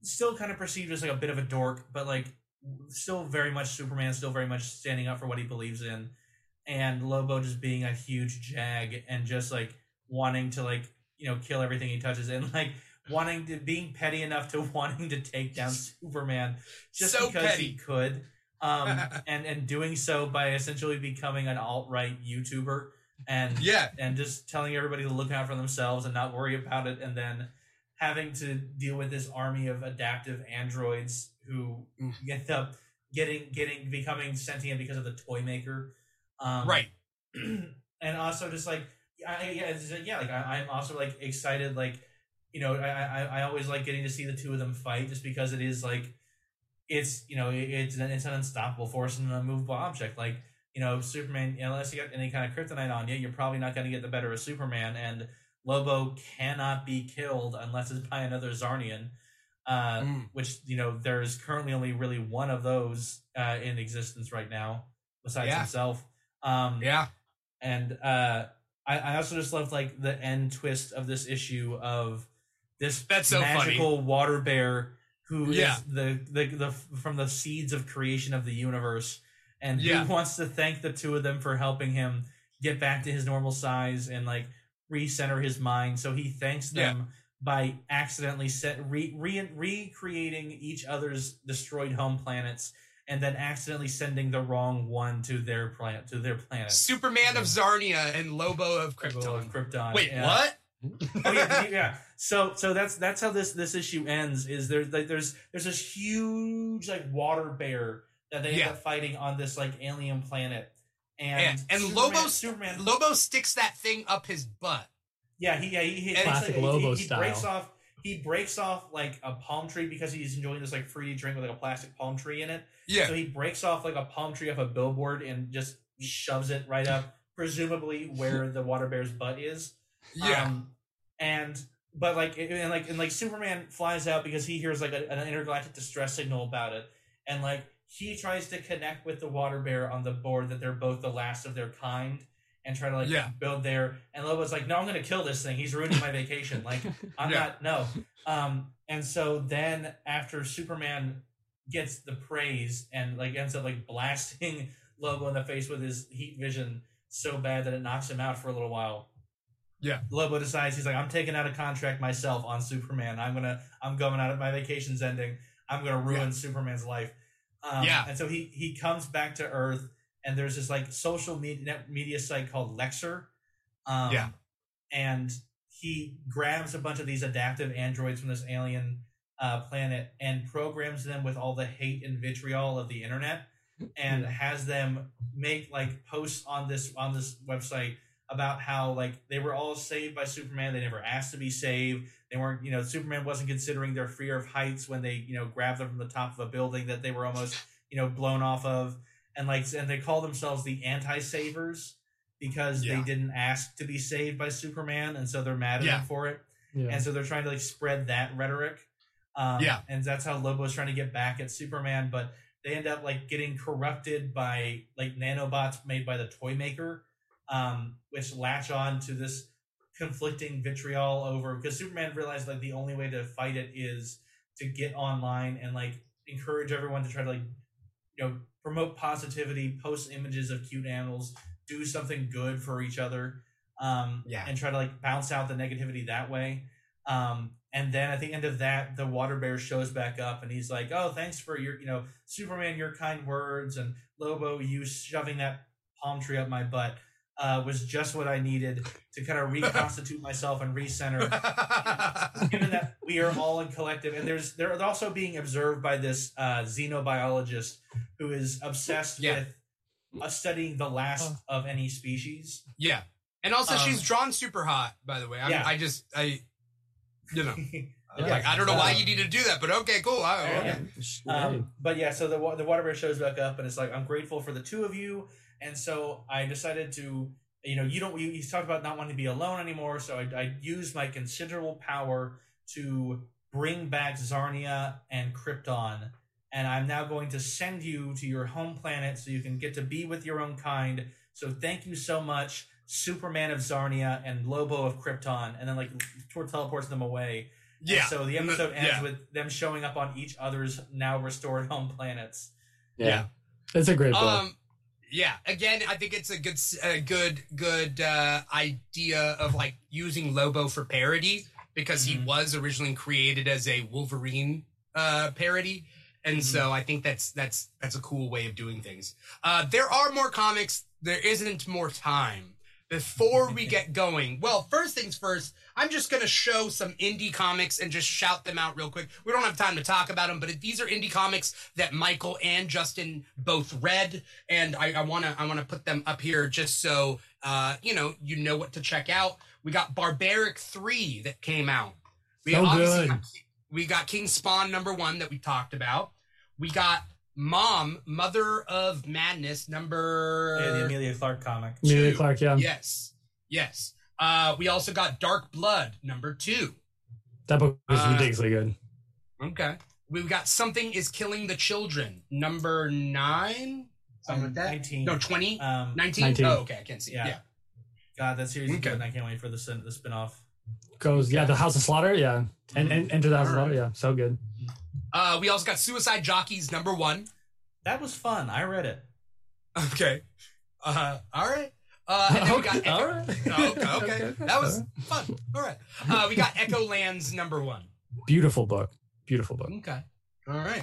still kind of perceived as like a bit of a dork, but like still very much Superman, still very much standing up for what he believes in, and Lobo just being a huge jag and just like wanting to like you know kill everything he touches and like wanting to being petty enough to wanting to take down Superman just
So
because
petty.
he could um and and doing so by essentially becoming an alt-right YouTuber and
Yeah.
and just telling everybody to look out for themselves and not worry about it and then having to deal with this army of adaptive androids who
Mm.
get up getting getting becoming sentient because of the toy maker um
Right.
and also just like I, yeah, yeah, like I, I'm also like excited, like you know, I, I I always like getting to see the two of them fight, just because it is like it's you know it's an, it's an unstoppable force and an unmovable object. Like you know, Superman, unless you got any kind of kryptonite on you, you're probably not going to get the better of Superman. And Lobo cannot be killed unless it's by another Czarnian. Uh,
Mm.
which you know there's currently only really one of those uh, in existence right now, besides
Yeah.
himself. Um,
Yeah.
and uh I, I also just loved like the end twist of this issue of this
That's so funny.
magical water bear who is
Yeah.
the, the the from the seeds of creation of the universe and
Yeah.
he wants to thank the two of them for helping him get back to his normal size and like recenter his mind so he thanks them by accidentally set re, re, recreating each other's destroyed home planets and then accidentally sending the wrong one to their planet to their planet
Superman of Czarnia and Lobo of
Krypton.
Krypton.
Krypton.
Wait,
yeah.
what?
oh yeah, yeah. So so that's that's how this this issue ends. Is there like there's there's this huge like water bear that they
Yeah.
end up fighting on this like alien planet, and
And, and
Superman,
Lobo
Superman.
Lobo sticks that thing up his butt.
yeah, he yeah he, he,
And-
Classic
he-
Lobo
he, he breaks
style.
off he breaks off like a palm tree because he's enjoying this like free drink with like a plastic palm tree in it.
Yeah.
So he breaks off like a palm tree off a billboard and just shoves it right up, presumably where the water bear's butt is.
Yeah.
Um, and but like and like and like Superman flies out because he hears like a, an intergalactic distress signal about it, and like he tries to connect with the water bear on the board that they're both the last of their kind, and try to like
Yeah.
build there. And Lobo's like, no, I'm gonna kill this thing. He's ruining my vacation. Like I'm
Yeah.
not no. Um, and so then after Superman gets the praise and like ends up like blasting Lobo in the face with his heat vision so bad that it knocks him out for a little while.
Yeah.
Lobo decides he's like, I'm taking out a contract myself on Superman. I'm gonna I'm going out of my vacation's ending. I'm gonna ruin
Yeah.
Superman's life. Um,
Yeah.
And so he he comes back to Earth and there's this like social media media site called Lexer. Um,
Yeah.
And he grabs a bunch of these adaptive androids from this alien uh, planet and programs them with all the hate and vitriol of the internet and
Yeah.
has them make like posts on this on this website about how like they were all saved by Superman. They never asked to be saved. They weren't, you know, Superman wasn't considering their fear of heights when they, you know, grabbed them from the top of a building that they were almost, you know, blown off of. And like, and they call themselves the anti-savers because
Yeah.
they didn't ask to be saved by Superman, and so they're mad at
Yeah.
him for it.
Yeah.
And so they're trying to like spread that rhetoric. Um,
Yeah.
And that's how Lobo's trying to get back at Superman, but they end up like getting corrupted by like nanobots made by the toy maker, um, which latch on to this conflicting vitriol over because Superman realized like the only way to fight it is to get online and like encourage everyone to try to like you know promote positivity, post images of cute animals, do something good for each other, um,
Yeah.
and try to like bounce out the negativity that way. Um, and then at the end of that, the water bear shows back up and he's like, "Oh, thanks for your, you know, Superman, your kind words, and Lobo, you shoving that palm tree up my butt uh, was just what I needed to kind of reconstitute myself and recenter." Given that we are all in collective, and there's they're also being observed by this uh, xenobiologist who is obsessed
Yeah.
with uh, studying the last of any species.
yeah. And also,
Um,
she's drawn super hot. By the way, I,
Yeah.
I just I, you know,
Yeah,
like I don't know why
uh,
you need to do that, but okay, cool. I,
Yeah.
okay.
Um, but yeah, so the the water bear shows back up, and it's like I'm grateful for the two of you, and so I decided to, you know, you don't. You, you talked about not wanting to be alone anymore, so I, I used my considerable power to bring back Czarnia and Krypton, and I'm now going to send you to your home planet so you can get to be with your own kind. So thank you so much, Superman of Czarnia and Lobo of Krypton, and then like Tor teleports them away. And
Yeah.
so the episode ends
Yeah.
with them showing up on each other's now restored home planets.
yeah. It's a great book.
Um, yeah. Again, I think it's a good, a good, good uh, idea of like using Lobo for parody because he
Mhm.
was originally created as a Wolverine uh, parody, and
Mhm.
so I think that's that's that's a cool way of doing things. Uh, there are more comics. There isn't more time. Before we get going, well, first things first, I'm just going to show some indie comics and just shout them out real quick. We don't have time to talk about them, but these are indie comics that Michael and Justin both read, and I want to I want to put them up here just so uh, you know you know what to check out. We got Barbaric Three that came out. We
So
obviously
good.
got- we got King Spawn number one that we talked about. We got Mom, Mother of Madness number
Yeah, the Emilia Clarke comic.
Emilia.
Clarke, yeah.
Yes. Yes. Uh, we also got Dark Blood, number two.
That book was
Uh,
ridiculously good.
Okay. We've got Something is Killing the Children, number nine. Something like that.
19.
No, 20?
Um,
19?
19.
Oh, okay. I can't see.
Yeah.
Yeah.
God, that series is good, and I can't wait for the spin- the spinoff.
Goes, yeah, the House of Slaughter, yeah. And,
Mhm.
and Enter the House of Slaughter, yeah. So good.
Uh, we also got Suicide Jockeys, number one.
That was fun. I read it.
Okay. Uh, all right. Uh, and then we got
Okay,
Echo-
all right.
Oh, okay, okay. That was fun. All right. Uh, we got Echolands, number one.
Beautiful book. Beautiful book.
Okay. All right.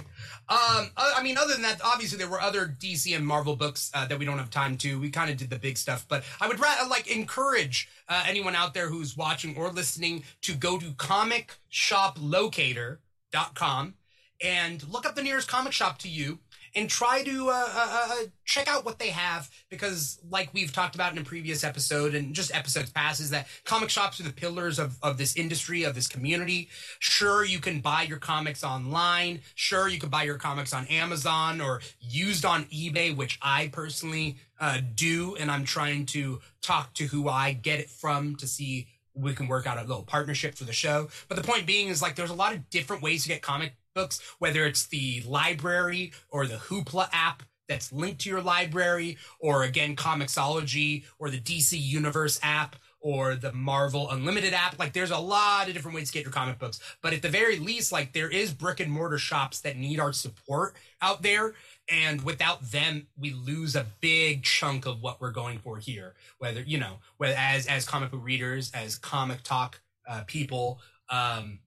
Um, I I mean, other than that, obviously there were other DC and Marvel books uh, that we don't have time to. We kind of did the big stuff, but I would rather like encourage uh, anyone out there who's watching or listening to go to comicshoplocator.com and look up the nearest comic shop to you and try to uh, uh, uh, check out what they have because like we've talked about in a previous episode and just episodes past is that comic shops are the pillars of, of this industry of this community. Sure you can buy your comics online. Sure you can buy your comics on amazon or used on ebay which i personally uh, do and i'm trying to talk to who i get it from to see we can work out a little partnership for the show. But the point being is like there's a lot of different ways to get comic books whether it's the library or the hoopla app that's linked to your library or again comixology or the dc universe app or the Marvel Unlimited app. Like there's a lot of different ways to get your comic books. But at the very least, like there is brick and mortar shops that need our support out there. And without them, we lose a big chunk of what we're going for here. Whether, you know, whether as as comic book readers, as comic talk uh, people, um,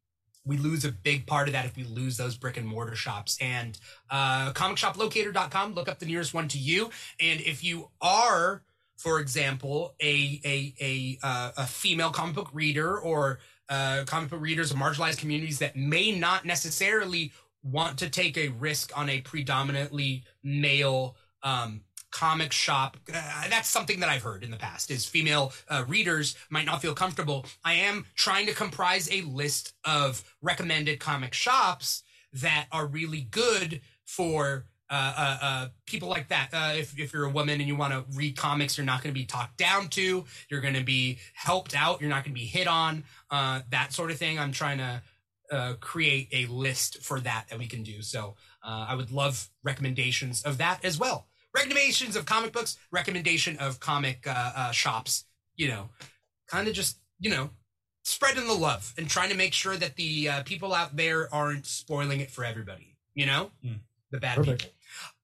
we lose a big part of that if we lose those brick and mortar shops. And uh, comicshoplocator.com, look up the nearest one to you. And if you are for example, a a a uh, a female comic book reader or uh, comic book readers of marginalized communities that may not necessarily want to take a risk on a predominantly male um, comic shop. Uh, that's something that I've heard in the past. Is female uh, readers might not feel comfortable. I am trying to comprise a list of recommended comic shops that are really good for uh, uh, uh, people like that. Uh, if, if you're a woman and you want to read comics, you're not going to be talked down to. You're going to be helped out. You're not going to be hit on. Uh, that sort of thing. I'm trying to uh, create a list for that that we can do. So I would love recommendations of that as well. Recommendations of comic books. Recommendation of comic uh, uh, shops. You know, kind of just you know spreading the love and trying to make sure that the uh, people out there aren't spoiling it for everybody. You know,
Mm.
the bad
Perfect.
people.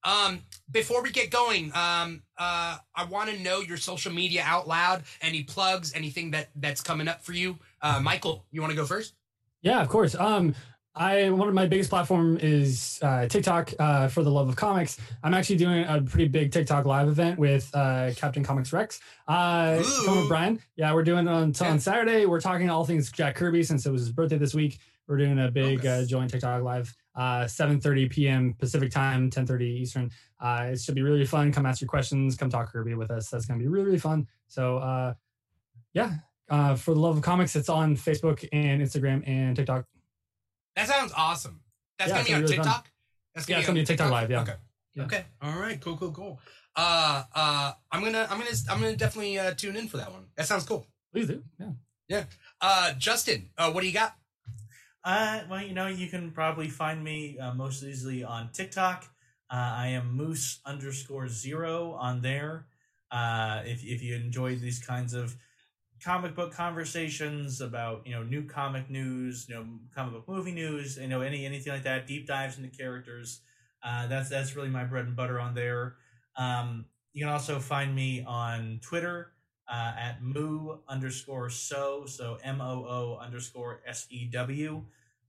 Um, before we get going, um, uh, I want to know your social media out loud. Any plugs? Anything that that's coming up for you? Uh, Michael, you want to go first?
Yeah, of course. Um, I one of my biggest platform is uh, TikTok uh, for the love of comics. I'm actually doing a pretty big TikTok live event with uh, Captain Comics Rex. Uh. Brian. Yeah, we're doing it on,
Yeah.
on Saturday. We're talking all things Jack Kirby since it was his birthday this week. We're doing a big
Okay.
uh, joint TikTok live, uh, 7:30 p.m. Pacific time, 10:30 Eastern. Uh, it should be really fun. Come ask your questions. Come talk Kirby with us. That's gonna be really really fun. So uh, yeah, uh, for the love of comics, it's on Facebook and Instagram and TikTok.
That sounds awesome. That's
Yeah,
gonna be on
gonna be really fun.
TikTok. That's
Yeah, it's gonna be on TikTok Live, yeah.
Okay.
Yeah.
Okay. All right. Cool. Cool. Cool. Uh, uh, I'm gonna, I'm gonna, I'm gonna definitely uh, tune in for that one. That sounds cool.
Please do. Yeah. Yeah.
Uh, Justin, uh, what do you got?
Uh, well, you know, you can probably find me uh, most easily on TikTok. Uh, I am Moose underscore zero on there. Uh, if if you enjoy these kinds of comic book conversations about you know new comic news, you know comic book movie news, you know any anything like that, deep dives into characters. Uh, that's that's really my bread and butter on there. Um, you can also find me on Twitter uh, at moo underscore so so m o o underscore s e w.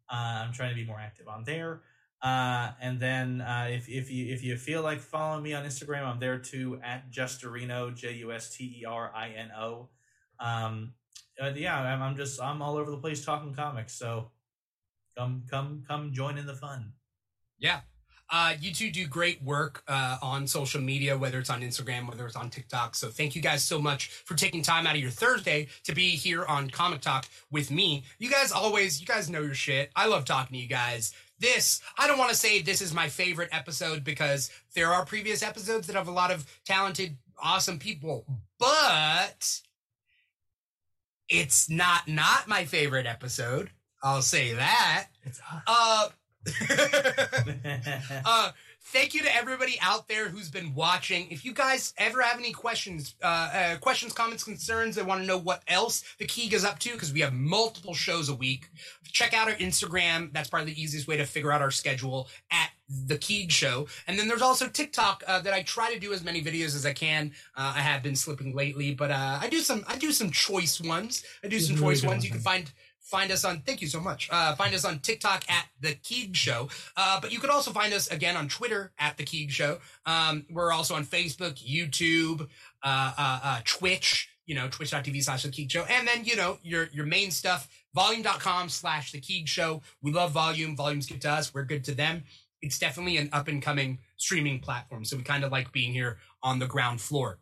Uh, I'm trying to be more active on there. Uh, and then uh, if if you if you feel like following me on Instagram, I'm there too at Justerino J U S T E R I N O. Um, yeah, I'm, I'm just I'm all over the place talking comics. So come come come join in the fun.
Yeah. Uh, you two do great work uh, on social media, whether it's on Instagram, whether it's on TikTok. So thank you guys so much for taking time out of your Thursday to be here on Comic Talk with me. You guys always, you guys know your shit. I love talking to you guys. This, I don't want to say this is my favorite episode because there are previous episodes that have a lot of talented, awesome people, but it's not not my favorite episode. I'll say that.
It's uh,
Uh, uh, thank you to everybody out there who's been watching. If you guys ever have any questions, uh, uh questions, comments, concerns, and want to know what else the Keeg is up to, because we have multiple shows a week, check out our Instagram. That's probably the easiest way to figure out our schedule at the Keeg Show. And then there's also TikTok uh, that I try to do as many videos as I can. Uh, I have been slipping lately, but uh, I do some I do some choice ones. I do some
really
choice ones. You can find find us on thank you so much uh, find us on tiktok at the keeg show. Uh, but you could also find us again on twitter at the keeg show. Um, we're also on facebook youtube uh, uh, uh, twitch you know twitch.tv slash the keeg show. And then you know your your main stuff volume.com slash the keeg show. We love volume. Volume's good to us. We're good to them. It's definitely an up and coming streaming platform. So we kind of like being here on the ground floor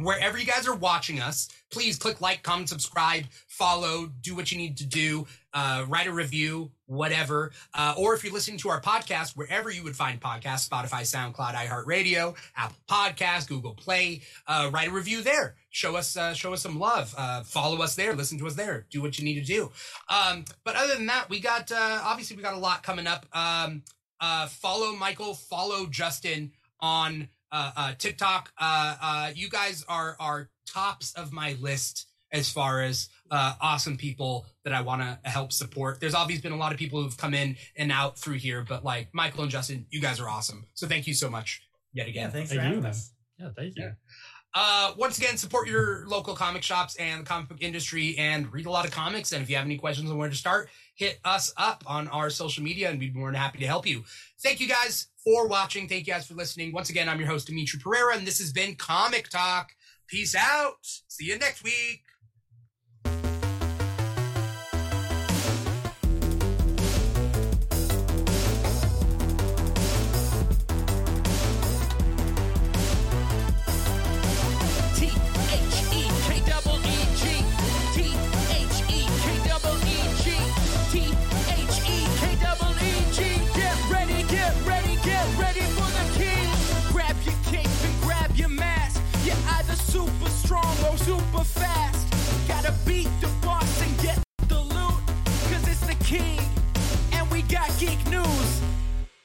wherever you guys are watching us, please click like, comment, subscribe, follow, do what you need to do, uh, write a review, whatever. Uh, or if you're listening to our podcast, wherever you would find podcasts, Spotify, SoundCloud, iHeartRadio, Apple Podcasts, Google Play, uh, write a review there. Show us, uh, show us some love. Uh, follow us there. Listen to us there. Do what you need to do. Um, but other than that, we got uh, obviously we got a lot coming up. Um, follow Michael. Follow Justin on uh, uh, TikTok. Uh, uh, you guys are are tops of my list as far as uh, awesome people that I want to help support. There's obviously been a lot of people who've come in and out through here, but like Michael and Justin, you guys are awesome. So thank you so much yet
yeah,
again.
thanks for
Thank you,
having us.
yeah. Thank you.
Yeah. Uh, once again, support your local comic shops and the comic book industry and read a lot of comics. And if you have any questions on where to start, hit us up on our social media and we'd be more than happy to help you. Thank you guys for watching. Thank you guys for listening. Once again, I'm your host, Dimithri Perera, and this has been Comic Talk. Peace out. See you next week. strong, I'm super fat.